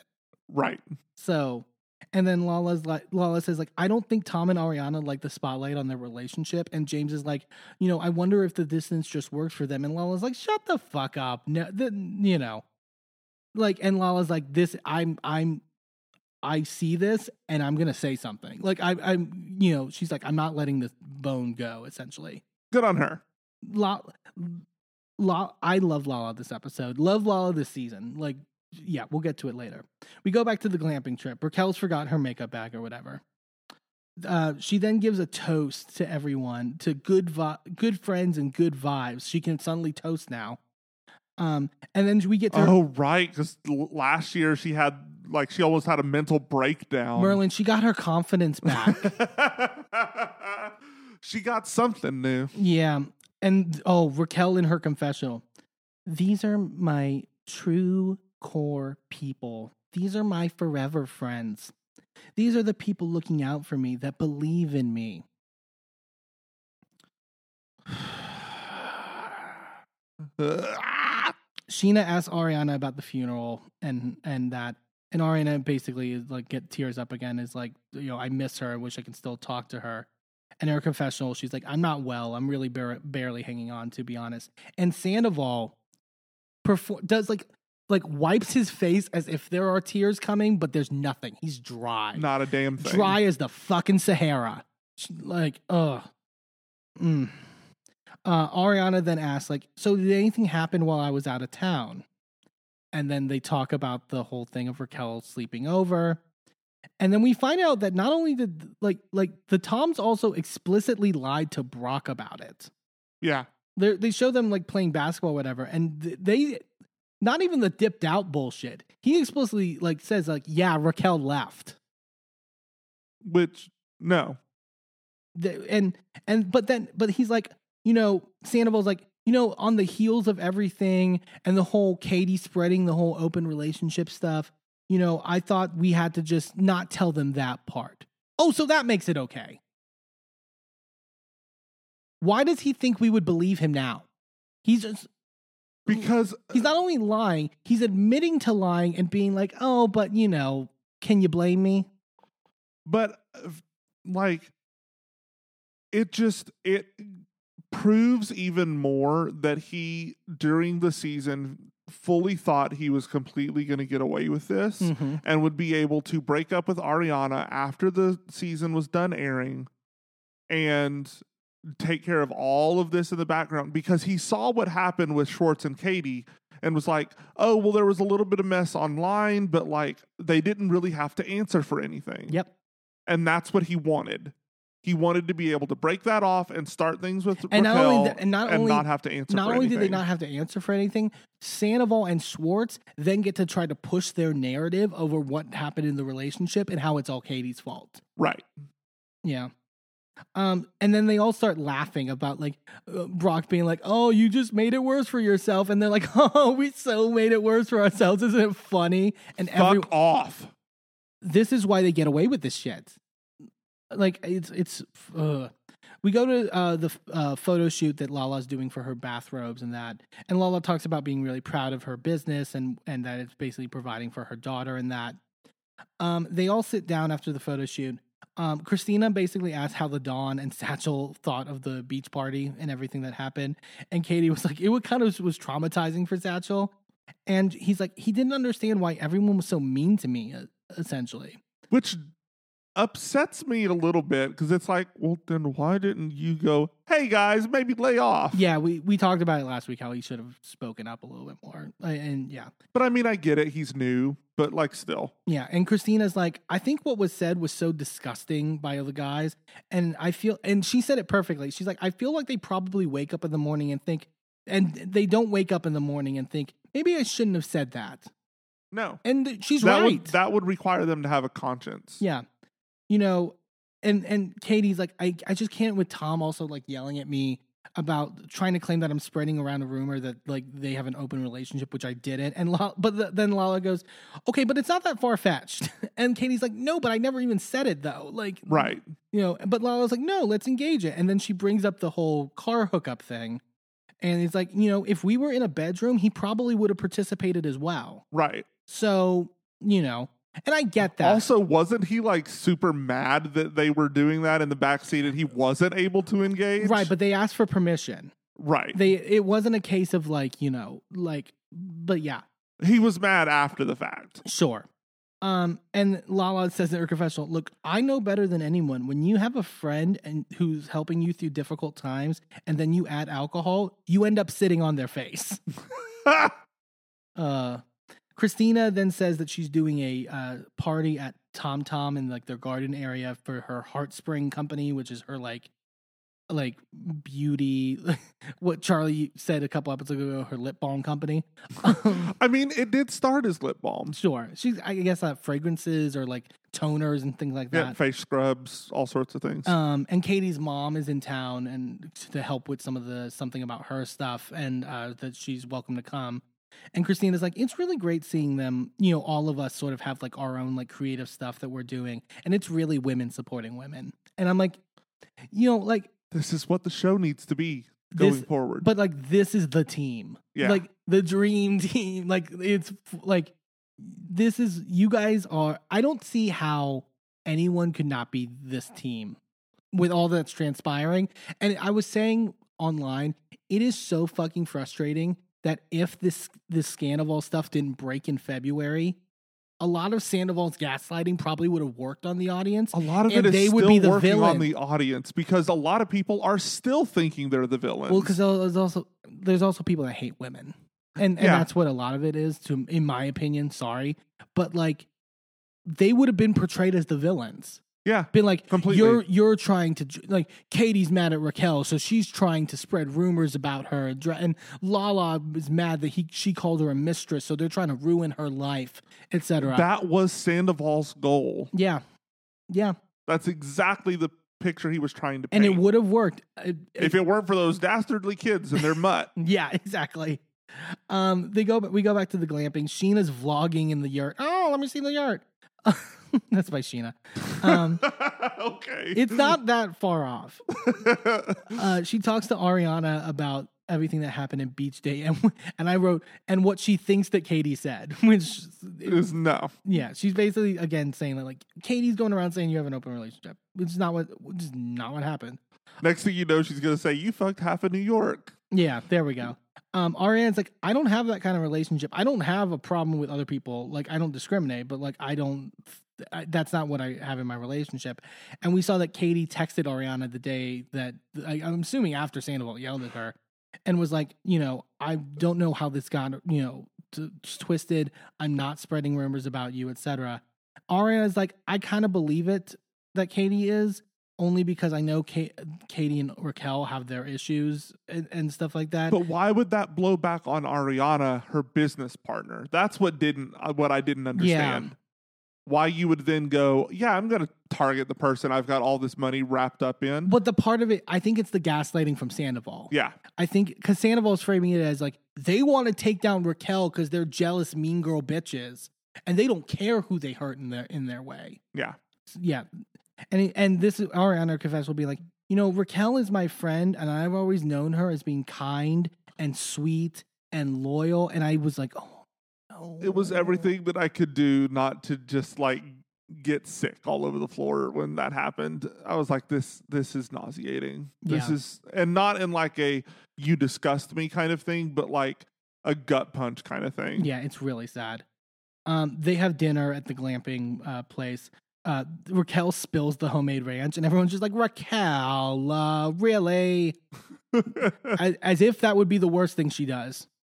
Right. So, and then Lala's like, Lala says like, I don't think Tom and Ariana like the spotlight on their relationship. And James is like, you know, I wonder if the distance just works for them. And Lala's like, shut the fuck up. No, the, you know, like, and Lala's like, this, I'm, I'm, I see this and I'm gonna say something. Like, I, I'm, you know, she's like, I'm not letting this bone go. Essentially, Good on her. La, La, I love Lala this episode. Love Lala this season. Like, yeah, we'll get to it later. We go back to the glamping trip. Raquel's forgot her makeup bag or whatever. Uh, she then gives a toast to everyone to good vi- good friends and good vibes. She can suddenly toast now. Um, and then we get to her- Oh, right. Because last year she had like she almost had a mental breakdown. Merlin. She got her confidence back. she got something new. Yeah. And oh, Raquel in her confessional. These are my true core people. These are my forever friends. These are the people looking out for me that believe in me. Scheana asks Ariana about the funeral and and that and Ariana basically is like get tears up again is like you know I miss her I wish I can still talk to her and her confessional she's like I'm not well I'm really bar- barely hanging on to be honest and Sandoval perform does like like wipes his face as if there are tears coming but there's nothing he's dry Not a damn thing. dry as the fucking Sahara. Like, ugh. Mm. Uh, Ariana then asks, like, so did anything happen while I was out of town? And then they talk about the whole thing of Raquel sleeping over. And then we find out that not only did like like the Toms also explicitly lied to Brock about it. Yeah. They they show them like playing basketball, whatever, and th- they not even the dipped out bullshit. He explicitly like says like, yeah, Raquel left. Which no. the, and and but then but he's like you know sandoval's like you know, on the heels of everything and the whole Katie spreading the whole open relationship stuff, you know, I thought we had to just not tell them that part. Oh, so that makes it okay. Why does he think we would believe him now? He's just because he's not only lying, he's admitting to lying and being like, "Oh, but you know, can you blame me?" but uh, like it just it proves even more that he during the season fully thought he was completely going to get away with this Mhm. and would be able to break up with Ariana after the season was done airing and take care of all of this in the background because he saw what happened with Schwartz and Katie and was like, "Oh, well there was a little bit of mess online, but like they didn't really have to answer for anything." Yep. and that's what he wanted. He wanted to be able to break that off and start things with And not only that- and not only- have to answer. Not only did they not have to answer for anything, Sandoval and Schwartz then get to try to push their narrative over what happened in the relationship and how it's all Katie's fault. right, Yeah. Um, and then they all start laughing about like uh, Brock being like, "Oh, you just made it worse for yourself," and they're like, "Oh, we so made it worse for ourselves." Isn't it funny? And fuck every off. this is why they get away with this shit. Like it's it's. Uh. We go to uh, the uh, photo shoot that Lala's doing for her bathrobes and that, and Lala talks about being really proud of her business and and that it's basically providing for her daughter and that. Um, they all sit down after the photo shoot. Um, Christina basically asked how the Dawn and Satchel thought of the beach party and everything that happened, and Katie was like, it would kind of was traumatizing for Satchel, and he's like, he didn't understand why everyone was so mean to me, uh, essentially. which upsets me a little bit because it's like, well, then why didn't you go? Hey guys, maybe lay off. Yeah, we we talked about it last week how he should have spoken up a little bit more, and yeah, But I mean, I get it. He's new, but like, still, yeah. And Christina's like, I think what was said was so disgusting by the guys, and I feel, and she said it perfectly. She's like, I feel like they probably wake up in the morning and think, and they don't wake up in the morning and think maybe I shouldn't have said that, no. and she's that right. would that would require them to have a conscience. Yeah. You know, and and Katie's like, I, I just can't with Tom also like yelling at me about trying to claim that I'm spreading around a rumor that like they have an open relationship, which I didn't. And La- but the, then Lala goes, okay, but it's not that far fetched. And Katie's like, no, but I never even said it though. Like, Right. you know, but Lala's like, no, let's engage it. And then she brings up the whole car hookup thing. And he's like, you know, if we were in a bedroom, he probably would have participated as well. Right. So, you know, and I get that. Also, wasn't he like super mad that they were doing that in the backseat and he wasn't able to engage? Right, but they asked for permission. right. They it wasn't a case of like, you know, like but yeah, he was mad after the fact. sure. Um and Lala says in her confessional, look, I know better than anyone when you have a friend and who's helping you through difficult times and then you add alcohol, you end up sitting on their face. Uh Christina then says that she's doing a uh, party at Tom Tom in like their garden area for her Heart Spring company, which is her like like beauty what Charli said a couple episodes ago, her lip balm company. I mean, it did start as lip balm. sure. She's I guess uh, fragrances or like toners and things like Yeah, that. face scrubs, all sorts of things. Um, and Katie's mom is in town and to help with some of the something about her stuff, and uh, that she's welcome to come. And Christina's like, it's really great seeing them. You know, all of us sort of have like our own like creative stuff that we're doing, and it's really women supporting women. And I'm like, you know, like, this is what the show needs to be going This- forward. but like this is the team, Yeah. like the dream team. Like it's like this is you guys are. I don't see how anyone could not be this team with all that's transpiring. And I was saying online, it is so fucking frustrating that if this this Sandoval stuff didn't break in February, a lot of Sandoval's gaslighting probably would have worked on the audience. a lot of and it is they still would be the working villain. on the audience because a lot of people are still thinking they're the villain. Well, because there's also there's also people that hate women, and and Yeah. that's what a lot of it is. To in my opinion, sorry, but like they would have been portrayed as the villains. Yeah, Been like Completely. you're you're trying to like Katie's mad at Raquel, so she's trying to spread rumors about her, and Lala is mad that he she called her a mistress, so they're trying to ruin her life, etc. that was Sandoval's goal. Yeah, yeah, That's exactly the picture he was trying to Paint. and it would have worked. It- if it weren't for those dastardly kids and their mutt. Yeah, exactly. Um, they go. We go back to the glamping. Scheana's vlogging in the yurt. Oh, let me see the yurt. That's by Scheana. Um, okay. it's not that far off. Uh, she talks to Ariana about everything that happened in Beach Day, and and I wrote and what she thinks that Katie said, which is no. yeah, she's basically again saying that like Katie's going around saying you have an open relationship, which is not what which is not what happened. Next thing you know, she's gonna say, You fucked half of New York. Yeah, there we go. Um, Ariana's like, I don't have that kind of relationship. I don't have a problem with other people. Like, I don't discriminate, but like, I don't. I, that's not what I have in my relationship. And we saw that Katie texted Ariana the day that I, I'm assuming after Sandoval yelled at her, and was like, you know, I don't know how this got, you know, t- twisted. I'm not spreading rumors about you, etc. Ariana's like, I kind of believe it that Katie is only because I know Ka- Katie and Raquel have their issues and, and stuff like that. But why would that blow back on Ariana, her business partner? That's what didn't uh, what I didn't understand. Why you would then go, yeah, I'm going to target the person I've got all this money wrapped up in. But the part of it, I think it's the gaslighting from Sandoval. yeah, I think because Sandoval's framing it as like they want to take down Raquel because they're jealous, mean girl bitches, and they don't care who they hurt in their in their way. yeah, Yeah, and and this is Ariana Confess will be like, you know, Raquel is my friend, and I've always known her as being kind and sweet and loyal, and I was like, oh, no. it was everything that I could do not to just like get sick all over the floor when that happened. I was like, this this is nauseating. This Yeah. is and not in like a you disgust me kind of thing, but like a gut punch kind of thing. Yeah, it's really sad. Um, they have dinner at the glamping uh, place. Uh, Raquel spills the homemade ranch, and everyone's just like, Raquel, uh, really? as, as if that would be the worst thing she does.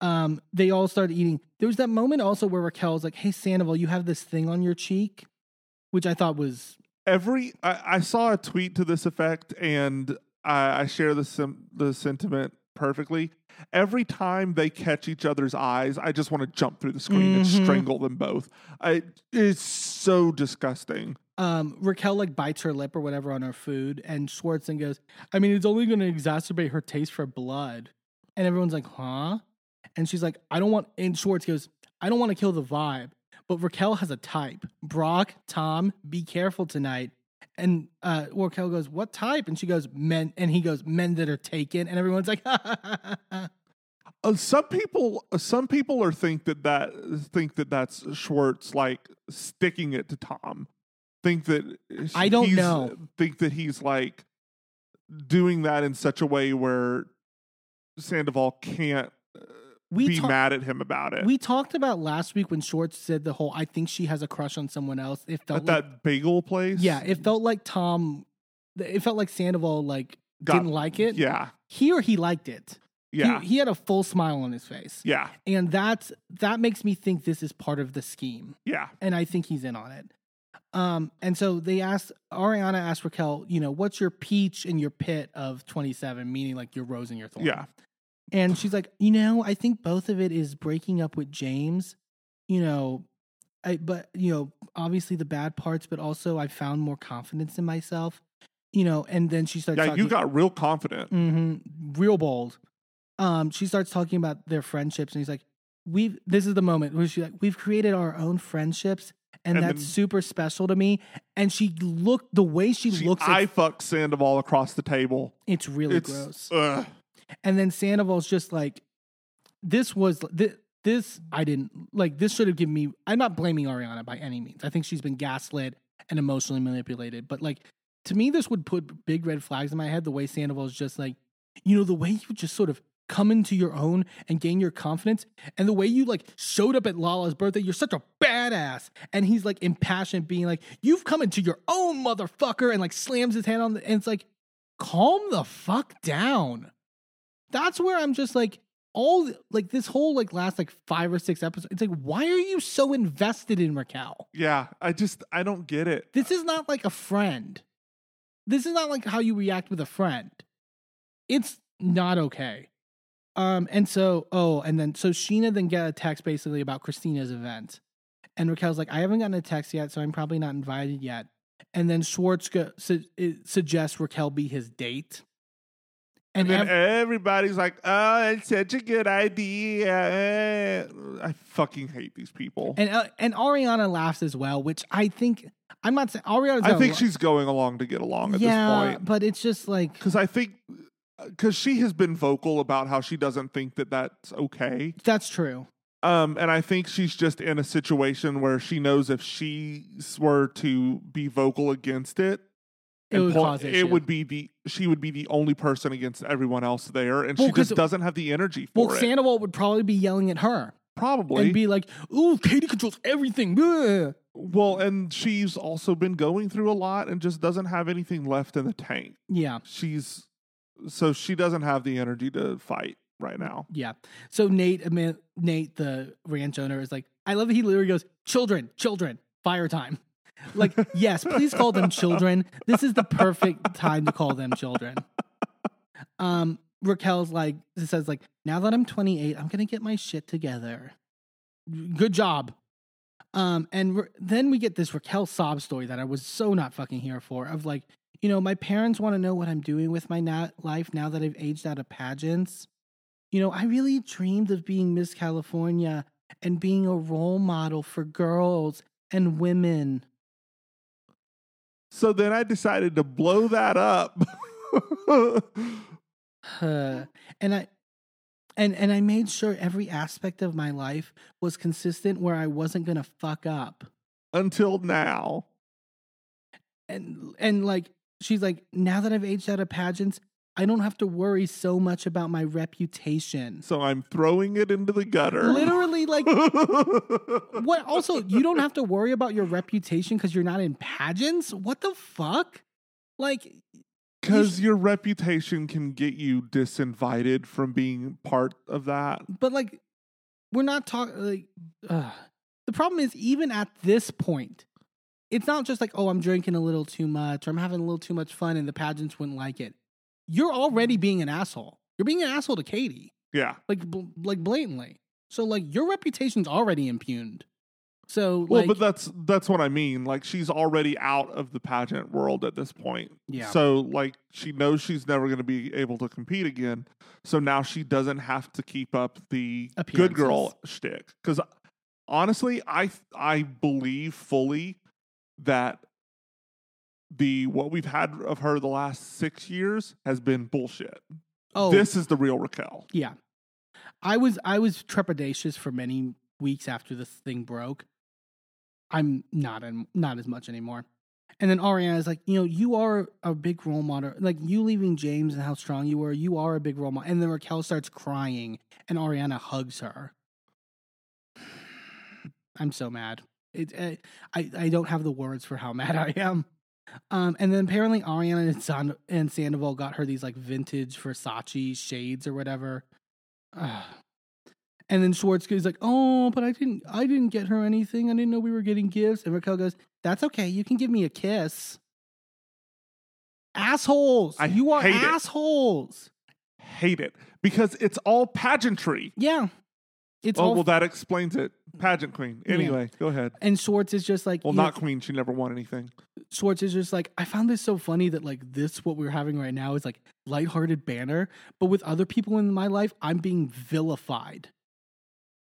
Um, they all start eating. There was that moment also where Raquel's like, "Hey, Sandoval, you have this thing on your cheek," which I thought was every I, I saw a tweet to this effect and I, I share the sim, the sentiment perfectly. Every time they catch each other's eyes, I just want to jump through the screen and Mhm. strangle them both. I, it's so disgusting. um, Raquel like bites her lip or whatever on her food, and Schwartzen goes, "I mean, it's only going to exacerbate her taste for blood." And everyone's like, "Huh?" And she's like, "I don't want." And Schwartz goes, "I don't want to kill the vibe, but Raquel has a type. Brock, Tom, be careful tonight." And uh, Raquel goes, "What type?" And she goes, "Men." And he goes, "Men that are taken." And everyone's like, Uh, some people, uh, some people are think that that think that that's Schwartz like sticking it to Tom. Think that I don't know. Think that he's like doing that in such a way where Sandoval can't uh, We be ta- mad at him about it. We talked about last week when Schwartz said the whole "I think she has a crush on someone else." It felt at like that bagel place. Yeah, it felt like Tom. It felt like Sandoval like Got- didn't like it. Yeah, Here he liked it. He- yeah, He, had a full smile on his face, yeah, and that's that makes me think this is part of the scheme, yeah. and I think he's in on it. Um, and so they asked Ariana asked Raquel, you know, what's your peach and your pit of twenty seven, meaning like your rose and your thorn. Yeah. And she's like, you know, I think both of it is breaking up with James. You know, I but you know, obviously the bad parts, but also I found more confidence in myself. You know, and then she starts. Yeah, talking, you got real confident. mm-hmm, real bold. Um, she starts talking about their friendships, and he's like, "We've." This is the moment where she's like, "We've created our own friendships, and, And that's then- super special to me." And she looked the way she, She looks. I fuck Sandoval across the table. it's really it's gross. ugh. And then Sandoval's just like, this was this, this I didn't like. This should have given me. I'm not blaming Ariana by any means. I think she's been gaslit and emotionally manipulated. But like to me, this would put big red flags in my head. The way Sandoval's just like, you know, the way you just sort of come into your own and gain your confidence, and the way you like showed up at Lala's birthday. You're such a badass. And he's like impassioned, being like, you've come into your own motherfucker, and like slams his hand on the. And it's like, calm the fuck down that's where I'm just like all like this whole like last like five or six episodes. It's like why are you so invested in Raquel? Yeah, I just I don't get it. This is not like a friend. This is not like how you react with a friend. It's not okay. Um and so oh and then so Scheana then get a text basically about Christina's event. And Raquel's like, I haven't gotten a text yet, so I'm probably not invited yet. and then Schwartz go, su- suggests Raquel be his date. And And, then ev- everybody's like, "Oh, it's such a good idea." I fucking hate these people. and uh, and Ariana laughs as well, which I think I'm not saying Ariana's. I think she's going along to get along at yeah, this point but it's just like because I think because she has been vocal about how she doesn't think that that's okay. that's true. Um, and I think she's just in a situation where she knows if she were to be vocal against it, It would point- cause issue. it would be the she would be the only person against everyone else there, and Well, she just doesn't have the energy for Well, it. Sandoval would probably be yelling at her Probably. and be like, "Ooh, Katie controls everything." Ugh." well, and she's also been going through a lot and just doesn't have anything left in the tank. Yeah, She's so she doesn't have the energy to fight right now. yeah. So Nate, Nate, the ranch owner, is like, I love that he literally goes, "Children, children, fire time." Like, yes, please call them children. This is the perfect time to call them children. Um, Raquel's like says like, now that I'm 28, I'm gonna get my shit together. Good job. Um, and then we get this Raquel sob story that I was so not fucking here for. Of like, you know, my parents want to know what I'm doing with my life now that I've aged out of pageants. You know, I really dreamed of being Miss California and being a role model for girls and women. So then I decided to blow that up. Uh, and I and and I made sure every aspect of my life was consistent where I wasn't gonna fuck up. Until now. And and like she's like, now that I've aged out of pageants, I don't have to worry so much about my reputation. So I'm throwing it into the gutter. Literally, like what also you don't have to worry about your reputation because you're not in pageants? What the fuck? Like Because your reputation can get you disinvited from being part of that. but like we're not talking like uh, the problem is even at this point it's not just like oh i'm drinking a little too much or i'm having a little too much fun and the pageants wouldn't like it you're already being an asshole you're being an asshole to katie Yeah. like bl- like blatantly so like your reputation's already impugned so Well, like but that's that's what I mean. Like she's already out of the pageant world at this point. Yeah. So like she knows she's never going to be able to compete again. So now she doesn't have to keep up the good girl shtick. Because honestly, I I believe fully that the what we've had of her the last six years has been bullshit. oh This is the real Raquel. Yeah. I was I was trepidatious for many weeks after this thing broke. I'm not an, not as much anymore. And then Ariana is like, you know, you are a big role model. Like you leaving James and how strong you were, you are a big role model. And then Raquel starts crying and Ariana hugs her. I'm so mad. It, eh, I I don't have the words for how mad I am. Um, and then apparently Ariana and, San- and Sandoval got her these like vintage Versace shades or whatever. Ugh. And then Schwartz goes like, "Oh, but I didn't, I didn't get her anything. I didn't know we were getting gifts." And Raquel goes, "That's okay. You can give me a kiss." Assholes! I you are hate it. assholes. Hate it because it's all pageantry. Yeah, it's oh all. well, that explains it. Pageant queen. Anyway, go ahead. and Schwartz is just like, Well, you know, not queen. She never won anything. Schwartz is just like, I found this so funny that like this what we're having right now is like lighthearted banner, but with other people in my life, I'm being vilified.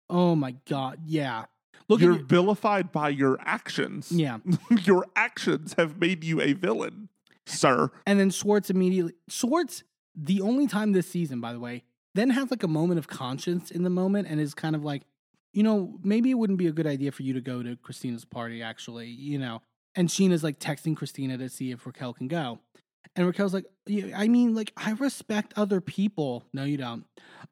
Oh my god, yeah. Look You're at vilified by your actions. Yeah. your actions have made you a villain, sir. And then Schwartz immediately Schwartz, the only time this season, by the way, then has like a moment of conscience in the moment and is kind of like, you know, maybe it wouldn't be a good idea for you to go to Christina's party, actually, you know. And Scheana's like texting Christina to see if Raquel can go. And Raquel's like, "Yeah, I mean, like, I respect other people. No, you don't.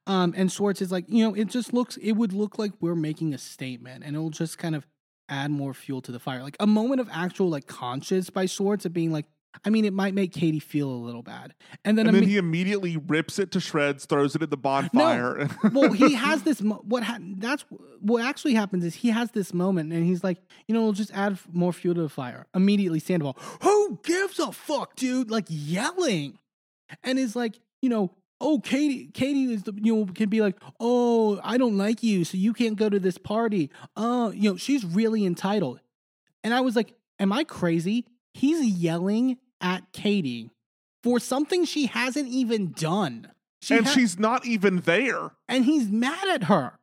Um, and Schwartz is like, you know, it just looks, it would look like we're making a statement and it'll just kind of add more fuel to the fire. Like a moment of actual like conscience by Schwartz of being like, I mean, it might make Katie feel a little bad. And then, And then he immediately rips it to shreds, throws it at the bonfire. well, he has this. Mo- what ha- that's what actually happens is he has this moment, and he's like, you know, we'll just add f- more fuel to the fire. Immediately, Sandoval, who gives a fuck, dude? Like yelling, and is like, you know, oh, Katie, Katie is the, you know, can be like, oh, I don't like you, so you can't go to this party. Oh, you know, she's really entitled. And I was like, am I crazy? he's yelling at Katie for something she hasn't even done. She and ha- she's not even there. and he's mad at her.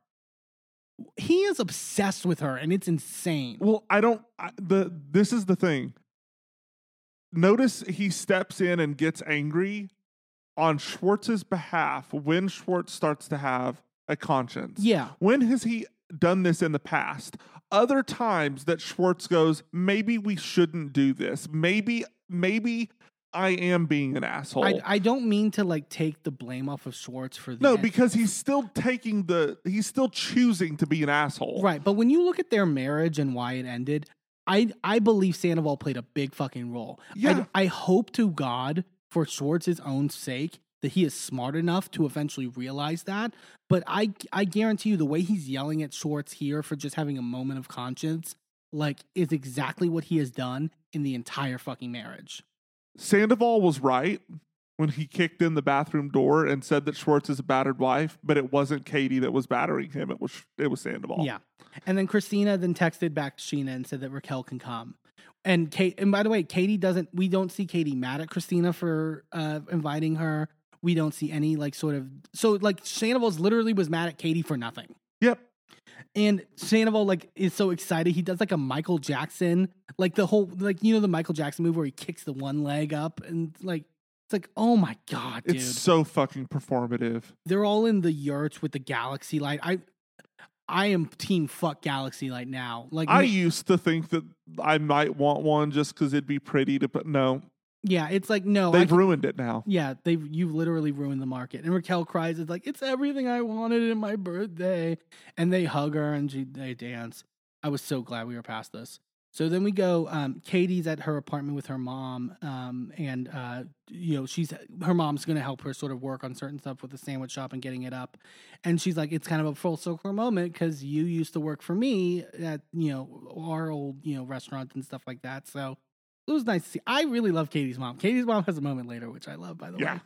He is obsessed with her, and it's insane. Well, I don't. I, the this is the thing. Notice he steps in and gets angry on Schwartz's behalf when Schwartz starts to have a conscience. Yeah, When has he done this in the past? Other times that Schwartz goes, maybe we shouldn't do this. Maybe, maybe I am being an asshole. I, I don't mean to like take the blame off of Schwartz for the no, end- because he's still taking the, he's still choosing to be an asshole. right. But when you look at their marriage and why it ended, I I believe Sandoval played a big fucking role. Yeah. I, I hope to God for Schwartz's own sake that he is smart enough to eventually realize that. But I I guarantee you the way he's yelling at Schwartz here for just having a moment of conscience, like, is exactly what he has done in the entire fucking marriage. Sandoval was right when he kicked in the bathroom door and said that Schwartz is a battered wife, but it wasn't Katie that was battering him. It was it was Sandoval. Yeah. And then Christina then texted back to Scheana and said that Raquel can come. And Kate and by the way, Katie doesn't we don't see Katie mad at Christina for uh inviting her. We don't see any like sort of so like Sandoval's literally was mad at Katie for nothing. Yep. And Sandoval like is so excited. He does like a Michael Jackson, like the whole like you know the Michael Jackson move where he kicks the one leg up and like it's like oh my god, dude. It's so fucking performative. They're all in the yurts with the galaxy light. I I am team fuck galaxy light now. Like I used to think that I might want one just because it'd be pretty to put. No, Yeah, it's like no. They've can- ruined it now. yeah, they've you literally ruined the market. And Raquel cries, "It's like it's everything I wanted in my birthday." And they hug her and she they dance. I was so glad we were past this. So then we go. Um, Katie's at her apartment with her mom, um, and uh, you know she's her mom's going to help her sort of work on certain stuff with the sandwich shop and getting it up. And she's like, it's kind of a full circle moment because you used to work for me at you know our old you know restaurant and stuff like that. So it was nice to see. I really love Katie's mom. Katie's mom has a moment later, which I love, by the Yeah. way.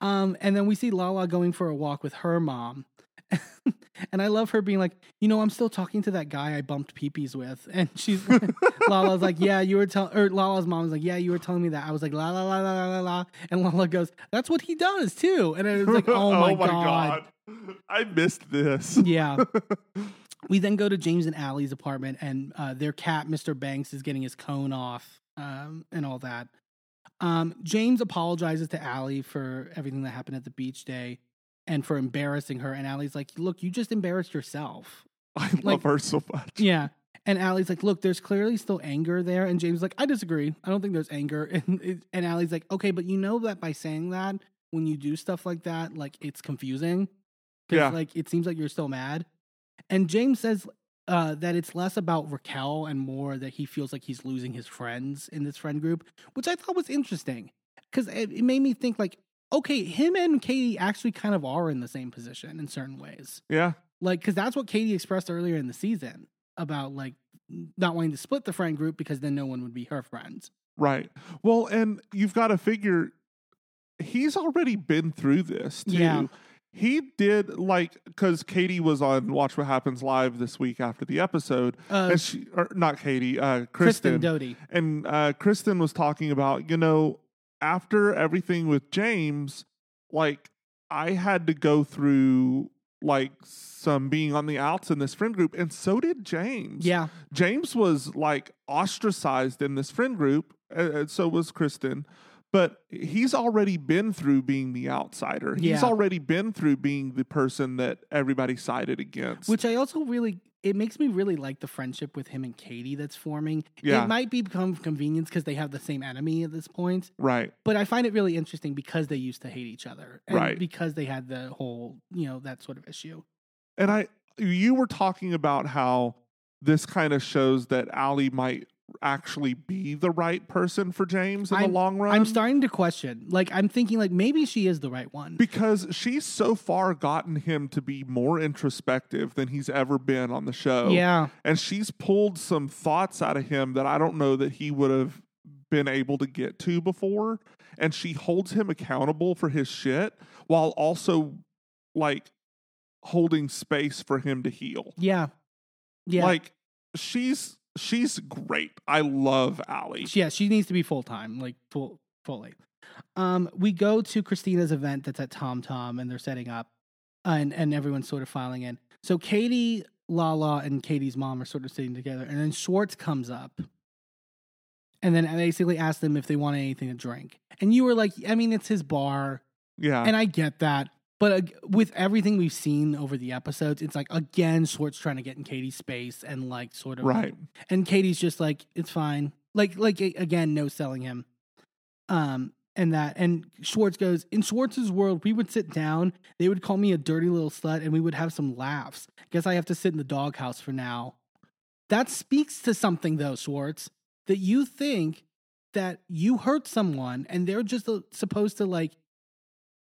Um, and then we see Lala going for a walk with her mom. and I love her being like, you know, I'm still talking to that guy I bumped peepees with. And she's Lala's like, yeah, you were telling, or Lala's mom was like, yeah, you were telling me that. I was like, la la la la la la. And Lala goes, that's what he does too. And I was like, oh my, god. I missed this. Yeah. we then go to James and Allie's apartment, and uh, their cat, Mr. Banks, is getting his cone off um, and all that. Um, James apologizes to Allie for everything that happened at the beach day and for embarrassing her. And Allie's like, Look, you just embarrassed yourself. I Like- love her so much. Yeah. And Allie's like, Look, there's clearly still anger there. And James is like, I disagree. I don't think there's anger. And, and Allie's like, Okay, but you know that by saying that, when you do stuff like that, like it's confusing. Yeah. Like it seems like you're still mad. And James says uh, that it's less about Raquel and more that he feels like he's losing his friends in this friend group, which I thought was interesting because it, it made me think like, okay, him and Katie actually kind of are in the same position in certain ways. Yeah. Like, because that's what Katie expressed earlier in the season about like not wanting to split the friend group because then no one would be her friends. Right. Well, and you've got to figure he's already been through this too. Yeah. He did like because Katie was on Watch What Happens Live this week after the episode, Uh, and she or not Katie, uh, Kristen Kristen, Doute. and uh, Kristen was talking about you know after everything with James, like I had to go through like some being on the outs in this friend group, and so did James. Yeah. James was like ostracized in this friend group, and so was Kristen. But he's already been through being the outsider. He's Yeah. already been through being the person that everybody sided against. Which I also really, it makes me really like the friendship with him and Katie that's forming. Yeah. It might be become convenience because they have the same enemy at this point, right. but I find it really interesting because they used to hate each other, and Right. Because they had the whole, you know, that sort of issue. And I, you were talking about how this kind of shows that Allie might actually be the right person for James in the long run. I'm starting to question. Like, I'm thinking, like maybe she is the right one. because she's so far gotten him to be more introspective than he's ever been on the show. yeah, and she's pulled some thoughts out of him that I don't know that he would have been able to get to before. And she holds him accountable for his shit while also like holding space for him to heal. yeah, yeah. Like she's she's great. I love Allie. Yeah, she needs to be full time, like full fully. Um, we go to Christina's event that's at Tom Tom, and they're setting up, and and everyone's sort of filing in. So Katie, Lala, and Katie's mom are sort of sitting together, and then Schwartz comes up, and then I basically asks them if they want anything to drink. And you were like, I mean, it's his bar, yeah. and I get that. But uh, with everything we've seen over the episodes, it's like again Schwartz trying to get in Katie's space and like sort of right. and Katie's just like it's fine. Like like again, no selling him. Um and that and Schwartz goes in Schwartz's world. We would sit down. They would call me a dirty little slut, and we would have some laughs. Guess I have to sit in the doghouse for now. That speaks to something though, Schwartz, that you think that you hurt someone, and they're just uh, supposed to like,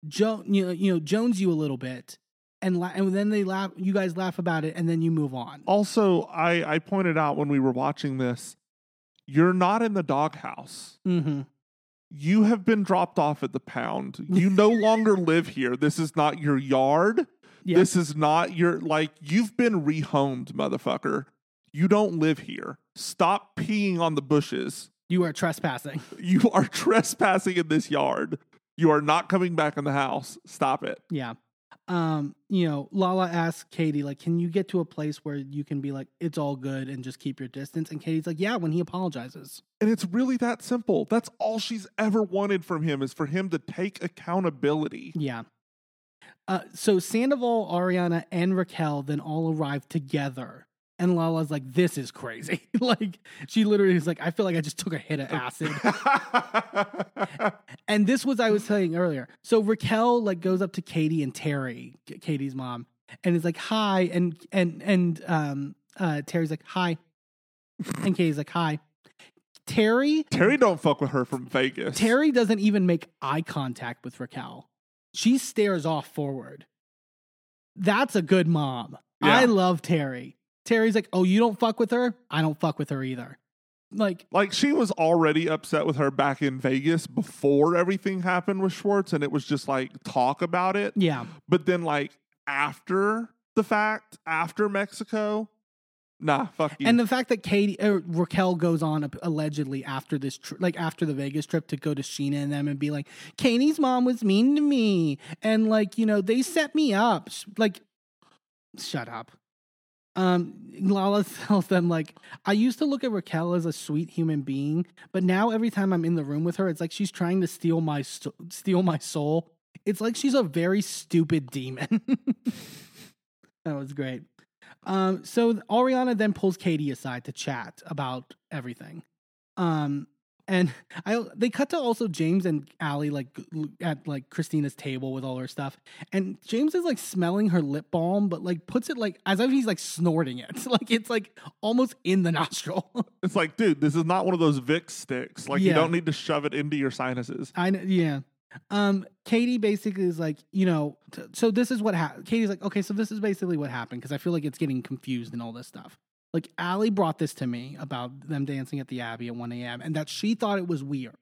jo- you know, you know, Jones you a little bit, and la- and then they laugh. You guys laugh about it, and then you move on. Also, I I pointed out when we were watching this, you're not in the doghouse. Mm-hmm. You have been dropped off at the pound. You no longer live here. This is not your yard. Yeah. This is not your like you've been rehomed, motherfucker. You don't live here. Stop peeing on the bushes. You are trespassing. You are trespassing in this yard. You are not coming back in the house. Stop it. Yeah. Um, you know, Lala asks Katie, like, can you get to a place where you can be like, it's all good and just keep your distance? And Katie's like, yeah, when he apologizes. And it's really that simple. That's all she's ever wanted from him is for him to take accountability. Yeah. Uh, so Sandoval, Ariana, and Raquel then all arrive together. And Lala's like, this is crazy. like, she literally is like, I feel like I just took a hit of acid. and this was I was saying earlier. So Raquel like goes up to Katie and Terry, Katie's mom, and is like, hi. And and and um uh Terry's like, hi. And Katie's like, hi. Terry Terry don't fuck with her from Vegas. Terry doesn't even make eye contact with Raquel. She stares off forward. That's a good mom. Yeah. I love Terry. Terry's like, "Oh, you don't fuck with her? I don't fuck with her either." Like, like she was already upset with her back in Vegas before everything happened with Schwartz, and it was just like talk about it. yeah, But then like after the fact, after Mexico, nah, fuck you. and the fact that Katie uh, Raquel goes on allegedly after this, tr- like after the Vegas trip, to go to Scheana and them and be like, "Katie's mom was mean to me," and like, you know, they set me up. Like, shut up. Um, Lala tells them like, I used to look at Raquel as a sweet human being, but now every time I'm in the room with her, it's like she's trying to steal my st- steal my soul. It's like she's a very stupid demon. that was great. Um, so Ariana then pulls Katie aside to chat about everything. Um, and I they cut to also James and Allie like at like Christina's table with all her stuff, and James is like smelling her lip balm, but like puts it like as if he's like snorting it, like it's like almost in the nostril. it's like, dude, this is not one of those Vicks sticks. Like you don't need to shove it into your sinuses. I know, yeah. Um, Katie basically is like, you know, t- so this is what happened. Katie's like, okay, so this is basically what happened because I feel like it's getting confused and all this stuff. Like, Allie brought this to me about them dancing at the Abbey at 1 a.m. and that she thought it was weird.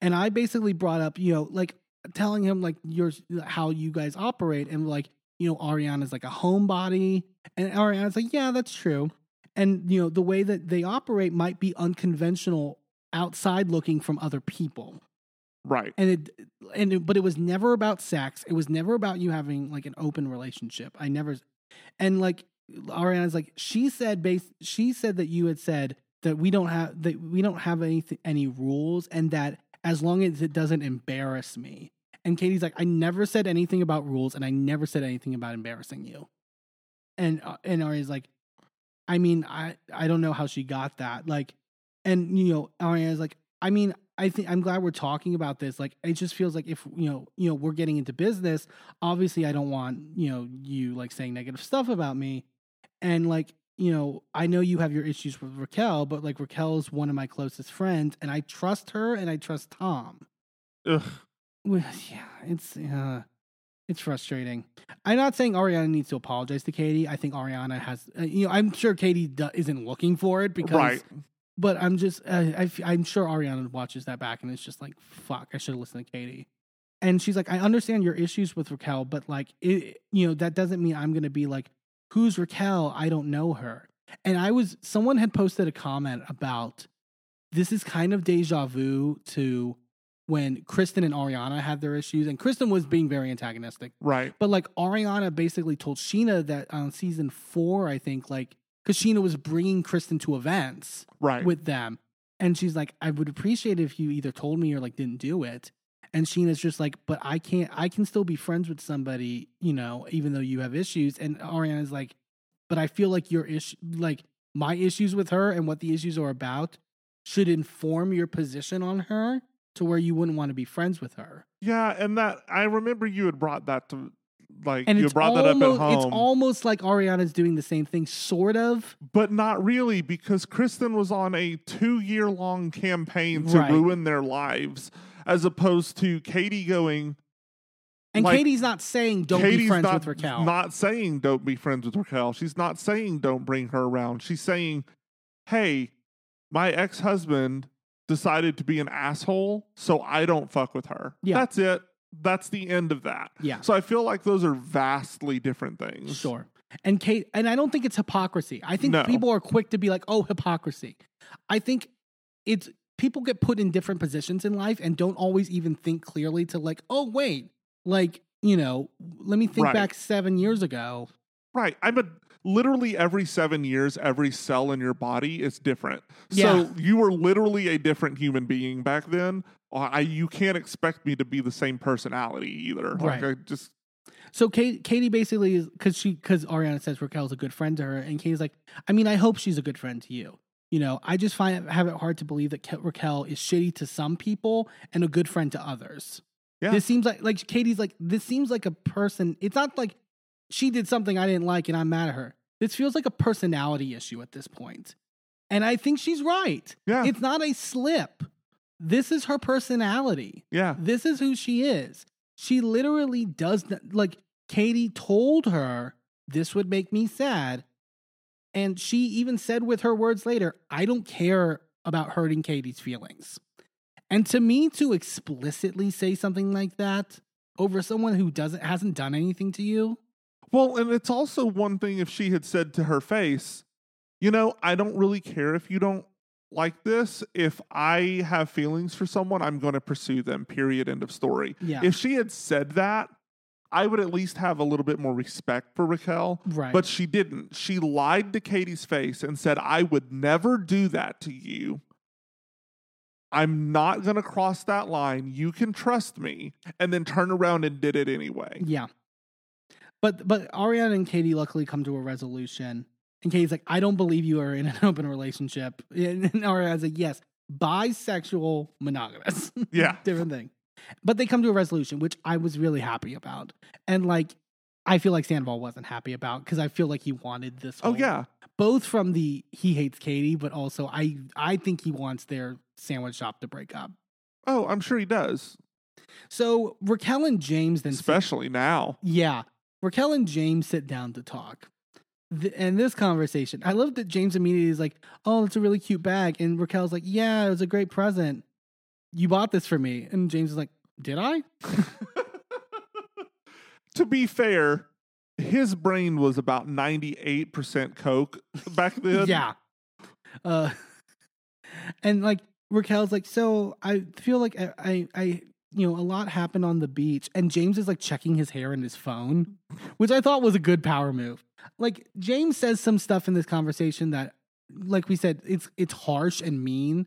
And I basically brought up, you know, like telling him like your how you guys operate and like, you know, Ariana's like a homebody. And Ariana's like, yeah, that's true. And, you know, the way that they operate might be unconventional outside looking from other people Right. and it and it, but it was never about sex it was never about you having like an open relationship i never and like ariana's like she said base she said that you had said that we don't have that we don't have any any rules and that as long as it doesn't embarrass me and katie's like i never said anything about rules and i never said anything about embarrassing you and uh, and ariana's like i mean i i don't know how she got that like and you know ariana's like i mean I think I'm glad we're talking about this. Like, it just feels like if you know, you know, we're getting into business. Obviously, I don't want you know you like saying negative stuff about me, and like you know, I know you have your issues with Raquel, but like Raquel is one of my closest friends, and I trust her and I trust Tom. Ugh. Well, yeah, it's uh, it's frustrating. I'm not saying Ariana needs to apologize to Katie. I think Ariana has, uh, you know, I'm sure Katie do- isn't looking for it because Right. but I'm just, uh, I, f- I'm sure Ariana watches that back and it's just like, fuck, I should have listened to Katie. And she's like, I understand your issues with Raquel, but like, it, you know, that doesn't mean I'm going to be like, who's Raquel? I don't know her. And I was someone had posted a comment about this is kind of deja vu to when Kristen and Ariana had their issues, and Kristen was mm-hmm. being very antagonistic. Right. But like Ariana basically told Scheana that on season four, I think, like, because Scheana was bringing Kristen to events Right. with them. And she's like, I would appreciate it if you either told me or like didn't do it. And Scheana's just like, but I can't, I can still be friends with somebody, you know, even though you have issues. And Ariana's like, but I feel like your issue, like my issues with her and what the issues are about should inform your position on her to where you wouldn't want to be friends with her. yeah, and that I remember you had brought that to like And you brought almost, that up at home. it's almost like Ariana's doing the same thing, sort of. but not really because Kristen was on a two year long campaign to Right. ruin their lives, as opposed to Katie going. And Like, Katie's not saying don't Katie's be friends not, with Raquel. Not saying don't be friends with Raquel. She's not saying don't bring her around. She's saying, hey, my ex husband decided to be an asshole, so I don't fuck with her. Yeah. That's it. That's the end of that. Yeah. So I feel like those are vastly different things. Sure. And Kate, and I don't think it's hypocrisy. I think No. people are quick to be like, "Oh, hypocrisy." I think it's people get put in different positions in life and don't always even think clearly to like, "Oh, wait, like you know, let me think Right. back seven years ago." Right. I'm a literally every seven years, every cell in your body is different. Yeah. So you were literally a different human being back then. Uh, I you can't expect me to be the same personality either. Like Right. I just So Kate, Katie basically is because she because Ariana says Raquel's a good friend to her, and Katie's like, I mean, I hope she's a good friend to you. You know, I just find have it hard to believe that Raquel is shitty to some people and a good friend to others. Yeah. This seems like like Katie's like this seems like a person. It's not like she did something I didn't like and I'm mad at her. This feels like a personality issue at this point. And I think she's right. Yeah. It's not a slip. This is her personality. yeah. This is who she is. She literally does not, like Katie told her this would make me sad. And she even said with her words later, I don't care about hurting Katie's feelings. And to me to explicitly say something like that over someone who doesn't hasn't done anything to you, Well, and it's also one thing if she had said to her face, you know, I don't really care if you don't like this. If I have feelings for someone, I'm going to pursue them. Period. End of story. Yeah. If she had said that, I would at least have a little bit more respect for Raquel. Right. But she didn't. She lied to Katie's face and said, I would never do that to you. I'm not going to cross that line. You can trust me. And then turn around and did it anyway. Yeah. But but Ariana and Katie luckily come to a resolution. And Katie's like, I don't believe you are in an open relationship. And Ariana's like, yes, bisexual, monogamous. Yeah. Different thing. But they come to a resolution, which I was really happy about. And like, I feel like Sandoval wasn't happy about because I feel like he wanted this. Oh, whole- yeah. Both from the he hates Katie, but also I I think he wants their sandwich shop to break up. Oh, I'm sure he does. So Raquel and James then sit- Especially now. Yeah. Raquel and James sit down to talk. And this conversation, I love that James immediately is like, Oh, it's a really cute bag. And Raquel's like, Yeah, it was a great present. You bought this for me. And James is like, Did I? to be fair, his brain was about 98% coke back then. yeah. Uh, and like Raquel's like, So I feel like I, I, I, you know, a lot happened on the beach. And James is like checking his hair in his phone, which I thought was a good power move. Like James says some stuff in this conversation that, like we said, it's it's harsh and mean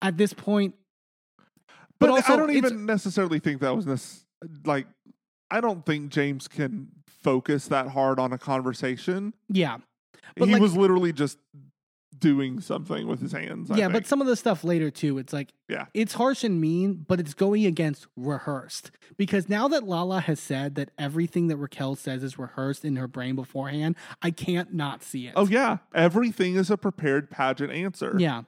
at this point. But, But also, I don't even necessarily think that was this. like I don't think James can focus that hard on a conversation. Yeah, But, he like- was literally just doing something with his hands. I yeah, but some of the stuff later too, it's like yeah, it's harsh and mean, but it's going against rehearsed. Because now that Lala has said that everything that Raquel says is rehearsed in her brain beforehand, I can't not see it. oh yeah, everything is a prepared pageant answer. Yeah.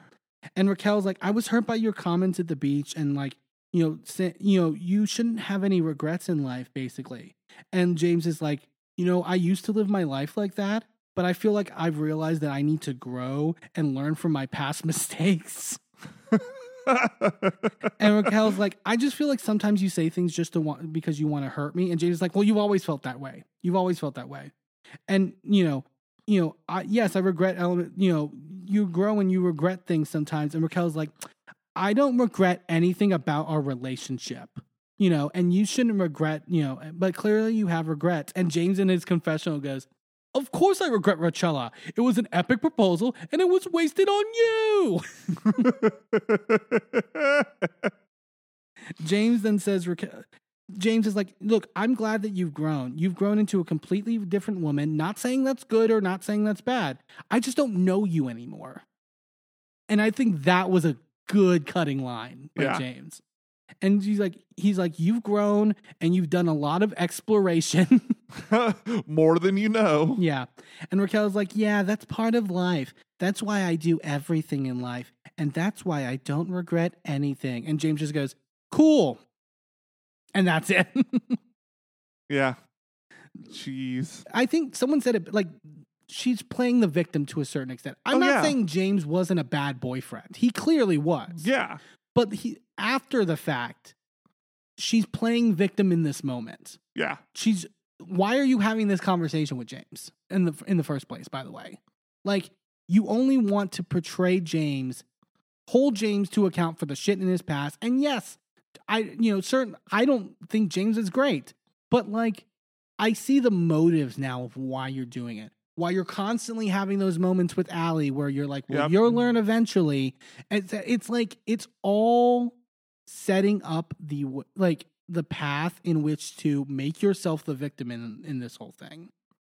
And Raquel's like, I was hurt by your comments at the beach, and like, you know, you know, you shouldn't have any regrets in life, basically. And James is like, you know, I used to live my life like that, but I feel like I've realized that I need to grow and learn from my past mistakes. And Raquel's like, I just feel like sometimes you say things just to want because you want to hurt me. And James is like, Well, you've always felt that way. You've always felt that way. And you know, you know, I, yes, I regret element. You know, you grow and you regret things sometimes. And Raquel's like, I don't regret anything about our relationship. You know, and you shouldn't regret. You know, but clearly you have regrets. And James in his confessional goes, "Of course I regret Rachella. It was an epic proposal, and it was wasted on you." James then says, James is like, look, I'm glad that you've grown. You've grown into a completely different woman. Not saying that's good or not saying that's bad. I just don't know you anymore. And I think that was a good cutting line by Yeah. James. And he's like, he's like, you've grown and you've done a lot of exploration. More than you know. yeah. And Raquel's like, yeah, that's part of life. That's why I do everything in life. And that's why I don't regret anything. And James just goes, cool. And that's it. Yeah. Jeez. I think someone said it like she's playing the victim to a certain extent. I'm Oh, not yeah. saying James wasn't a bad boyfriend. He clearly was. Yeah. But he after the fact, she's playing victim in this moment. Yeah. She's why are you having this conversation with James in the in the first place, by the way? Like you only want to portray James, hold James to account for the shit in his past. And yes, I you know, certain I don't think James is great, but like I see the motives now of why you're doing it. Why you're constantly having those moments with Allie where you're like, well, Yep. you'll learn eventually. It's it's like it's all setting up the like the path in which to make yourself the victim in in this whole thing.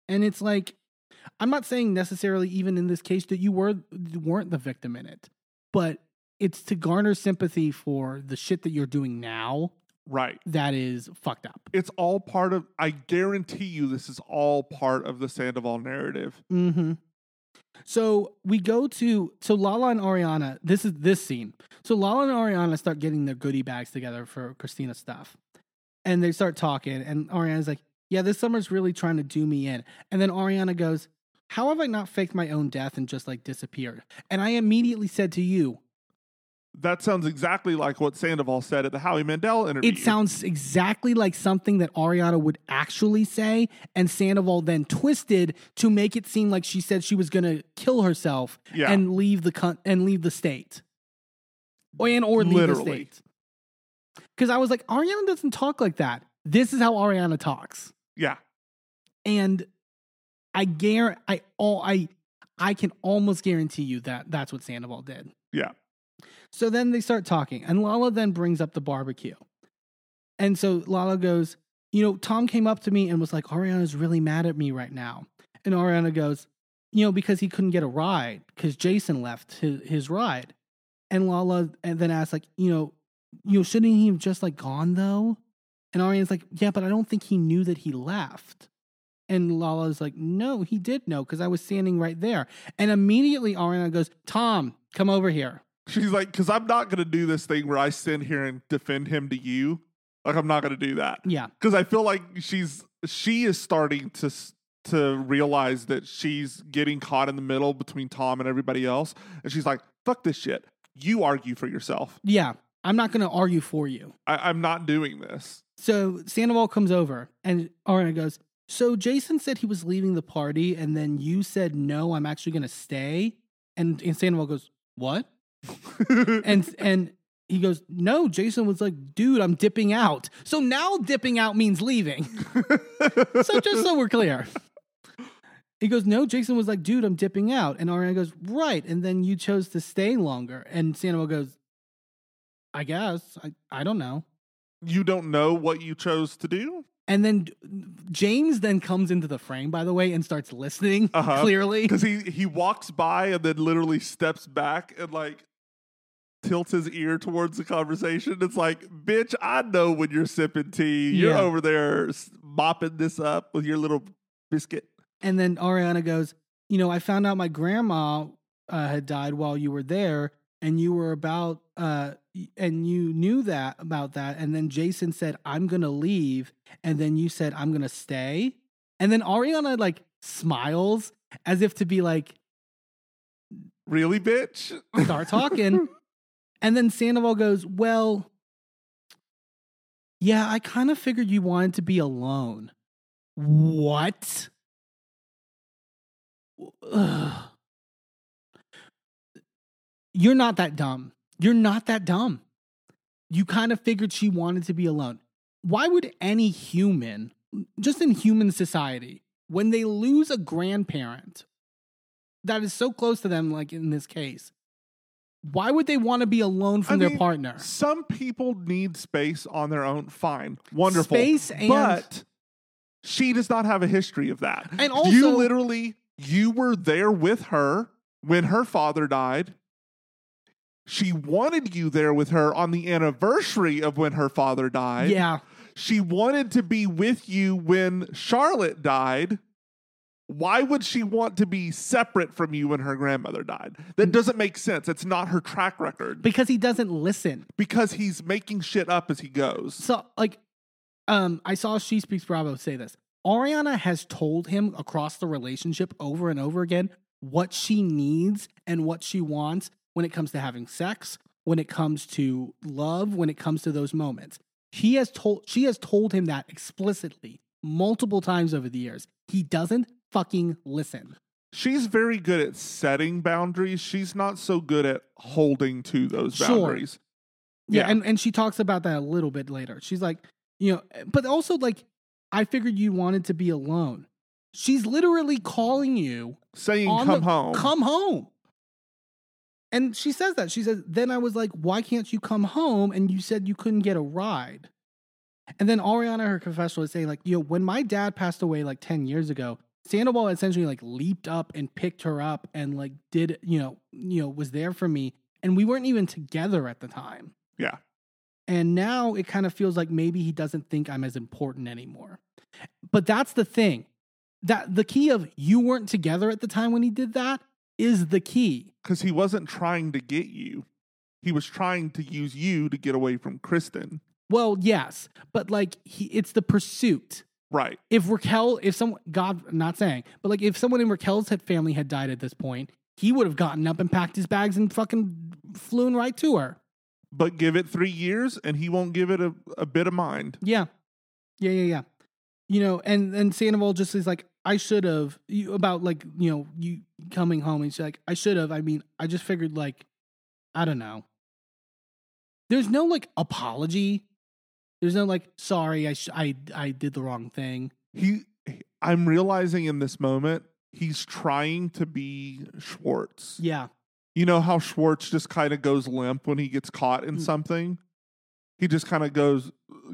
And it's like I'm not saying necessarily even in this case that you were weren't the victim in it, but it's to garner sympathy for the shit that you're doing now Right. that is fucked up. It's all part of, I guarantee you, this is all part of the Sandoval narrative. Mm-hmm. So we go to so Lala and Ariana. This is this scene. So Lala and Ariana start getting their goodie bags together for Christina's stuff, and they start talking. And Ariana's like, "Yeah, this summer's really trying to do me in." And then Ariana goes, "How have I not faked my own death and just like disappeared?" And I immediately said to you, That sounds exactly like what Sandoval said at the Howie Mandel interview. It sounds exactly like something that Ariana would actually say, and Sandoval then twisted to make it seem like she said she was going to kill herself Yeah. and leave the con- and leave the state, or and or leave Literally. the state. Because I was like, Ariana doesn't talk like that. This is how Ariana talks, Yeah. and I guarantee, I all I I can almost guarantee you that that's what Sandoval did. Yeah. So then they start talking, and Lala then brings up the barbecue. And so Lala goes, You know, Tom came up to me and was like, Ariana's really mad at me right now. And Ariana goes, You know, because he couldn't get a ride because Jason left his, his ride. And Lala and then asked, like, you know, you know, shouldn't he have just like gone though? And Ariana's like, Yeah, but I don't think he knew that he left. And Lala's like, No, he did know because I was standing right there. And immediately Ariana goes, Tom, come over here. She's like, because I'm not going to do this thing where I stand here and defend him to you. Like, I'm not going to do that. Yeah. Because I feel like she's, she is starting to, to realize that she's getting caught in the middle between Tom and everybody else. And she's like, fuck this shit. You argue for yourself. Yeah, I'm not going to argue for you. I, I'm not doing this. So Sandoval comes over and Ariana goes, So Jason said he was leaving the party and then you said, No, I'm actually going to stay. And, and Sandoval goes, What? And and he goes, No, Jason was like, Dude, I'm dipping out. So now dipping out means leaving. so just so we're clear. He goes, No, Jason was like, Dude, I'm dipping out. And Ariana goes, Right. And then you chose to stay longer. And Sandoval goes, I guess. I, I don't know. you don't know what you chose to do? And then James then comes into the frame, by the way, and starts listening Uh-huh. clearly. Because he, he walks by and then literally steps back and like tilts his ear towards the conversation. It's like, bitch, I know when you're sipping tea. You're Yeah. over there mopping this up with your little biscuit. And then Ariana goes, You know, I found out my grandma uh, had died while you were there, and you were about, uh, and you knew that about that. And then Jason said, I'm going to leave. And then you said, I'm going to stay. And then Ariana like smiles as if to be like, Really, bitch? start talking. and then Sandoval goes, Well, yeah, I kind of figured you wanted to be alone. What? ugh. you're not that dumb. You're not that dumb. You kind of figured she wanted to be alone. Why would any human, just in human society, when they lose a grandparent that is so close to them, like in this case, why would they want to be alone from I their mean, partner? Some people need space on their own. Fine, wonderful. Space and- but she does not have a history of that. And also- you literally you were there with her when her father died. She wanted you there with her on the anniversary of when her father died. Yeah. She wanted to be with you when Charlotte died. Why would she want to be separate from you when her grandmother died? That doesn't make sense. It's not her track record Because he doesn't listen. because he's making shit up as he goes. So, like, um, I saw She Speaks Bravo say this. Ariana has told him across the relationship over and over again what she needs and what she wants when it comes to having sex, when it comes to love, when it comes to those moments. He has told she has told him that explicitly multiple times over the years. He doesn't fucking listen. She's very good at setting boundaries. She's not so good at holding to those Sure. boundaries. Yeah, Yeah. and and she talks about that a little bit later. She's like, you know, but also like, I figured you wanted to be alone. She's literally calling you Saying come the- home. Come home. And she says that. She says, then I was like, why can't you come home? And you said you couldn't get a ride. And then Ariana, her confessional, is saying, like, you know, when my dad passed away like 10 years ago, Sandoval essentially like leaped up and picked her up and like did, you know, you know, was there for me. And we weren't even together at the time. Yeah. And now it kind of feels like maybe he doesn't think I'm as important anymore. But that's the thing. That the key of you weren't together at the time when he did that is the key. Because he wasn't trying to get you. He was trying to use you to get away from Kristen. Well, yes, but like he, it's the pursuit. Right. If Raquel, if someone, God, I'm not saying, but like if someone in Raquel's had family had died at this point, he would have gotten up and packed his bags and fucking flown right to her. But give it three years and he won't give it a, a bit of mind. Yeah. Yeah, yeah, yeah. You know, and and Sandoval just is like, I should have you about like, you know, you coming home and she's like, I should have. I mean, I just figured like, I don't know. There's no like apology. There's no like, sorry, I sh- I I did the wrong thing. He I'm realizing in this moment, he's trying to be Schwartz. Yeah. You know how Schwartz just kind of goes limp when he gets caught in Mm. something? He just kind of goes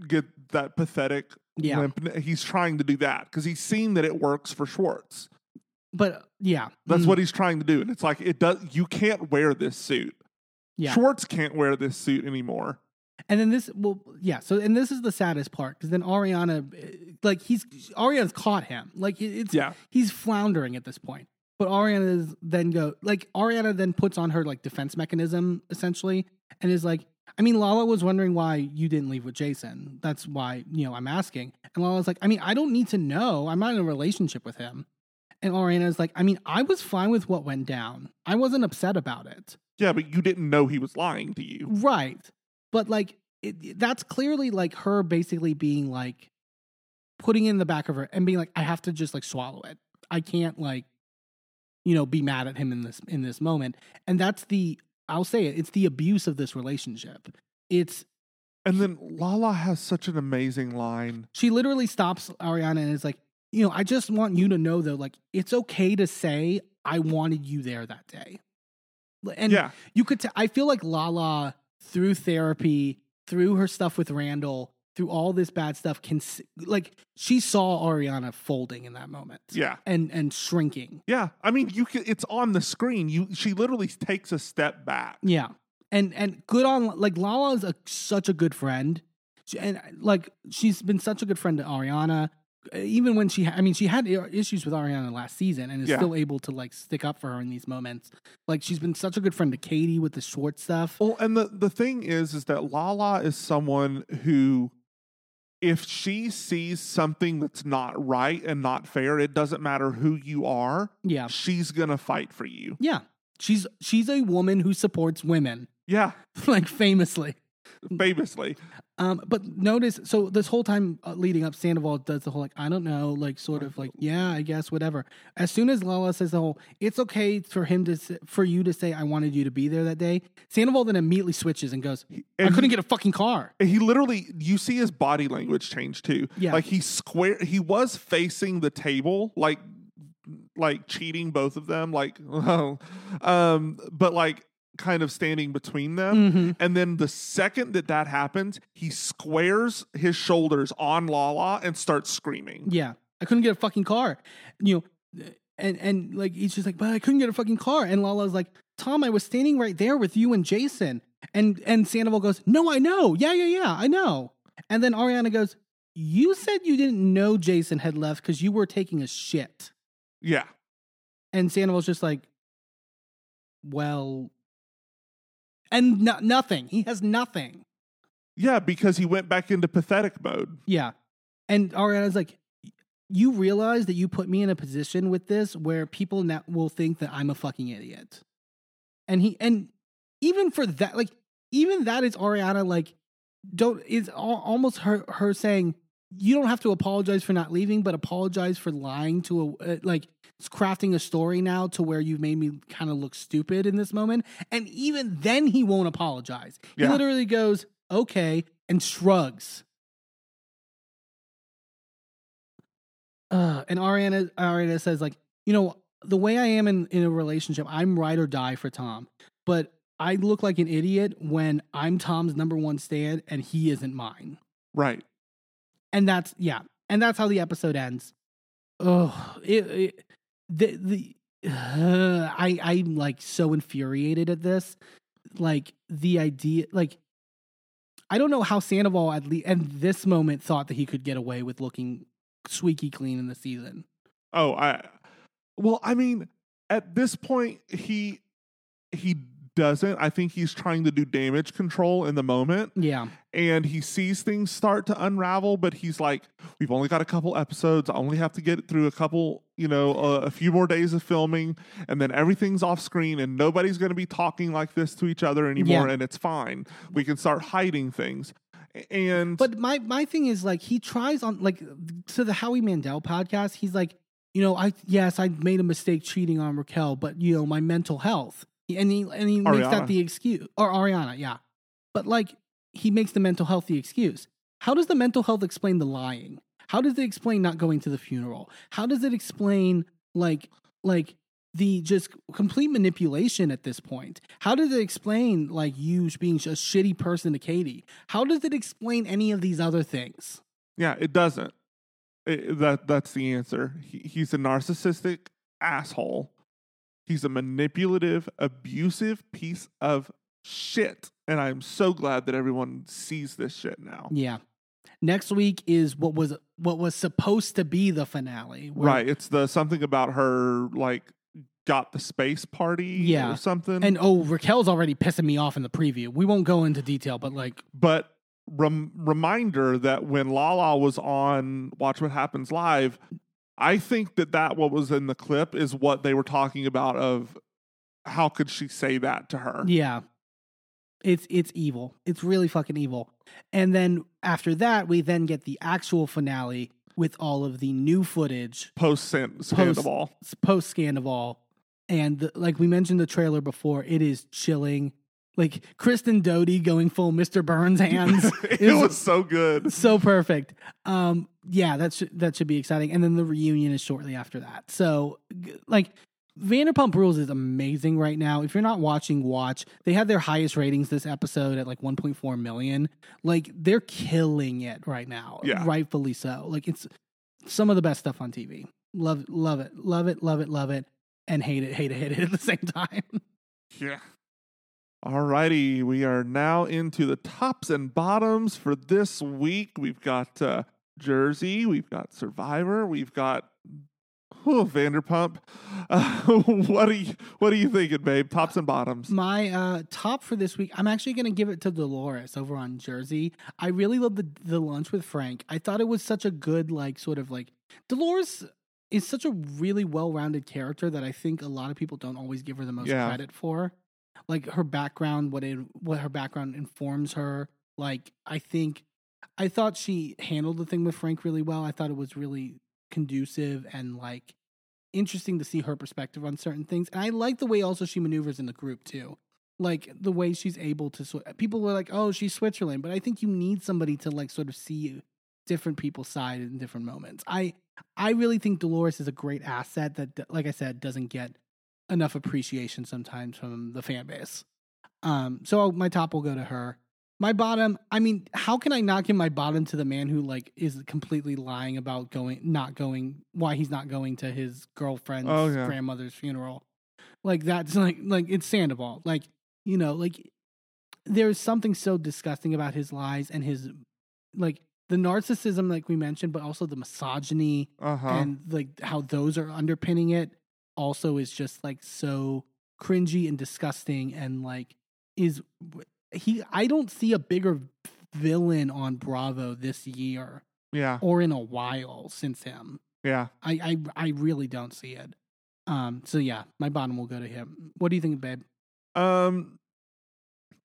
get that pathetic Yeah. limp. He's trying to do that because he's seen that it works for Schwartz. But yeah. That's Mm, what he's trying to do. And it's like it does you can't wear this suit. Yeah. Schwartz can't wear this suit anymore. And then this, well, yeah. So, and this is the saddest part because then Ariana, eh, like he's Ariana's caught him. Like it's Yeah. he's floundering at this point. But Ariana is then go like Ariana then puts on her like defense mechanism essentially and is like, I mean, Lala was wondering why you didn't leave with Jason. That's why you know I'm asking. And Lala's like, I mean, I don't need to know. I'm not in a relationship with him. And Ariana is like, I mean, I was fine with what went down. I wasn't upset about it. Yeah, but you didn't know he was lying to you. Right. But like it, that's clearly like her basically being like putting in the back of her and being like I have to just like swallow it. I can't like you know be mad at him in this in this moment. And that's the I'll say it. It's the abuse of this relationship. It's And then Lala has such an amazing line. she literally stops Ariana and is like, you know, I just want you to know though, like it's okay to say I wanted you there that day. And yeah. you could t- I feel like Lala through therapy, through her stuff with Randall, through all this bad stuff can like she saw Ariana folding in that moment. Yeah. And and shrinking. Yeah. I mean, you can, it's on the screen. You she literally takes a step back. Yeah. And and good on like Lala is a, such a good friend. She, and like she's been such a good friend to Ariana. Even when she, ha- I mean, she had issues with Ariana last season, and is Yeah. still able to like stick up for her in these moments. Like she's been such a good friend to Katie with the Schwartz stuff. Well, and the the thing is, is that Lala is someone who, if she sees something that's not right and not fair, it doesn't matter who you are. Yeah, She's gonna fight for you. yeah. She's she's a woman who supports women, Yeah, like famously. famously. Um, but notice, so this whole time uh, leading up, Sandoval does the whole like, I don't know, like sort of like, yeah, I guess, whatever. As soon as Lala says the whole, it's okay for him to, for you to say, I wanted you to be there that day. Sandoval then immediately switches and goes, I couldn't he- get a fucking car. he literally you see his body language change too Yeah. like he square he was facing the table like like cheating both of them like um but like kind of standing between them Mhm. and then the second that that happens he squares his shoulders on lala and starts screaming Yeah, I couldn't get a fucking car. You know, and and like he's just like, but I couldn't get a fucking car. And Lala's like, Tom, I was standing right there with you and Jason. And and Sandoval goes, No, I know. Yeah, yeah, yeah, I know. And then Ariana goes, You said you didn't know Jason had left because you were taking a shit. yeah And Sandoval's just like, Well, and no, nothing. He has nothing. yeah because he went back into pathetic mode Yeah. And Ariana's like, you realize that you put me in a position with this where people now will think that I'm a fucking idiot. And he, and even for that, like, even that is Ariana, like, don't, is al- almost her, her saying, you don't have to apologize for not leaving, but apologize for lying to a, uh, like, crafting a story now to where you've made me kind of look stupid in this moment. And even then, he won't apologize. He Yeah. literally goes, okay, and shrugs. uh, and Ariana Ariana says like, you know, the way I am in in a relationship, I'm ride or die for Tom, but I look like an idiot when I'm Tom's number one stand and he isn't mine. right And that's yeah, and that's how the episode ends. Oh, it, it the the uh, I I'm like so infuriated at this. Like the idea, like I don't know how Sandoval at least at this moment thought that he could get away with looking squeaky clean in the season. Oh, I well, I mean, at this point, he he doesn't. I think he's trying to do damage control in the moment, Yeah, and he sees things start to unravel. But he's like, "We've only got a couple episodes. I only have to get through a couple, you know, uh, a few more days of filming, and then everything's off screen, and nobody's going to be talking like this to each other anymore, Yeah. and it's fine. We can start hiding things." And but my my thing is like he tries on like to the Howie Mandel podcast. He's like, you know, I yes, I made a mistake cheating on Raquel, but you know, my mental health, and he and he makes that the excuse or Ariana, yeah. But like he makes the mental health the excuse. How does the mental health explain the lying? How does it explain not going to the funeral? How does it explain like like the just complete manipulation at this point? How does it explain like you being a shitty person to Katie? How does it explain any of these other things? Yeah, it doesn't. It- that that's the answer. He, he's a narcissistic asshole. He's a manipulative, abusive piece of shit, and I'm so glad that everyone sees this shit now. Yeah. Next week is what was what was supposed to be the finale. where- Right? It's the something about her like got the space party, Yeah. or something. And oh, Raquel's already pissing me off in the preview. We won't go into detail, but like, but rem- reminder that when Lala was on Watch What Happens Live, I think that that what was in the clip is what they were talking about of how could she say that to her? yeah. It's it's evil. It's really fucking evil. And then after that, we then get the actual finale with all of the new footage Post San- Sandoval. post Scandoval. And the, like we mentioned the trailer before, it is chilling. Like Kristen Doute going full Mr. Burns hands. it is was so good. so perfect. Um, yeah, that should that should be exciting. And then the reunion is shortly after that. So, like, Vanderpump Rules is amazing right now. If you're not watching, watch. They had their highest ratings this episode at like 1.4 million. Like, they're killing it right now. Yeah. rightfully so. Like, it's some of the best stuff on TV. Love, love it, love it, love it, love it, and hate it, hate it, hate it at the same time. Yeah. Alrighty, we are now into the tops and bottoms for this week. We've got uh, Jersey, we've got Survivor, we've got oh, Vanderpump. Uh, what do you What are you thinking, babe? Tops and bottoms. My uh, top for this week, I'm actually going to give it to Dolores over on Jersey. I really love the the lunch with Frank. I thought it was such a good like sort of like Dolores is such a really well rounded character that I think a lot of people don't always give her the most Yeah. credit for. Like her background, what it what her background informs her. Like I think I thought she handled the thing with Frank really well. I thought it was really conducive and like interesting to see her perspective on certain things. And I like the way also she maneuvers in the group too. Like the way she's able to sw- people were like, "Oh, she's Switzerland," but I think you need somebody to like sort of see different people's side in different moments. I I really think Dolores is a great asset that like I said doesn't get enough appreciation sometimes from the fan base. Um so my top will go to her. My bottom, I mean, how can I not give my bottom to the man who like is completely lying about going not going why he's not going to his girlfriend's Oh, yeah. grandmother's funeral? Like that's like like it's Sandoval. Like, you know, like there's something so disgusting about his lies and his like the narcissism like we mentioned, but also the misogyny Uh huh. and like how those are underpinning it also is just like so cringy and disgusting and like is he I don't see a bigger villain on Bravo this year Yeah. or in a while since him. Yeah. I I, I really don't see it. Um so yeah, my bottom will go to him. What do you think, babe? Um,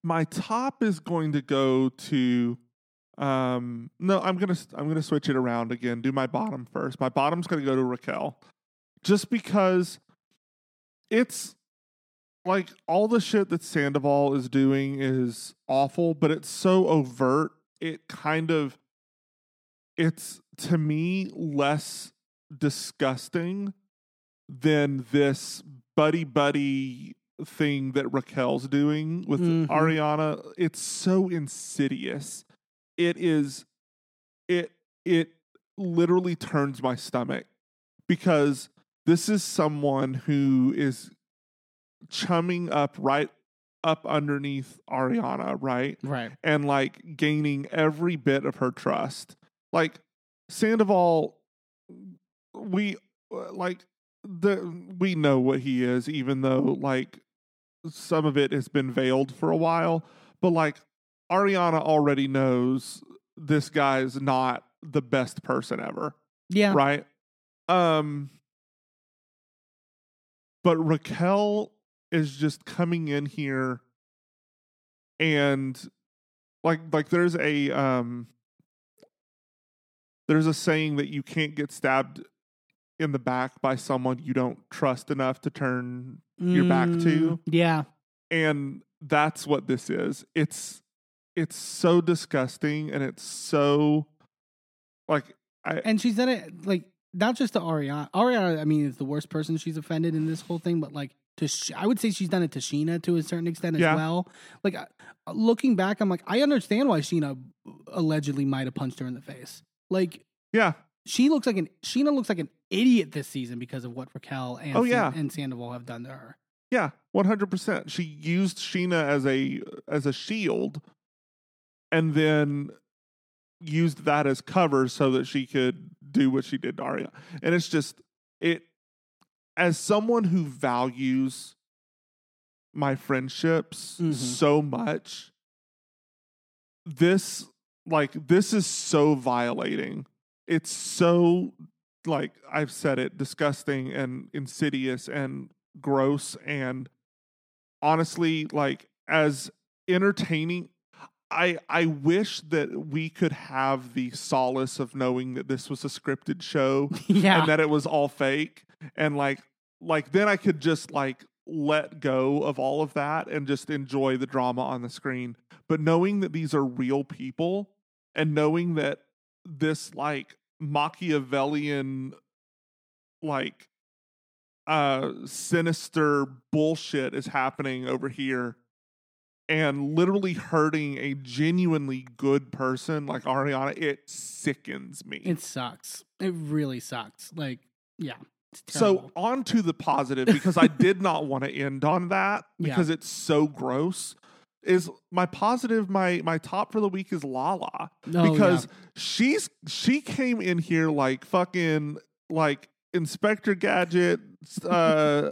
my top is going to go to. Um, no, I'm gonna I'm gonna switch it around again. Do my bottom first. My bottom's gonna go to Raquel, just because it's like all the shit that Sandoval is doing is awful, but it's so overt. It kind of it's to me less disgusting than this buddy buddy thing that Raquel's doing with Mhm. Ariana. It's so insidious. It is it it literally turns my stomach because this is someone who is chumming up right up underneath Ariana, right? Right. and like gaining every bit of her trust. Like Sandoval, we uh, like the we know what he is, even though like some of it has been veiled for a while. But like Ariana already knows this guy is not the best person ever Yeah. right? Um, but Raquel is just coming in here, and like like there's a um there's a saying that you can't get stabbed in the back by someone you don't trust enough to turn your back to Mm, Yeah. and that's what this is it's it's so disgusting and it's so like I, And she's done it like not just to Ariana. Ariana, I mean, is the worst person she's offended in this whole thing, but like to Sh- I would say she's done it to Scheana to a certain extent as Yeah. well. Like looking back, I'm like, I understand why Scheana allegedly might have punched her in the face. Like yeah she looks like an Scheana looks like an idiot this season because of what Raquel and Oh, yeah. and Sandoval have done to her. Yeah, one hundred percent. She used Scheana as a as a shield, and then used that as cover so that she could do what she did to Arya. And it's just it as someone who values my friendships Mhm. so much. This like this is so violating. It's so like I've said it disgusting and insidious and gross and honestly like as entertaining I I wish that we could have the solace of knowing that this was a scripted show yeah. and that it was all fake and like like then I could just like let go of all of that and just enjoy the drama on the screen but knowing that these are real people and knowing that this like Machiavellian like uh sinister bullshit is happening over here and literally hurting a genuinely good person like Ariana it sickens me. it sucks. It really sucks. Like, yeah. So on to the positive because I did not want to end on that Yeah. because it's so gross. Is my positive my my top for the week is Lala Oh, because yeah. she's she came in here like fucking like Inspector Gadget, uh,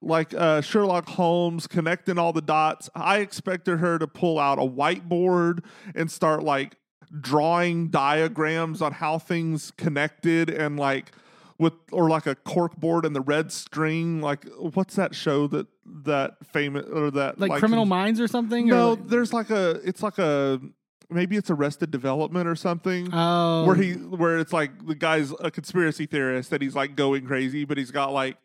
like uh, Sherlock Holmes, connecting all the dots. I expected her to pull out a whiteboard and start like drawing diagrams on how things connected and like with or like a cork board and the red string like what's that show that that famous or that like, Criminal Minds or something. no or like, there's like a it's like a maybe it's Arrested Development or something. Oh, where he where it's like the guy's a conspiracy theorist that he's like going crazy, but he's got like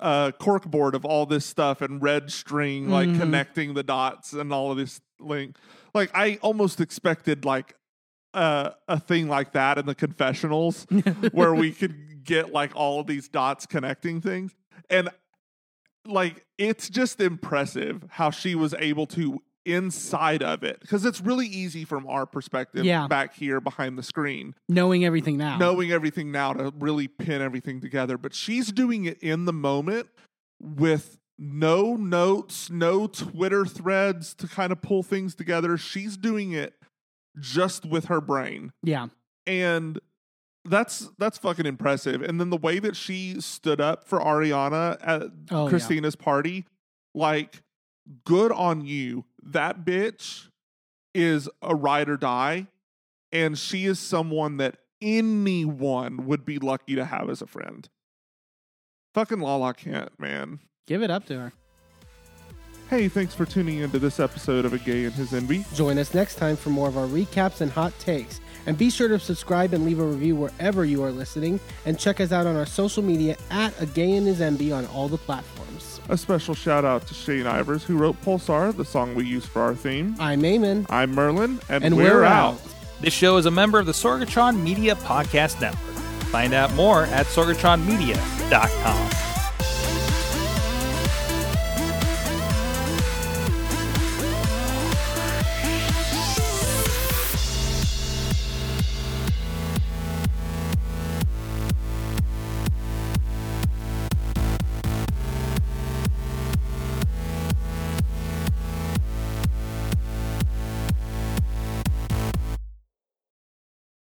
a corkboard of all this stuff and red string like Mhm. connecting the dots and all of this link. Like I almost expected like uh, a thing like that in the confessionals where we could get like all of these dots connecting things and like it's just impressive how she was able to inside of it because it's really easy from our perspective Yeah. back here behind the screen knowing everything now. knowing everything now to really pin everything together. But she's doing it in the moment with no notes, no Twitter threads to kind of pull things together. She's doing it just with her brain. Yeah. And that's that's fucking impressive. And then the way that she stood up for Ariana at Oh, yeah. Christina's party, like good on you. That bitch is a ride or die, and she is someone that anyone would be lucky to have as a friend. Fucking Lala Kent, man. Give it up to her. Hey, thanks for tuning into this episode of A Gay and His Enby. Join us next time for more of our recaps and hot takes. And be sure to subscribe and leave a review wherever you are listening. And check us out on our social media at A Gay and His Enby on all the platforms. A special shout out to Shane Ivers, who wrote Pulsar, the song we use for our theme. I'm Eamon. I'm Merlin, and, And we're, out. This show is a member of the Sorgatron Media Podcast Network. Find out more at sorgatronmedia.com.